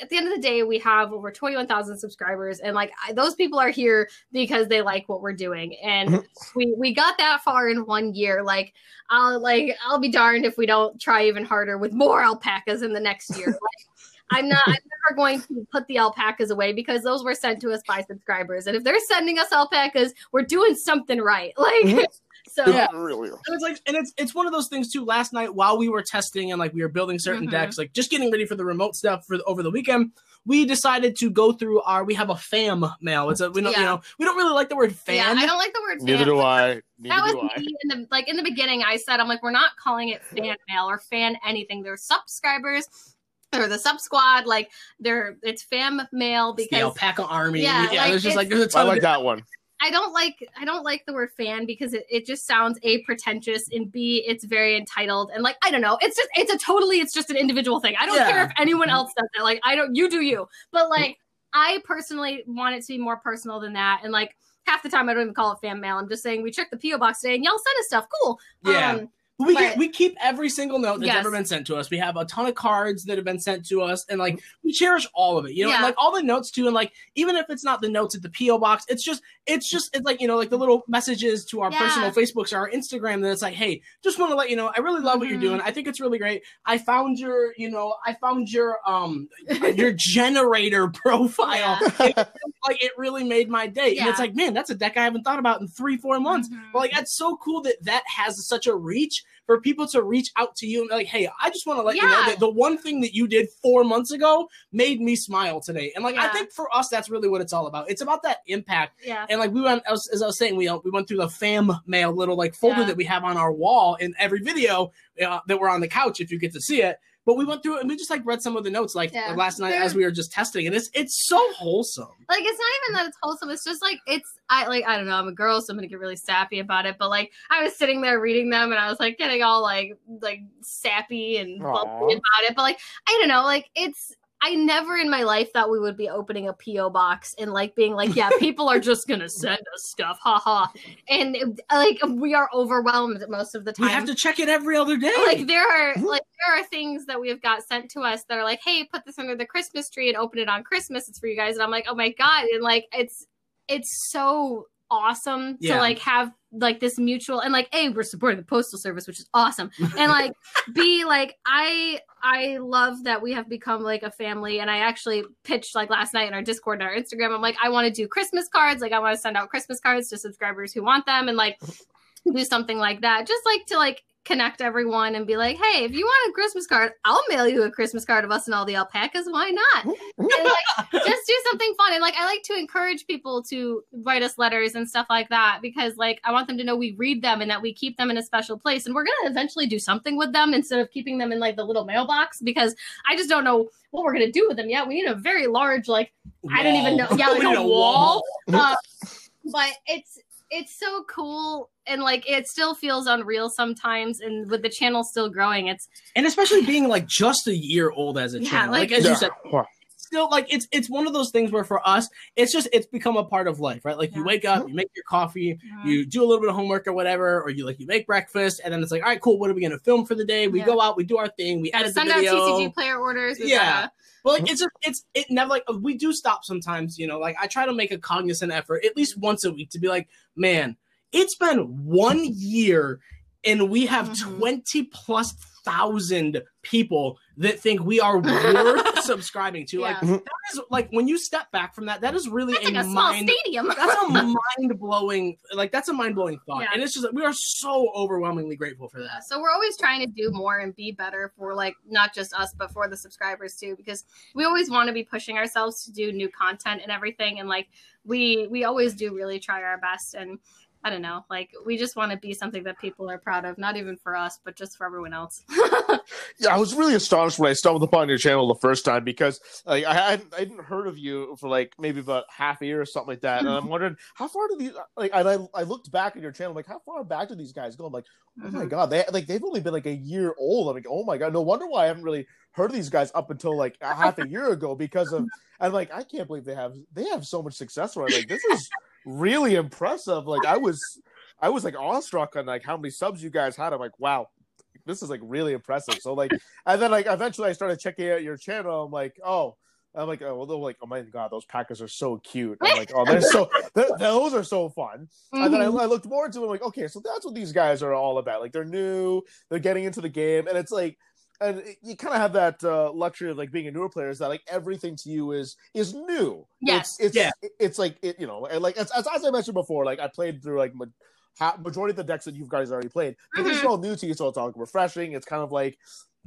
[SPEAKER 2] at the end of the day we have over 21,000 subscribers and like I, those people are here because they like what we're doing. And mm-hmm. we we got that far in one year. Like I'll like I'll be darned if we don't try even harder with more alpacas in the next year. Like, I'm not. I'm never going to put the alpacas away because those were sent to us by subscribers, and if they're sending us alpacas, we're doing something right. Like
[SPEAKER 1] Mhm.
[SPEAKER 2] so.
[SPEAKER 3] Yeah.
[SPEAKER 1] really.
[SPEAKER 3] And it's like, and it's it's one of those things too. Last night, while we were testing and like we were building certain
[SPEAKER 2] Mhm.
[SPEAKER 3] decks, like just getting ready for the remote stuff for over the weekend, we decided to go through our. We have a fam mail. It's a we don't you know we don't really like the word
[SPEAKER 2] Yeah,
[SPEAKER 3] fan.
[SPEAKER 2] I don't like the word.
[SPEAKER 1] Neither do I. Neither
[SPEAKER 2] That was
[SPEAKER 1] do I.
[SPEAKER 2] me in the like in the beginning. I said I'm like we're not calling it fan mail or fan anything. They're subscribers or the sub squad. Like they're it's fam mail because
[SPEAKER 3] the
[SPEAKER 2] because
[SPEAKER 3] alpaca army.
[SPEAKER 2] Yeah,
[SPEAKER 3] Yeah,
[SPEAKER 2] like,
[SPEAKER 3] there's just like there's a
[SPEAKER 1] I
[SPEAKER 3] ton
[SPEAKER 1] like
[SPEAKER 3] of
[SPEAKER 1] that one.
[SPEAKER 2] I don't like I don't like the word fan because it, it just sounds a pretentious and b it's very entitled and like I don't know it's just it's a totally it's just an individual thing I don't
[SPEAKER 3] Yeah.
[SPEAKER 2] care if anyone else does it like I don't you do you but like I personally want it to be more personal than that and like half the time I don't even call it fan mail I'm just saying we checked the PO box today and y'all sent us stuff cool
[SPEAKER 3] Yeah.
[SPEAKER 2] um,
[SPEAKER 3] But we
[SPEAKER 2] But-
[SPEAKER 3] get, we keep every single note that's
[SPEAKER 2] Yes.
[SPEAKER 3] ever been sent to us. We have a ton of cards that have been sent to us, and like we cherish all of it. You know, and, like all the notes too, and like even if it's not the notes at the PO box, it's just it's just it's like you know like the little messages to our
[SPEAKER 2] Yeah.
[SPEAKER 3] personal Facebooks or our Instagram. That it's like, hey, just want to let you know, I really love what you're
[SPEAKER 2] Mhm.
[SPEAKER 3] doing. I think it's really great. I found your you know I found your um your Generaider profile. It- like it really made my day, and it's like man, that's a deck I haven't thought about in three four months.
[SPEAKER 2] mhm.
[SPEAKER 3] But like that's so cool that that has such a reach for people to reach out to you and be like, hey, I just want to let you know that the one thing that you did four months ago made me smile today. And like I think for us, that's really what it's all about. It's about that impact.
[SPEAKER 2] yeah
[SPEAKER 3] And like we went, as, as I was saying, we uh, we went through the fam mail little like folder
[SPEAKER 2] Yeah.
[SPEAKER 3] that we have on our wall in every video uh, that we're on the couch if you get to see it. But we went through it and we just like read some of the notes like
[SPEAKER 2] Yeah.
[SPEAKER 3] last night
[SPEAKER 2] They're-
[SPEAKER 3] as we were just testing, and it's it's so wholesome.
[SPEAKER 2] like it's not even that it's wholesome it's just like it's i like i don't know i'm a girl so i'm gonna get really sappy about it but like i was sitting there reading them and i was like getting all like like sappy and about it but like i don't know like it's I never in my life thought we would be opening a PO box and like being like, yeah, people are just gonna send us stuff, haha. And like we are overwhelmed most of the time
[SPEAKER 3] We have to check it every other day.
[SPEAKER 2] like there are like there are things that we have got sent to us that are like hey put this under the christmas tree and open it on christmas it's for you guys and i'm like oh my god and like it's it's so awesome
[SPEAKER 3] Yeah.
[SPEAKER 2] to like have like this mutual and like a we're supporting the postal service which is awesome. And like b like i i love that we have become like a family. And i actually pitched like last night in our discord and our instagram. I'm like i want to do christmas cards. Like i want to send out christmas cards to subscribers who want them and like do something like that. Just like to like connect everyone and be like, hey, if you want a Christmas card, I'll mail you a Christmas card of us and all the alpacas. Why not? and like, just do something fun. And like, I like to encourage people to write us letters and stuff like that because like I want them to know we read them and that we keep them in a special place. And we're gonna eventually do something with them instead of keeping them in like the little mailbox because I just don't know what we're gonna do with them yet. We need a very large like wall. I don't even know. Yeah, like a wall. wall. Uh, but it's it's so cool and like it still feels unreal sometimes and with the channel still growing it's
[SPEAKER 3] and especially being like just a year old as a yeah, channel like, like as yeah. you said still like it's it's one of those things where for us it's just it's become a part of life right like yeah. you wake up you make your coffee you do a little bit of homework or whatever or you like you make breakfast and then it's like all right cool what are we gonna film for the day we go out we do our thing we edit
[SPEAKER 2] send
[SPEAKER 3] the video.
[SPEAKER 2] out tcg player orders
[SPEAKER 3] yeah well, like, it's a, it's it never like we do stop sometimes, you know. Like I try to make a cognizant effort at least once a week to be like, man, it's been one year and we have mm-hmm. 20 plus thousand people that think we are worth subscribing to. Yeah. Like that is like when you step back from that, that is really
[SPEAKER 2] a,
[SPEAKER 3] like
[SPEAKER 2] a mind, stadium.
[SPEAKER 3] that's a mind blowing like that's a mind blowing thought. Yeah. And it's just we are so overwhelmingly grateful for that.
[SPEAKER 2] So we're always trying to do more and be better for like not just us, but for the subscribers too, because we always want to be pushing ourselves to do new content and everything. And like we we always do really try our best and I don't know. Like we just want to be something that people are proud of, not even for us, but just for everyone else.
[SPEAKER 1] yeah, I was really astonished when I stumbled upon your channel the first time because like I hadn't I hadn't heard of you for like maybe about half a year or something like that, and I'm wondering how far do these like and I I looked back at your channel like how far back do these guys go? I'm like, oh mm-hmm. my god, they like they've only been like a year old. I'm like, oh my god, no wonder why I haven't really heard of these guys up until like a half a year ago because of and like I can't believe they have they have so much success right. Like this is really impressive. Like I was, I was like awestruck on like how many subs you guys had. I'm like, wow, this is like really impressive. So like, and then like eventually I started checking out your channel. I'm like, oh. I'm like, oh, well, like, oh my god, those Packers are so cute. I'm like, oh, they're so, they're, those are so fun. Mm-hmm. And then I, mm-hmm. I, looked more into it. I'm like, okay, so that's what these guys are all about. Like, they're new, they're getting into the game, and it's like, and you kind of have that uh, luxury of like being a newer player is that like everything to you is is new.
[SPEAKER 2] Yes,
[SPEAKER 1] it's, it's
[SPEAKER 2] yeah.
[SPEAKER 1] It's like it, you know, like as, as, as I mentioned before, like I played through like ma- majority of the decks that you guys already played. But mm-hmm. this is all new to you, so it's all refreshing. It's kind of like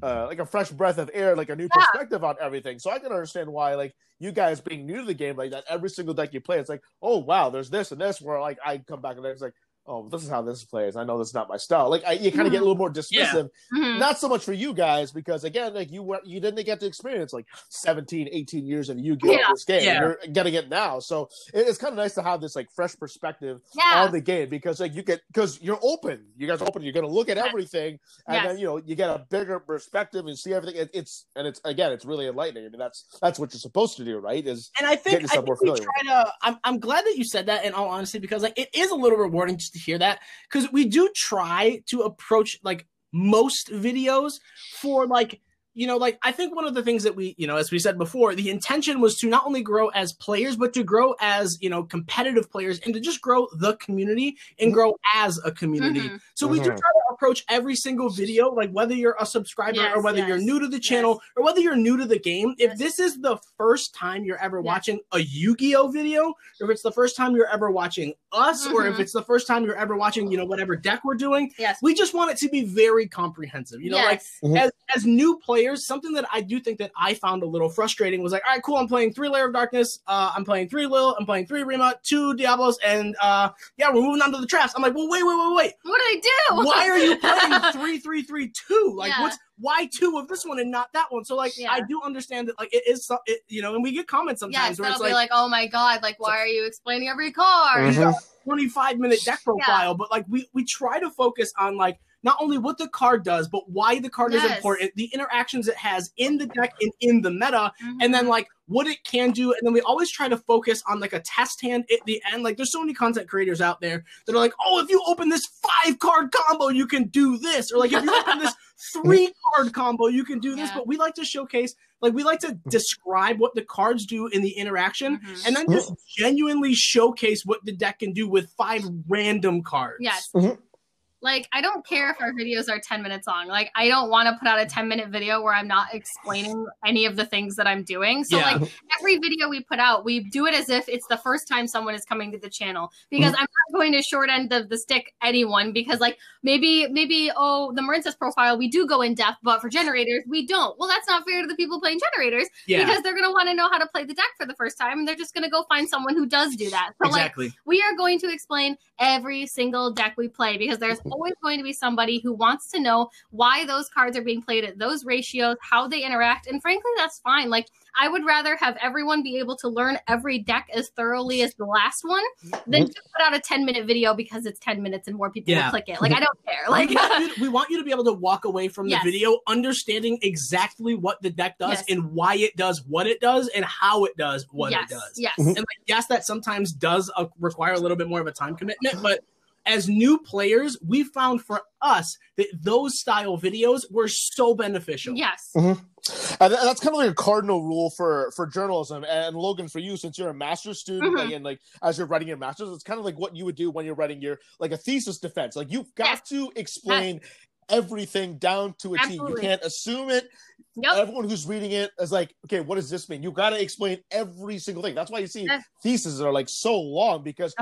[SPEAKER 1] uh, like a fresh breath of air, like a new yeah. perspective on everything. So I can understand why, like you guys being new to the game, like that every single deck you play, it's like, oh wow, there's this and this. Where like I come back and it's like, oh, this is how this plays. I know this is not my style. Like I, you kind of get a little more dismissive. Yeah. Mm-hmm. Not so much for you guys because again, like you were, you didn't get to experience like 17, 18 years of Yu-Gi-Oh yeah. this game. Yeah. You're getting it now, so it, it's kind of nice to have this like fresh perspective yeah. on the game because like you get because you're open. You guys open. You're going to look at everything, and yes. then you know you get a bigger perspective and see everything. It, it's and it's again, it's really enlightening. I mean, that's that's what you're supposed to do, right? Is
[SPEAKER 3] and I think, I think we try to. I'm I'm glad that you said that in all honesty because like it is a little rewarding just to hear that because we do try to approach like most videos for like you know, like I think one of the things that we, you know, as we said before, the intention was to not only grow as players, but to grow as, you know, competitive players and to just grow the community and grow as a community. Mm-hmm. So mm-hmm. we do mm-hmm. try to approach every single video, like whether you're a subscriber yes, or whether yes. you're new to the channel yes. or whether you're new to the game. If this is the first time you're ever watching a Yu Gi Oh video, or if it's the first time you're ever watching us, mm-hmm. or if mm-hmm. it's the first time you're ever watching, you know, whatever deck we're doing,
[SPEAKER 2] yes.
[SPEAKER 3] we just want it to be very comprehensive. You know, like mm-hmm. as, as new players players, something that I do think that I found a little frustrating was like, all right, cool, I'm playing three Lair of Darkness, uh, I'm playing three Lil, I'm playing three Rima, two Diabolos, and uh, yeah, we're moving on to the traps. I'm like, well, wait, wait, wait, wait.
[SPEAKER 2] What do I do?
[SPEAKER 3] Why are you playing three, three, three, two? Like, yeah. what's why two of this one and not that one? So like, yeah. I do understand that like it is, it, you know, and we get comments sometimes yes,
[SPEAKER 2] where
[SPEAKER 3] it's like,
[SPEAKER 2] like, oh my god, like why are you explaining every card?
[SPEAKER 3] Mm-hmm. 25 minute deck profile, yeah. but like we we try to focus on like not only what the card does, but why the card is important, the interactions it has in the deck and in the meta, and then like what it can do. And then we always try to focus on like a test hand at the end. Like there's so many content creators out there that are like, oh, if you open this five card combo, you can do this. Or like if you open this three card combo, you can do this.
[SPEAKER 2] Yeah.
[SPEAKER 3] But we like to showcase, like we like to describe what the cards do in the interaction
[SPEAKER 2] Mhm.
[SPEAKER 3] and then just genuinely showcase what the deck can do with five random cards.
[SPEAKER 2] Yes.
[SPEAKER 1] Mhm.
[SPEAKER 2] Like, I don't care if our videos are 10 minutes long. Like, I don't want to put out a 10 minute video where I'm not explaining any of the things that I'm doing. So,
[SPEAKER 3] Yeah.
[SPEAKER 2] like, every video we put out, we do it as if it's the first time someone is coming to the channel because mm-hmm. I'm not going to short end of the stick anyone because, like, maybe, maybe, oh, the Marincess profile, we do go in depth, but for Generaiders, we don't. Well, that's not fair to the people playing Generaiders
[SPEAKER 3] Yeah.
[SPEAKER 2] because they're going to want to know how to play the deck for the first time and they're just going to go find someone who does do that. So, like,
[SPEAKER 3] exactly.
[SPEAKER 2] we are going to explain every single deck we play because there's always going to be somebody who wants to know why those cards are being played at those ratios, how they interact, and frankly, that's fine. Like, I would rather have everyone be able to learn every deck as thoroughly as the last one than to put out a 10 minute video because it's 10 minutes and more people
[SPEAKER 3] Yeah.
[SPEAKER 2] will click it. Like, I don't care. Like,
[SPEAKER 3] we, want you, we want you to be able to walk away from the
[SPEAKER 2] Yes.
[SPEAKER 3] video understanding exactly what the deck does
[SPEAKER 2] Yes.
[SPEAKER 3] and why it does what it does and how it does what
[SPEAKER 2] yes,
[SPEAKER 3] it does.
[SPEAKER 2] yes.
[SPEAKER 3] And like, yes, that sometimes does uh, require a little bit more of a time commitment, but as new players, we found for us that those style videos were so beneficial.
[SPEAKER 2] Yes.
[SPEAKER 1] And that's kind of like a cardinal rule for for journalism. And Logan, for you, since you're a master's student,
[SPEAKER 2] Mhm.
[SPEAKER 1] like, and like as you're writing your master's, it's kind of like what you would do when you're writing your like a thesis defense. Like you've got
[SPEAKER 2] Yes.
[SPEAKER 1] to explain everything down to a T. You can't assume it.
[SPEAKER 2] Yep.
[SPEAKER 1] Everyone who's reading it is like, okay, what does this mean? You got to explain every single thing. That's why you see theses are like so long because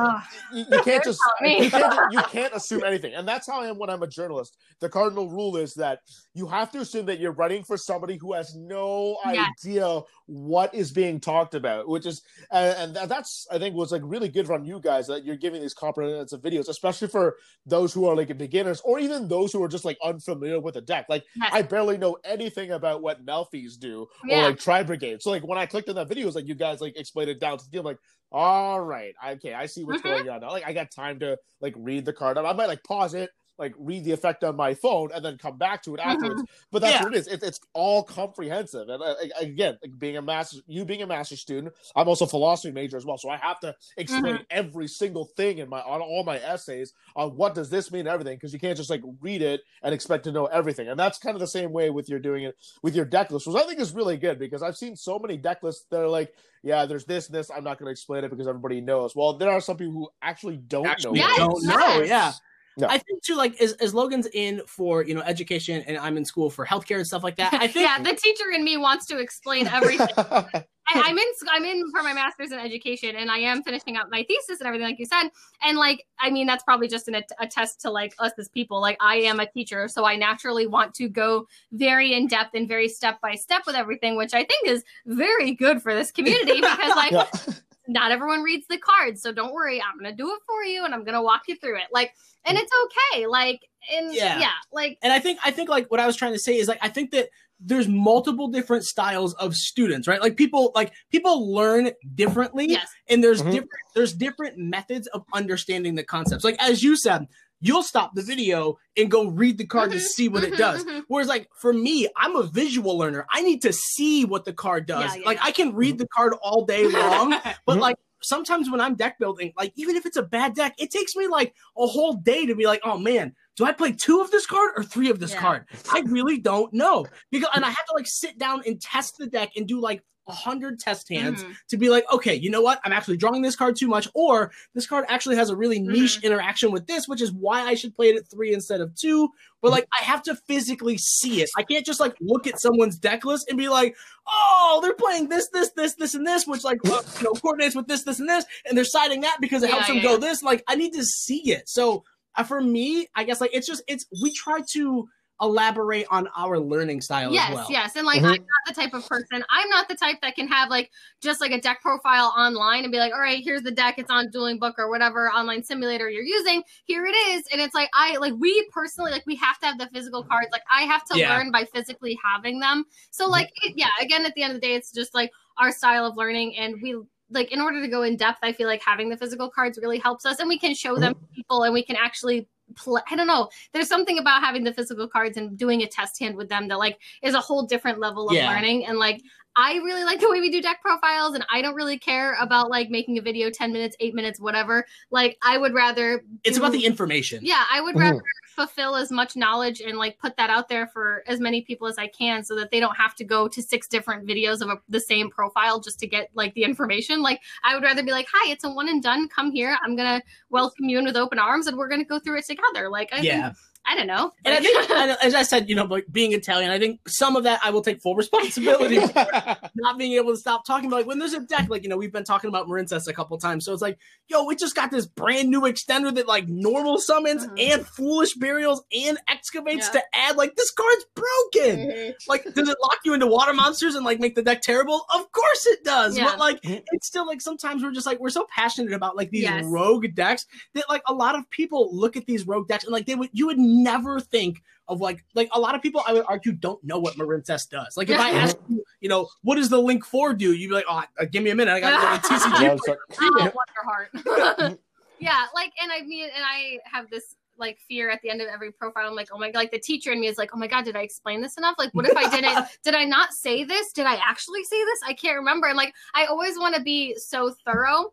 [SPEAKER 1] you, you can't just you can't, you can't assume anything and that's how i am when i'm a journalist the cardinal rule is that you have to assume that you're writing for somebody who has no
[SPEAKER 2] Yes.
[SPEAKER 1] idea what is being talked about which is and, and that's i think was like really good from you guys that you're giving these comprehensive videos especially for those who are like beginners or even those who are just like unfamiliar with the deck like
[SPEAKER 2] Yes.
[SPEAKER 1] i barely know anything about what Melffys do or
[SPEAKER 2] Yeah.
[SPEAKER 1] like tri brigade so like when i clicked on that video it was like you guys like explained it down to the I'm like all right okay i see what's
[SPEAKER 2] Mhm.
[SPEAKER 1] going on now like i got time to like read the card i might like pause it like read the effect on my phone and then come back to it afterwards. But that's
[SPEAKER 3] Yeah.
[SPEAKER 1] what it is. It, it's all comprehensive. And uh, again like being a master you being a master student i'm also a philosophy major as well. So i have to explain every single thing in my on all my essays on what does this mean everything because you can't just like read it and expect to know everything. And that's kind of the same way with you're doing it with your deck list which i think is really good because i've seen so many deck lists that are like yeah there's this and this. I'm not going to explain it because everybody knows. Well there are some people who actually don't
[SPEAKER 3] Actually
[SPEAKER 1] know
[SPEAKER 2] Yes,
[SPEAKER 3] don't know. Yeah.
[SPEAKER 1] Yeah.
[SPEAKER 3] I think too, like as, as Logan's in for you know education and I'm in school for healthcare and stuff like that. I think
[SPEAKER 2] yeah, the teacher in me wants to explain everything. I, I'm in I'm in for my master's in education, and I am finishing up my thesis and everything, like you said. And like, I mean, that's probably just an, a test to like us as people. Like, I am a teacher, so I naturally want to go very in depth and very step by step with everything, which I think is very good for this community because like
[SPEAKER 1] yeah.
[SPEAKER 2] Not everyone reads the cards, so don't worry, I'm gonna do it for you, and I'm gonna walk you through it. Like, and it's okay. Like, and
[SPEAKER 3] Yeah.
[SPEAKER 2] yeah, like
[SPEAKER 3] and I think I think like what I was trying to say is like I think that there's multiple different styles of students, right? Like people like people learn differently
[SPEAKER 2] yes,
[SPEAKER 3] and there's
[SPEAKER 1] Mhm.
[SPEAKER 3] different there's different methods of understanding the concepts. Like as you said, you'll stop the video and go read the card to
[SPEAKER 2] Mhm,
[SPEAKER 3] see what it
[SPEAKER 2] mhm,
[SPEAKER 3] does.
[SPEAKER 2] mhm.
[SPEAKER 3] Whereas like for me, I'm a visual learner. I need to see what the card does.
[SPEAKER 2] Yeah, yeah,
[SPEAKER 3] like
[SPEAKER 2] yeah.
[SPEAKER 3] I can read the card all day long, but
[SPEAKER 1] Mhm.
[SPEAKER 3] like sometimes when I'm deck building, like even if it's a bad deck, it takes me like a whole day to be like, oh man, do I play two of this card or three of this
[SPEAKER 2] Yeah.
[SPEAKER 3] card? I really don't know because, and I have to like sit down and test the deck and do like a hundred test hands
[SPEAKER 2] Mhm.
[SPEAKER 3] to be like, okay, you know what? I'm actually drawing this card too much, or this card actually has a really niche interaction with this, which is why I should play it at three instead of two. But like, I have to physically see it. I can't just like look at someone's deck list and be like, oh, they're playing this, this, this, this, and this, which like you know coordinates with this, this, and this, and they're siding that because it
[SPEAKER 2] Yeah,
[SPEAKER 3] helps them go
[SPEAKER 2] yeah.
[SPEAKER 3] this. Like, I need to see it. So uh, for me, I guess like it's just it's we try to elaborate on our learning style
[SPEAKER 2] yes,
[SPEAKER 3] as well.
[SPEAKER 2] yes. And like
[SPEAKER 1] Mhm.
[SPEAKER 2] I'm not the type of person. I'm not the type that can have like just like a deck profile online and be like, all right, here's the deck. It's on Dueling Book or whatever online simulator you're using. Here it is. And it's like I like we personally like we have to have the physical cards. Like I have to
[SPEAKER 3] Yeah.
[SPEAKER 2] learn by physically having them. So like it, yeah, again at the end of the day, it's just like our style of learning and we like in order to go in depth, I feel like having the physical cards really helps us and we can show them to people and we can actually Play, I don't know. There's something about having the physical cards and doing a test hand with them that like is a whole different level of
[SPEAKER 3] Yeah.
[SPEAKER 2] learning. And like I really like the way we do deck profiles, and I don't really care about like making a video 10 minutes, eight minutes, whatever. Like I would rather
[SPEAKER 3] It's
[SPEAKER 2] do-
[SPEAKER 3] about the information.
[SPEAKER 2] yeah, I would
[SPEAKER 1] Mhm.
[SPEAKER 2] rather fulfill as much knowledge and like put that out there for as many people as I can so that they don't have to go to six different videos of a, the same profile just to get like the information. Like I would rather be like, "Hi, it's a one and done. Come here. I'm going to welcome you in with open arms and we're going to go through it together." Like I
[SPEAKER 3] Yeah.
[SPEAKER 2] think, I don't know.
[SPEAKER 3] And I think, as I said, you know, like being Italian, I think some of that I will take full responsibility for not being able to stop talking about. Like when there's a deck, like you know, we've been talking about Marincess a couple times, so it's like, yo, we just got this brand new extender that like normal summons
[SPEAKER 2] Mhm.
[SPEAKER 3] and foolish burials and excavates
[SPEAKER 2] Yeah.
[SPEAKER 3] to add. Like this card's broken.
[SPEAKER 2] Mhm.
[SPEAKER 3] Like, does it lock you into water monsters and like make the deck terrible? Of course it does.
[SPEAKER 2] Yeah.
[SPEAKER 3] But like,
[SPEAKER 1] Mhm.
[SPEAKER 3] it's still like sometimes we're just like we're so passionate about like these
[SPEAKER 2] Yes.
[SPEAKER 3] rogue decks that like a lot of people look at these rogue decks and like they would you would never think of like like a lot of people I would argue don't know what Marincess does. Like if I ask you, you know, what does the Link Four do? You'd be like, oh, give me a minute, I gotta go to TCG.
[SPEAKER 1] Yeah, it's like-
[SPEAKER 2] oh, Wonderheart. yeah, like, and I mean, and I have this like fear at the end of every profile. I'm like, oh my god, like the teacher in me is like, oh my god, did I explain this enough? Like, what if I didn't? did I not say this? Did I actually say this? I can't remember. And like, I always want to be so thorough.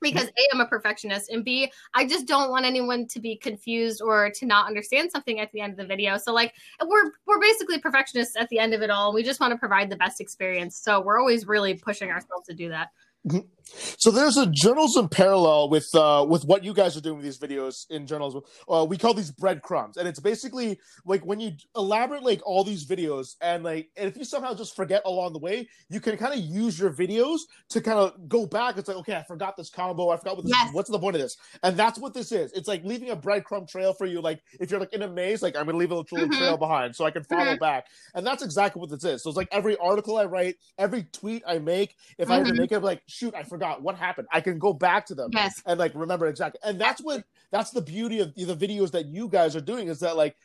[SPEAKER 2] Because A, I'm a perfectionist, and B, I just don't want anyone to be confused or to not understand something at the end of the video. So like we're we're basically perfectionists at the end of it all. We just want to provide the best experience. So we're always really pushing ourselves to do that. Mm-hmm.
[SPEAKER 1] So there's a journalism parallel with uh, with what you guys are doing with these videos in journalism. Uh, we call these breadcrumbs, and it's basically like when you elaborate like all these videos, and like and if you somehow just forget along the way, you can kind of use your videos to kind of go back. It's like okay, I forgot this combo. I forgot what this.
[SPEAKER 2] Yes.
[SPEAKER 1] What's the point of this? And that's what this is. It's like leaving a breadcrumb trail for you. Like if you're like in a maze, like I'm gonna leave a little
[SPEAKER 2] Mhm.
[SPEAKER 1] trail behind so I can follow back. And that's exactly what this is. So it's like every article I write, every tweet I make, if I have to
[SPEAKER 2] Mhm.
[SPEAKER 1] make it, I'm like shoot, I forgot what happened. I can go back to them
[SPEAKER 2] Yes.
[SPEAKER 1] and like remember exactly. And that's what that's the beauty of the videos that you guys are doing is that like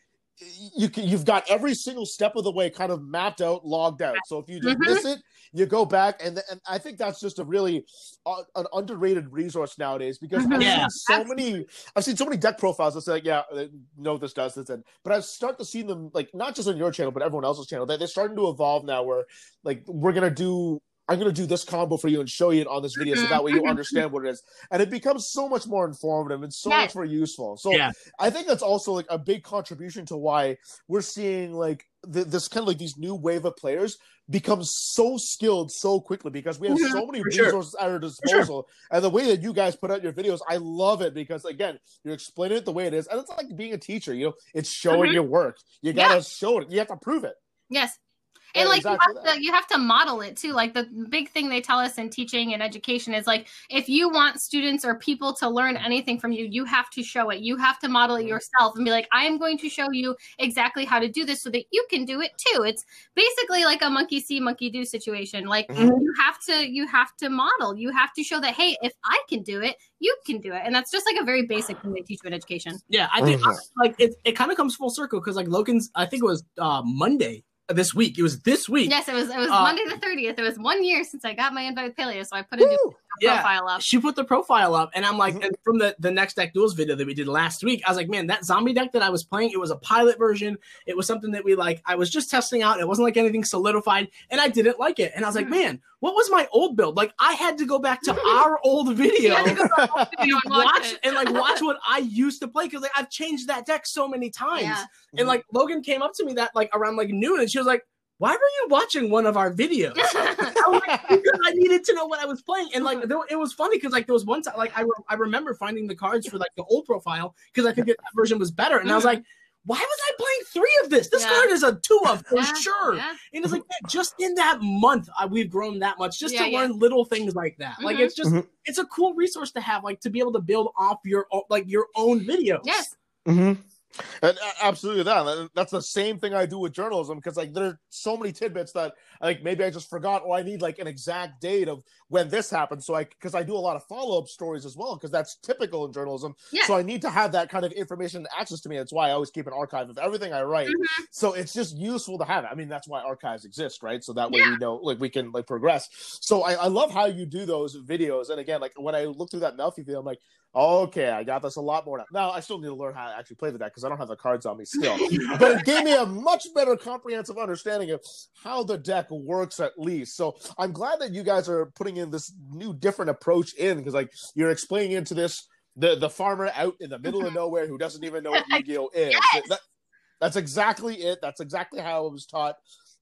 [SPEAKER 1] you can, you've got every single step of the way kind of mapped out, logged out. So if you just
[SPEAKER 2] Mhm.
[SPEAKER 1] miss it, you go back, and and I think that's just a really uh, an underrated resource nowadays because I've
[SPEAKER 2] Mhm.
[SPEAKER 3] Yeah,
[SPEAKER 1] seen so many I've seen so many deck profiles that say like, yeah, uh, no, this does this, and but I start to see them like not just on your channel but everyone else's channel that they're starting to evolve now where like we're gonna do. I'm gonna do this combo for you and show you it on this video, so
[SPEAKER 2] Mhm,
[SPEAKER 1] that way you
[SPEAKER 2] mhm,
[SPEAKER 1] understand what it is, and it becomes so much more informative and so
[SPEAKER 2] Yes.
[SPEAKER 1] much more useful. So
[SPEAKER 3] Yeah.
[SPEAKER 1] I think that's also like a big contribution to why we're seeing like th- this kind of like these new wave of players become so skilled so quickly because we have
[SPEAKER 2] Mhm,
[SPEAKER 1] so many
[SPEAKER 3] for sure.
[SPEAKER 1] resources at our disposal. And the way that you guys put out your videos, I love it because again, you're explaining it the way it is, and it's like being a teacher. You know, it's showing
[SPEAKER 2] Mhm.
[SPEAKER 1] your work. You gotta show it. You have to prove it.
[SPEAKER 2] Yes.
[SPEAKER 1] Yeah,
[SPEAKER 2] And like
[SPEAKER 1] exactly
[SPEAKER 2] you have
[SPEAKER 1] that.
[SPEAKER 2] to you have to model it too. Like the big thing they tell us in teaching and education is like if you want students or people to learn anything from you, you have to show it. You have to model it yourself and be like, I am going to show you exactly how to do this so that you can do it too. It's basically like a monkey see, monkey do situation. Like
[SPEAKER 1] Mhm.
[SPEAKER 2] you have to you have to model. You have to show that hey, if I can do it, you can do it. And that's just like a very basic thing they teach you in education.
[SPEAKER 3] Yeah, I think
[SPEAKER 1] Mhm.
[SPEAKER 3] like it, it kind of comes full circle because like Logan's, I think it was uh, Monday this week. It was this week.
[SPEAKER 2] Yes, it was it was
[SPEAKER 3] Uh,
[SPEAKER 2] Monday the 30th. It was one year since I got my invite Paleo, so I put a new!
[SPEAKER 3] Yeah.
[SPEAKER 2] profile up.
[SPEAKER 3] She put the profile up, and I'm like,
[SPEAKER 1] Mhm.
[SPEAKER 3] and from the the next deck duels video that we did last week, I was like, man, that zombie deck that I was playing, it was a pilot version. It was something that we like, I was just testing out. It wasn't like anything solidified, and I didn't like it. And I was like,
[SPEAKER 2] Mhm.
[SPEAKER 3] man, what was my old build? Like, I had to go back to our old video.
[SPEAKER 2] had to go to video and watch,
[SPEAKER 3] watch
[SPEAKER 2] it.
[SPEAKER 3] and like watch what I used to play because like I've changed that deck so many times.
[SPEAKER 2] Yeah.
[SPEAKER 3] And like Logan came up to me that like around like noon and she was like, Why were you watching one of our videos? I like, because I needed to know what I was playing, and like there, it was funny because like there was one time like I, re- I remember finding the cards for like the old profile because I think that, that version was better, and I was
[SPEAKER 2] Mhm.
[SPEAKER 3] like, why was I playing three of this? This
[SPEAKER 2] Yeah.
[SPEAKER 3] card is a two of for
[SPEAKER 2] Yeah,
[SPEAKER 3] sure.
[SPEAKER 2] yeah.
[SPEAKER 3] And it's like man, just in that month, uh, we've grown that much just
[SPEAKER 2] Yeah,
[SPEAKER 3] to
[SPEAKER 2] yeah.
[SPEAKER 3] learn little things like that. Like
[SPEAKER 2] Mhm.
[SPEAKER 3] it's just
[SPEAKER 1] Mhm.
[SPEAKER 3] it's a cool resource to have, like to be able to build off your o- like your own videos.
[SPEAKER 2] Yes.
[SPEAKER 1] Mm-hmm. And absolutely that. That's the same thing I do with journalism because like there are so many tidbits that like maybe I just forgot or I need like an exact date of when this happened. So I because I do a lot of follow up stories as well because that's typical in journalism.
[SPEAKER 2] Yeah.
[SPEAKER 1] So I need to have that kind of information access to me. That's why I always keep an archive of everything I write.
[SPEAKER 2] Mhm.
[SPEAKER 1] So it's just useful to have it. I mean, that's why archives exist, right? So that way
[SPEAKER 2] Yeah.
[SPEAKER 1] we know, like, we can like progress. So I, I love how you do those videos. And again, like when I look through that Melffy video, I'm like, Okay, I got this a lot more now. Now I still need to learn how to actually play the deck because I don't have the cards on me still. but it gave me a much better comprehensive understanding of how the deck works at least. So I'm glad that you guys are putting in this new different approach in because like you're explaining into this the the farmer out in the middle of nowhere who doesn't even know what Yu-Gi-Oh is.
[SPEAKER 2] Yes.
[SPEAKER 1] That- that's exactly it. That's exactly how I was taught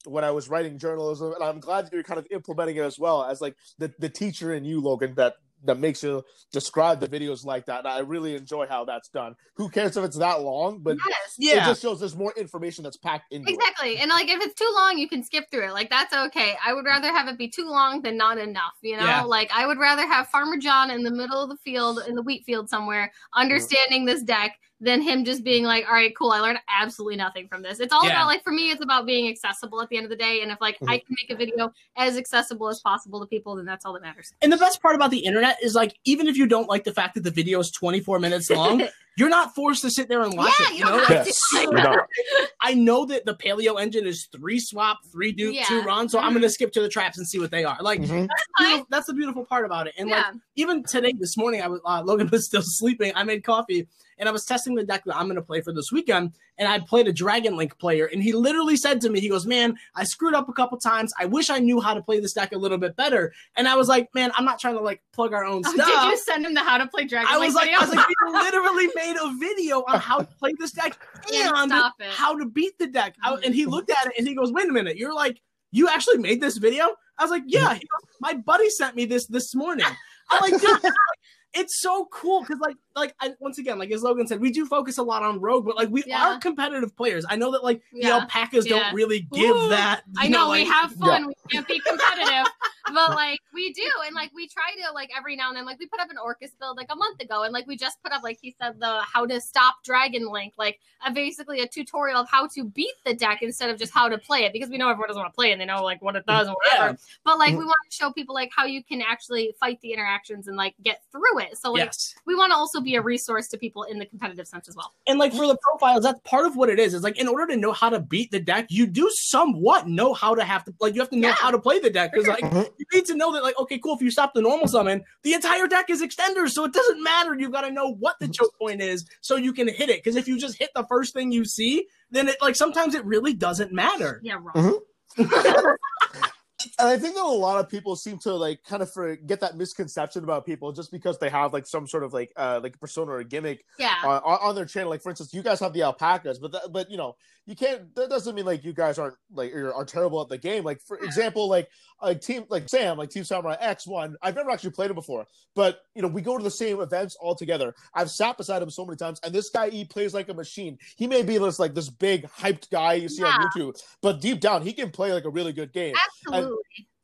[SPEAKER 1] when I was writing journalism, and I'm glad that you're kind of implementing it as well as like the the teacher in you, Logan, that that makes you describe the videos like that. And I really enjoy how that's done. Who cares if it's that long, but
[SPEAKER 2] yes.
[SPEAKER 1] it just shows there's more information that's packed into it.
[SPEAKER 2] Exactly. And like if it's too long, you can skip through it. Like that's okay. I would rather have it be too long than not enough, you know?
[SPEAKER 3] Yeah.
[SPEAKER 2] Like I would rather have Farmer John in the middle of the field in the wheat field somewhere mm-hmm. understanding this deck than him just being like, "All right, cool. I learned absolutely nothing from this." It's all
[SPEAKER 3] Yeah.
[SPEAKER 2] about like for me it's about being accessible at the end of the day and if like I can make a video as accessible as possible to people, then that's all that matters.
[SPEAKER 3] And the best part about the internet is like, even if you don't like the fact that the video is 24 minutes long, you're not forced to sit there and watch
[SPEAKER 2] Yeah,
[SPEAKER 3] it.
[SPEAKER 2] you
[SPEAKER 3] You know,
[SPEAKER 2] have
[SPEAKER 1] Yes.
[SPEAKER 2] to.
[SPEAKER 1] You're
[SPEAKER 3] I know that the paleo engine is three swap, three dupe,
[SPEAKER 2] Yeah.
[SPEAKER 3] two run, so I'm
[SPEAKER 2] Mhm.
[SPEAKER 3] gonna skip to the traps and see what they are. Like
[SPEAKER 1] Mhm.
[SPEAKER 3] beautiful- that's the beautiful part about it. And like
[SPEAKER 2] Yeah.
[SPEAKER 3] Even today, this morning, I was uh, Logan was still sleeping. I made coffee and I was testing the deck that I'm gonna play for this weekend. And I played a Dragon Link player, and he literally said to me, he goes, "Man, I screwed up a couple times. I wish I knew how to play this deck a little bit better." And I was like, "Man, I'm not trying to like plug our own
[SPEAKER 2] Oh,
[SPEAKER 3] stuff."
[SPEAKER 2] did you send him the how to play Dragon
[SPEAKER 3] I
[SPEAKER 2] Link
[SPEAKER 3] like,
[SPEAKER 2] video?
[SPEAKER 3] I was like, we literally made a video on how to play this deck and how to beat the deck. I- and he looked at it and he goes, "Wait a minute, you're like, you actually made this video?" I was like, "Yeah." Goes, My buddy sent me this this morning. I'm like, it's so cool. Because like like I, once again, like as Logan said, we do focus a lot on Rogue, but like we
[SPEAKER 2] Yeah.
[SPEAKER 3] are competitive players. I know that like the
[SPEAKER 2] Yeah.
[SPEAKER 3] alpacas
[SPEAKER 2] Yeah.
[SPEAKER 3] don't really give
[SPEAKER 2] Ooh,
[SPEAKER 3] that.
[SPEAKER 2] I
[SPEAKER 3] you
[SPEAKER 2] know, we have fun. We can't be competitive, but like we do, and like we try to like every now and then. Like we put up an Orcust build like a month ago, and like we just put up like he said the how to stop Dragon Link, like a, basically a tutorial of how to beat the deck instead of just how to play it, because we know everyone doesn't want to play it and they know like what it does and whatever.
[SPEAKER 3] Yeah.
[SPEAKER 2] But like we mm-hmm. want to show people like how you can actually fight the interactions and like get through it. So like
[SPEAKER 3] yes.
[SPEAKER 2] we want to also be a resource to people in the competitive sense as well.
[SPEAKER 3] And like for the profiles, that's part of what it is. Is like in order to know how to beat the deck, you do somewhat know how to have to like you have to know
[SPEAKER 2] Yeah.
[SPEAKER 3] how to play the deck because like
[SPEAKER 1] Mhm.
[SPEAKER 3] you need to know that like okay, cool. If you stop the normal summon, the entire deck is extenders, so it doesn't matter. You've got to know what the choke point is so you can hit it. Because if you just hit the first thing you see, then it like sometimes it really doesn't matter.
[SPEAKER 2] Yeah, wrong.
[SPEAKER 1] and I think that a lot of people seem to like kind of forget that misconception about people just because they have like some sort of like uh like persona or gimmick
[SPEAKER 2] Yeah.
[SPEAKER 1] on, on their channel. Like for instance, you guys have the alpacas, but that, but you know you can't. That doesn't mean like you guys aren't like are, are terrible at the game. Like for example, like a team like Sam, like Team Samurai X one. I've never actually played it before, but you know we go to the same events all together. I've sat beside him so many times, and this guy he plays like a machine. He may be this like this big hyped guy you see on YouTube, but deep down he can play like a really good game.
[SPEAKER 2] Absolutely.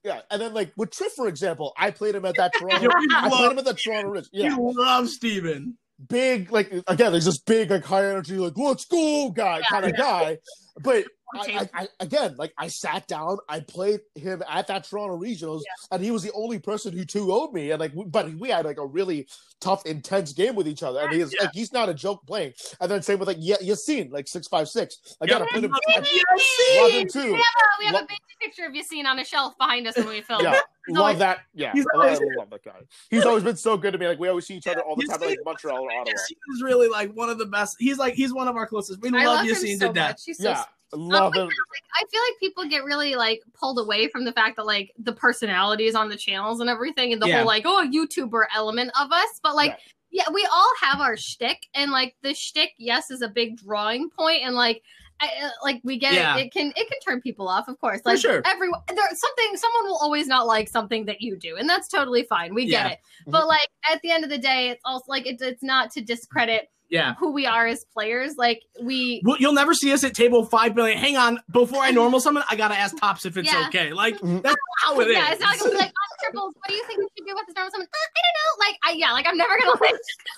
[SPEAKER 1] Yeah, and then like with Triff, for example, I played him at that Toronto.
[SPEAKER 3] Yeah,
[SPEAKER 1] I played him at the Toronto Ridge. Yeah,
[SPEAKER 3] You love Steven.
[SPEAKER 1] Big like again, there's this big like high energy like let's go guy kind of guy. But I, I, I again like I sat down, I played him at that Toronto Regionals, and he was the only person who two owed me, and like we- but we had like a really tough, intense game with each other, and he's
[SPEAKER 3] Yeah.
[SPEAKER 1] like he's not a joke playing. And then same with like yeah, Yassine like six five six. Again,
[SPEAKER 3] Yep.
[SPEAKER 1] I played him.
[SPEAKER 3] Yes,
[SPEAKER 1] I love him too.
[SPEAKER 2] We have, a, we have
[SPEAKER 1] Lo-
[SPEAKER 2] a baby picture of Yassine on a shelf behind us when we film.
[SPEAKER 1] Yeah,
[SPEAKER 2] He's
[SPEAKER 1] love
[SPEAKER 2] always-
[SPEAKER 1] that. Yeah,
[SPEAKER 3] he's
[SPEAKER 1] I
[SPEAKER 3] always-
[SPEAKER 1] love that guy. He's always been so good to me. Like we always see each other all the
[SPEAKER 3] He's
[SPEAKER 1] time, like
[SPEAKER 3] like-
[SPEAKER 1] Montreal or Ottawa.
[SPEAKER 3] Yassine is really like one of the best. He's like he's one of our closest. We
[SPEAKER 2] I
[SPEAKER 3] love
[SPEAKER 2] love him
[SPEAKER 3] Yassine
[SPEAKER 2] so
[SPEAKER 3] to death.
[SPEAKER 2] much. He's so
[SPEAKER 1] Yeah, love him.
[SPEAKER 2] I feel like people get really like pulled away from the fact that like the personalities on the channels and everything, and the
[SPEAKER 3] Yeah.
[SPEAKER 2] whole like oh YouTuber element of us. But like,
[SPEAKER 1] Yeah.
[SPEAKER 2] yeah, we all have our shtick, and like the shtick, yes, is a big drawing point, and like. I, uh, like we get
[SPEAKER 3] Yeah.
[SPEAKER 2] it, it can it can turn people off, of course.
[SPEAKER 3] For
[SPEAKER 2] Like
[SPEAKER 3] sure.
[SPEAKER 2] everyone, there's something someone will always not like something that you do, and that's totally fine. We get
[SPEAKER 3] Yeah.
[SPEAKER 2] it, but like at the end of the day, it's also like it's it's not to discredit
[SPEAKER 3] Yeah.
[SPEAKER 2] who we are as players. Like we
[SPEAKER 3] Well, you'll never see us at table five billion. Hang on, before I normal summon, I gotta ask Tops if it's
[SPEAKER 2] Yeah.
[SPEAKER 3] okay. Like that's how it is.
[SPEAKER 2] yeah, it's not gonna be like, oh, triples. What do you think we should do with this normal summon? Uh, I don't know. Like, I yeah, like I'm never gonna like,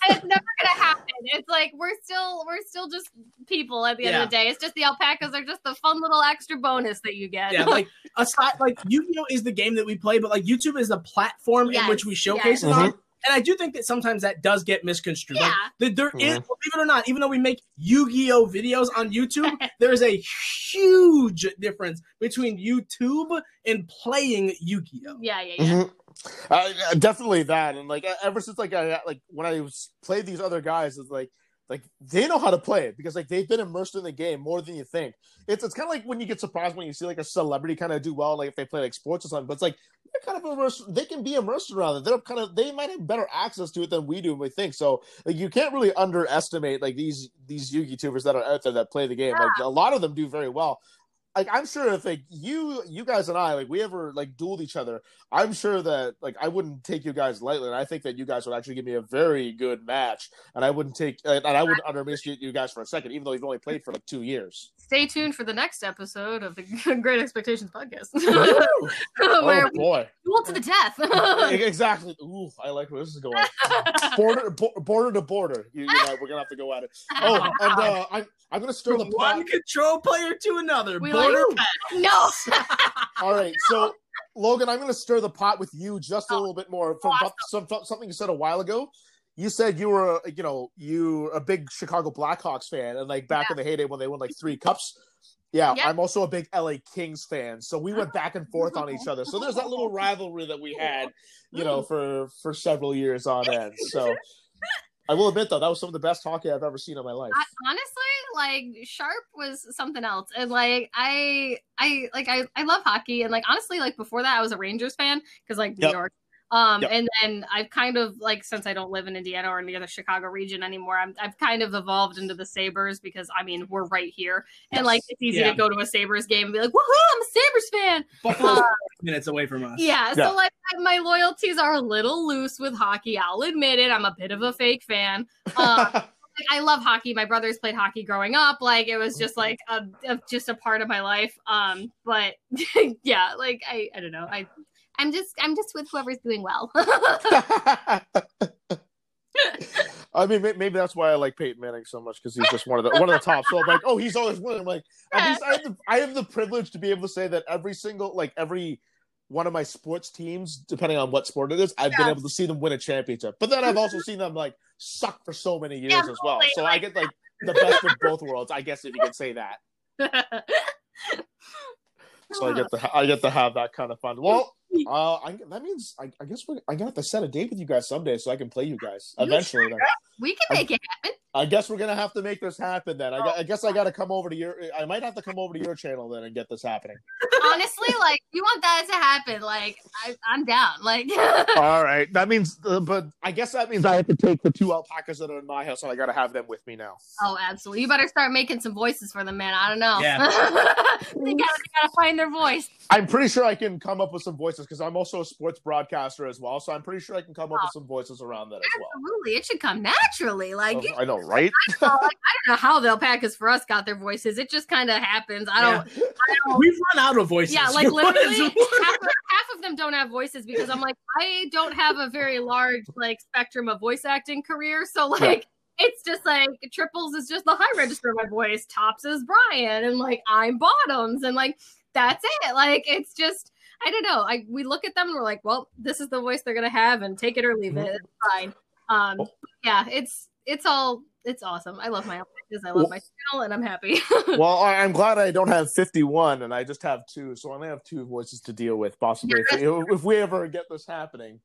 [SPEAKER 2] it's never gonna happen. It's like we're still we're still just people at the end of the day. It's just the alpacas are just the fun little extra bonus that you get.
[SPEAKER 3] yeah, like aside, like Yu-Gi-Oh is the game that we play, but like YouTube is the platform in which we showcase
[SPEAKER 2] yes.
[SPEAKER 3] it on. And I do think that sometimes that does get misconstrued.
[SPEAKER 2] Yeah.
[SPEAKER 3] Like, that there is-
[SPEAKER 1] Mhm.
[SPEAKER 3] believe it or not, even though we make Yu-Gi-Oh videos on YouTube, there is a huge difference between YouTube and playing Yu-Gi-Oh.
[SPEAKER 2] Yeah, yeah, yeah.
[SPEAKER 1] Mhm. Uh, definitely that, and like ever since like I like when I was played these other guys, it's like like they know how to play it because like they've been immersed in the game more than you think. It's it's kind of like when you get surprised when you see like a celebrity kind of do well, like if they play like sports or something. But it's like they're kind of immersed. They can be immersed around it. They're kind of they might have better access to it than we do. We think so. Like you can't really underestimate like these these Yu Tubers that are out there that play the game. Like a lot of them do very well. Like I'm sure if like you you guys and I like we ever like dueled each other, I'm sure that like I wouldn't take you guys lightly, and I think that you guys would actually give me a very good match, and I wouldn't take and I wouldn't underestimate you guys for a second, even though you've only played for like two years.
[SPEAKER 2] Stay tuned for the next episode of the Gate Expectations podcast,
[SPEAKER 1] oh
[SPEAKER 2] where we
[SPEAKER 1] boy,
[SPEAKER 2] duel to the death.
[SPEAKER 1] exactly. Ooh, I like where this is going. Border bo- border to border, you, you know, we're gonna have to go at it. Oh, and uh, I'm I'm gonna stir the
[SPEAKER 3] From one control player to another.
[SPEAKER 2] We
[SPEAKER 3] Border
[SPEAKER 2] no.
[SPEAKER 1] All right, so Logan, I'm going to stir the pot with you just a
[SPEAKER 2] Oh,
[SPEAKER 1] little bit more from
[SPEAKER 2] awesome.
[SPEAKER 1] some, something you said a while ago. You said you were, uh, you know, you a big Chicago Blackhawks fan, and like back in the heyday when they won like three cups. Yeah,
[SPEAKER 2] Yeah.
[SPEAKER 1] I'm also a big LA Kings fan, so we went back and forth on each other. So there's that little rivalry that we had, you know, for for several years on end. So I will admit though, that was some of the best hockey I've ever seen in my life.
[SPEAKER 2] I, honestly, like Sharp was something else, and like I, I like I, I love hockey, and like honestly, like before that, I was a Rangers fan because like New York. Um,
[SPEAKER 1] Yep.
[SPEAKER 2] and then I've kind of like since I don't live in Indiana or near the Chicago region anymore, I'm, I've kind of evolved into the Sabres because I mean we're right here, and like it's easy
[SPEAKER 3] Yeah.
[SPEAKER 2] to go to a Sabres game and be like, woohoo, I'm a Sabres fan.
[SPEAKER 3] Buffalo's
[SPEAKER 2] Uh,
[SPEAKER 3] minutes away from us.
[SPEAKER 2] Yeah,
[SPEAKER 1] Yeah.
[SPEAKER 2] so like my loyalties are a little loose with hockey. I'll admit it. I'm a bit of a fake fan. Um, like, I love hockey. My brothers played hockey growing up. Like it was just like a, a just a part of my life. Um, but yeah, like I I don't know. I I'm just I'm just with whoever's doing well.
[SPEAKER 1] I mean, maybe that's why I like Peyton Manning so much because he's just one of the one of the top. So I'm like, oh, he's always winning. I'm like, at least I have, the, I have the privilege to be able to say that every single like every one of my sports teams, depending on what sport it is, I've been able to see them win a championship. But then I've also seen them like suck for so many years
[SPEAKER 2] Yeah,
[SPEAKER 1] as well. So I get like the best of both worlds, I guess, if you can say that. So I get to I get to have that kind of fun. Well, uh, I, that means I, I guess we're, I'm gonna have to set a date with you guys someday so I can play you guys eventually. then.
[SPEAKER 2] We can make it happen.
[SPEAKER 1] I guess we're gonna have to make this happen then. I, I guess I got to come over to your. I might have to come over to your channel then and get this happening.
[SPEAKER 2] Honestly, like you want that to happen. Like I, I'm down. Like
[SPEAKER 1] All right, that means, uh, but I guess that means I have to take the two alpacas that are in my house and I got to have them with me now.
[SPEAKER 2] Oh, absolutely. You better start making some voices for them, man. I don't know.
[SPEAKER 3] Yeah.
[SPEAKER 2] they, gotta, they gotta find their voice.
[SPEAKER 1] I'm pretty sure I can come up with some voices because I'm also a sports broadcaster as well. So I'm pretty sure I can come up with some voices around that as well.
[SPEAKER 2] Absolutely. It should come naturally. Like,
[SPEAKER 1] Oh, I know, right?
[SPEAKER 2] know, like, I don't know how the alpacas for us got their voices. It just kind of happens. I don't, I don't
[SPEAKER 3] We've run out of voices.
[SPEAKER 2] yeah, like
[SPEAKER 3] What is-
[SPEAKER 2] literally half of, half of them don't have voices because I'm like, I don't have a very large like spectrum of voice acting career. So like it's just like triples is just the high register of my voice, tops is Bryan, and like I'm bottoms, and like that's it. Like it's just I don't know. I we look at them and we're like, well, this is the voice they're gonna have, and take it or leave mm-hmm. it. It's fine. Um, yeah, it's it's all it's awesome. I love my alpacas. I love my channel, and I'm happy.
[SPEAKER 1] well, I- I'm glad I don't have 51 and I just have two, so I only have two voices to deal with. Possibly, if, if we ever get this happening,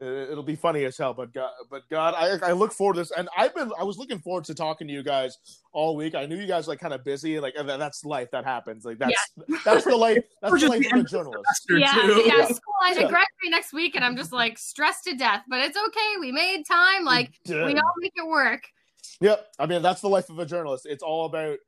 [SPEAKER 1] it'll be funny as hell. But God, but God, I, I look forward to this, and I've been I was looking forward to talking to you guys all week. I knew you guys like kind of busy, like and that's life that happens. Like that's that's the life that's
[SPEAKER 3] We're
[SPEAKER 1] the life of a journalist.
[SPEAKER 2] yeah, yeah,
[SPEAKER 1] Yeah.
[SPEAKER 2] school. I
[SPEAKER 1] Yeah.
[SPEAKER 2] graduate next week, and I'm just like stressed to death. But it's okay. We made time. Like we all make it work.
[SPEAKER 1] Yep. I mean, that's the life of a journalist. It's all about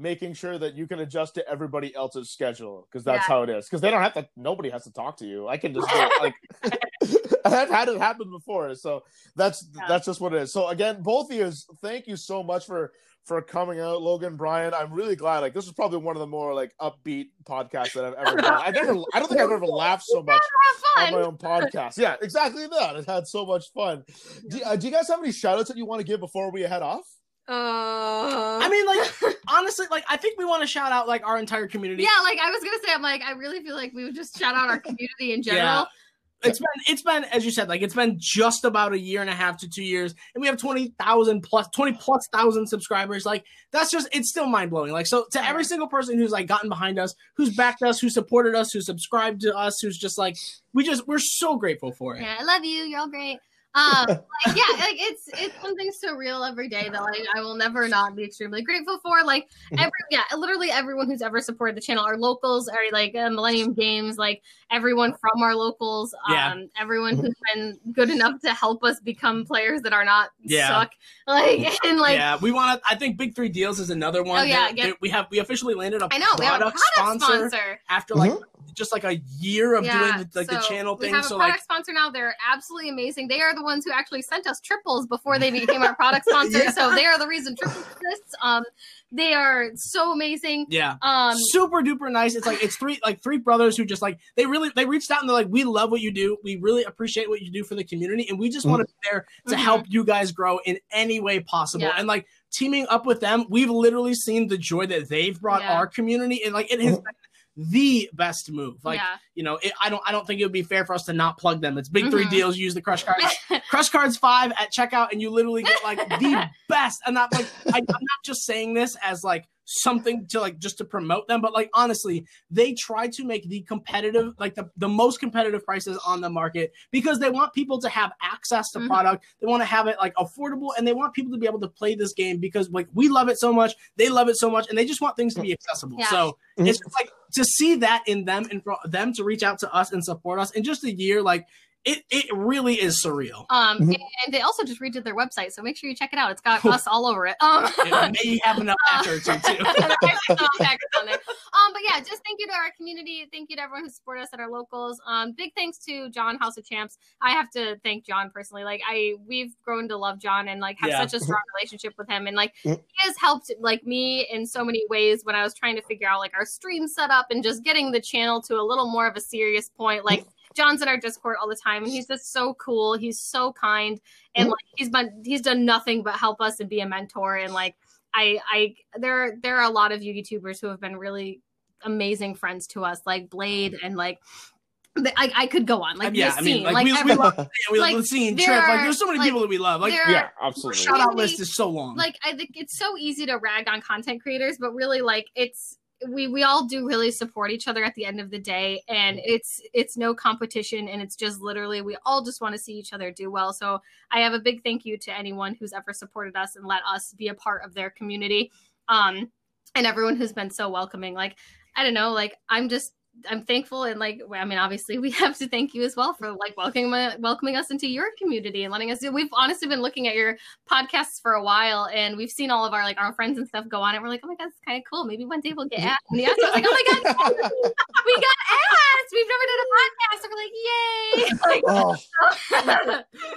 [SPEAKER 1] making sure that you can adjust to everybody else's schedule because that's
[SPEAKER 2] Yeah.
[SPEAKER 1] how it is. Because they don't have to. Nobody has to talk to you. I can just go, like. I've had it happen before, so that's
[SPEAKER 2] Yeah.
[SPEAKER 1] that's just what it is. So again, both of you, thank you so much for for coming out, Logan, Bryan. I'm really glad. Like this is probably one of the more like upbeat podcasts that I've ever done. I never, I don't think I've ever laughed so much on my own podcast. Yeah, exactly that. It had so much fun. Do, uh, do you guys have any shout outs that you want to give before we head off?
[SPEAKER 2] Uh,
[SPEAKER 3] I mean, like honestly, like I think we want to shout out like our entire community.
[SPEAKER 2] yeah, like I was gonna say, I'm like, I really feel like we would just shout out our community in general. Yeah.
[SPEAKER 3] it's been it's been as you said like it's been just about a year and a half to two years and we have 20,000 plus 20 plus thousand subscribers. Like that's just it's still mind-blowing. Like so to every single person who's like gotten behind us who's backed us who supported us who subscribed to us who's just like we just we're so grateful for it.
[SPEAKER 2] Yeah i love you. You're all great um like, yeah like it's it's something so real every day that like i will never not be extremely grateful for like
[SPEAKER 1] Mm-hmm.
[SPEAKER 2] every yeah literally everyone who's ever supported the channel our locals are like uh, millennium games like everyone from our locals um
[SPEAKER 3] Yeah.
[SPEAKER 2] everyone who's been good enough to help us become players that are not
[SPEAKER 3] Yeah.
[SPEAKER 2] suck like and like
[SPEAKER 3] yeah we want to i think big three deals is another one
[SPEAKER 2] Oh, yeah, get-
[SPEAKER 3] we have we officially landed a
[SPEAKER 2] i know we have a
[SPEAKER 3] product,
[SPEAKER 2] product
[SPEAKER 3] sponsor,
[SPEAKER 2] sponsor
[SPEAKER 3] after like just like a year of
[SPEAKER 2] Yeah,
[SPEAKER 3] doing the, like the
[SPEAKER 2] so
[SPEAKER 3] channel
[SPEAKER 2] we
[SPEAKER 3] thing so
[SPEAKER 2] product
[SPEAKER 3] like
[SPEAKER 2] sponsor now. They're absolutely amazing. They are the ones who actually sent us triples before they became our product sponsor.
[SPEAKER 3] Yeah.
[SPEAKER 2] So they are the reason triples exists. Um, they are so amazing.
[SPEAKER 3] yeah
[SPEAKER 2] Um,
[SPEAKER 3] super duper nice. It's like it's three like three brothers who just like they really they reached out and they're like, we love what you do. We really appreciate what you do for the community, and we just want to be there to
[SPEAKER 2] Mhm.
[SPEAKER 3] help you guys grow in any way possible.
[SPEAKER 2] Yeah.
[SPEAKER 3] And like teaming up with them, we've literally seen the joy that they've brought
[SPEAKER 2] Yeah.
[SPEAKER 3] our community, and like it has been the best move. Like
[SPEAKER 2] yeah,
[SPEAKER 3] you know, it, I don't I don't think it would be fair for us to not plug them. It's big three
[SPEAKER 2] Mhm.
[SPEAKER 3] deals. Use the crush cards. Crush Cards Five at checkout, and you literally get like the best. And not like I, I'm not just saying this as like something to like just to promote them, but like honestly, they try to make the competitive, like the, the most competitive prices on the market because they want people to have access to
[SPEAKER 2] Mhm.
[SPEAKER 3] product. They want to have it like affordable, and they want people to be able to play this game because like we love it so much, they love it so much, and they just want things to be accessible.
[SPEAKER 2] Yeah.
[SPEAKER 3] So
[SPEAKER 1] Mhm.
[SPEAKER 3] it's just like to see that in them and for them to reach out to us and support us in just a year, like it it really is surreal.
[SPEAKER 2] um,
[SPEAKER 1] Mhm.
[SPEAKER 2] and they also just redid their website, so make sure you check it out. It's got us all over it. Um,
[SPEAKER 3] It may have enough after too. too.
[SPEAKER 2] There's some factors on there. Um, but yeah, just thank you to our community. Thank you to everyone who supported us at our locals. Um, big thanks to John House of Champs. I have to thank John personally. Like I, we've grown to love John and like have
[SPEAKER 3] Yeah.
[SPEAKER 2] such a strong relationship with him. And like he
[SPEAKER 1] Mm.
[SPEAKER 2] has helped like me in so many ways when I was trying to figure out like our stream setup and just getting the channel to a little more of a serious point. Like John's in our Discord all the time, and he's just so cool. He's so kind, and
[SPEAKER 1] Mhm.
[SPEAKER 2] like he's been he's done nothing but help us and be a mentor. And like I I there there are a lot of YouTubers who have been really amazing friends to us, like Blade and like I, I could go on like
[SPEAKER 3] yeah,
[SPEAKER 2] the
[SPEAKER 3] I mean, like,
[SPEAKER 2] like,
[SPEAKER 3] we, we love we
[SPEAKER 2] like,
[SPEAKER 3] love seeing
[SPEAKER 2] there
[SPEAKER 3] Trip. Like, there's so many
[SPEAKER 2] like,
[SPEAKER 3] people that we love. Like,
[SPEAKER 2] there
[SPEAKER 1] yeah,
[SPEAKER 2] are
[SPEAKER 1] absolutely.
[SPEAKER 3] shout out
[SPEAKER 2] really-
[SPEAKER 3] list is so long.
[SPEAKER 2] like I think it's so easy to rag on content creators, but really like it's we we all do really support each other at the end of the day and it's it's no competition and it's just literally we all just want to see each other do well. So i have a big thank you to anyone who's ever supported us and let us be a part of their community um and everyone who's been so welcoming. Like i don't know like i'm just I'm thankful and like I mean obviously we have to thank you as well for like welcoming welcoming us into your community and letting us do. We've honestly been looking at your podcasts for a while and we've seen all of our like our friends and stuff go on it. We're like, oh my god, it's kind of cool. Maybe one day we'll get asked. And the answer was like, oh my god, we got asked. We've never done a podcast. And we're like, yay!
[SPEAKER 1] Oh,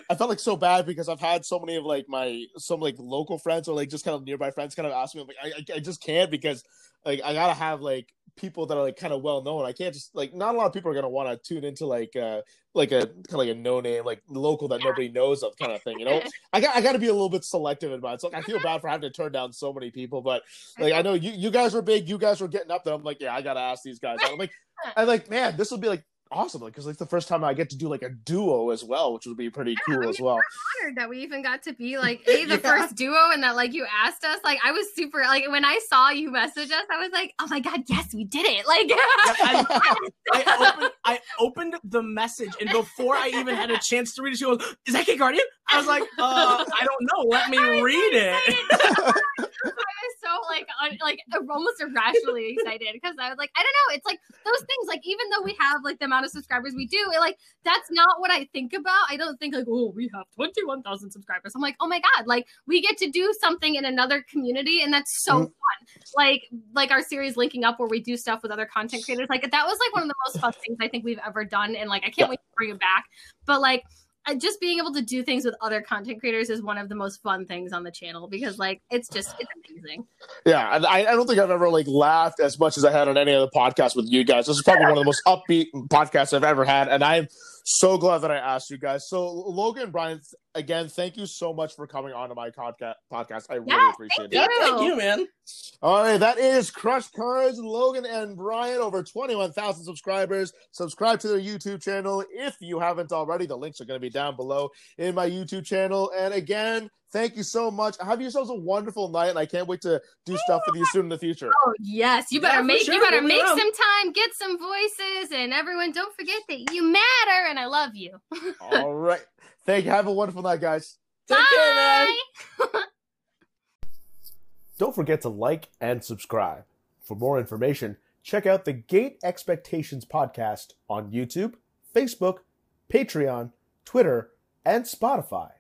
[SPEAKER 1] I felt like so bad because I've had so many of like my some like local friends or like just kind of nearby friends kind of ask me I'm like I I just can't because like I gotta have like people that are like kind of well known. I can't just like not a lot of people are gonna want to tune into like uh like a kind of like a no name like local that nobody knows of kind of thing. You know, I got I got to be a little bit selective in mine. So like, I feel bad for having to turn down so many people, but like I know you you guys were big, you guys were getting up there. I'm like yeah, I gotta ask these guys. I'm like I'm like man, this will be like awesome because like the first time I get to do like a duo as well, which would be pretty cool as well.
[SPEAKER 2] honored that we even got to be like a the
[SPEAKER 1] Yeah.
[SPEAKER 2] first duo and that like you asked us like i was super like when i saw you message us i was like oh my god yes we did it like
[SPEAKER 3] I, I opened, I opened the message, and before I even had a chance to read it, she goes, "Is that Gate Guardian?" I was like, "Uh, I don't know. Let me read it."
[SPEAKER 2] Like un- like almost irrationally excited because I was like, I don't know, it's like those things. Like even though we have like the amount of subscribers we do, it, like that's not what I think about. I don't think like, oh, we have twenty one thousand subscribers. I'm like, oh my god, like we get to do something in another community, and that's so
[SPEAKER 1] Mhm.
[SPEAKER 2] fun. Like like our series linking up where we do stuff with other content creators. Like that was like one of the most fun things I think we've ever done, and like I can't
[SPEAKER 1] Yeah.
[SPEAKER 2] wait to bring it back. But like just being able to do things with other content creators is one of the most fun things on the channel because like it's just it's amazing.
[SPEAKER 1] Yeah, and I, I don't think I've ever like laughed as much as I had on any other podcast with you guys. This is probably one of the most upbeat podcasts I've ever had, and I'm So glad that I asked you guys. So Logan Bryan, again, thank you so much for coming on to my podcast. Podcast, I
[SPEAKER 2] Yeah,
[SPEAKER 1] really appreciate
[SPEAKER 2] thank
[SPEAKER 1] it.
[SPEAKER 3] Yeah, thank you, man.
[SPEAKER 1] All right, that is Crush Cards, Logan and Bryan, over 21,000 subscribers. Subscribe to their YouTube channel if you haven't already. The links are going to be down below in my YouTube channel. And again, thank you so much. Have yourselves a wonderful night, and I can't wait to do stuff with you soon in the future.
[SPEAKER 2] Oh yes, you better
[SPEAKER 3] for
[SPEAKER 2] make
[SPEAKER 3] sure.
[SPEAKER 2] you better
[SPEAKER 3] We'll
[SPEAKER 2] make some time, get some voices, and everyone don't forget that you matter and I love you.
[SPEAKER 1] All right. Thank you. Have a wonderful night, guys.
[SPEAKER 3] Take care, man.
[SPEAKER 2] Bye.
[SPEAKER 1] Don't forget to like and subscribe. For more information, check out the Gate Expectations podcast on YouTube, Facebook, Patreon, Twitter, and Spotify.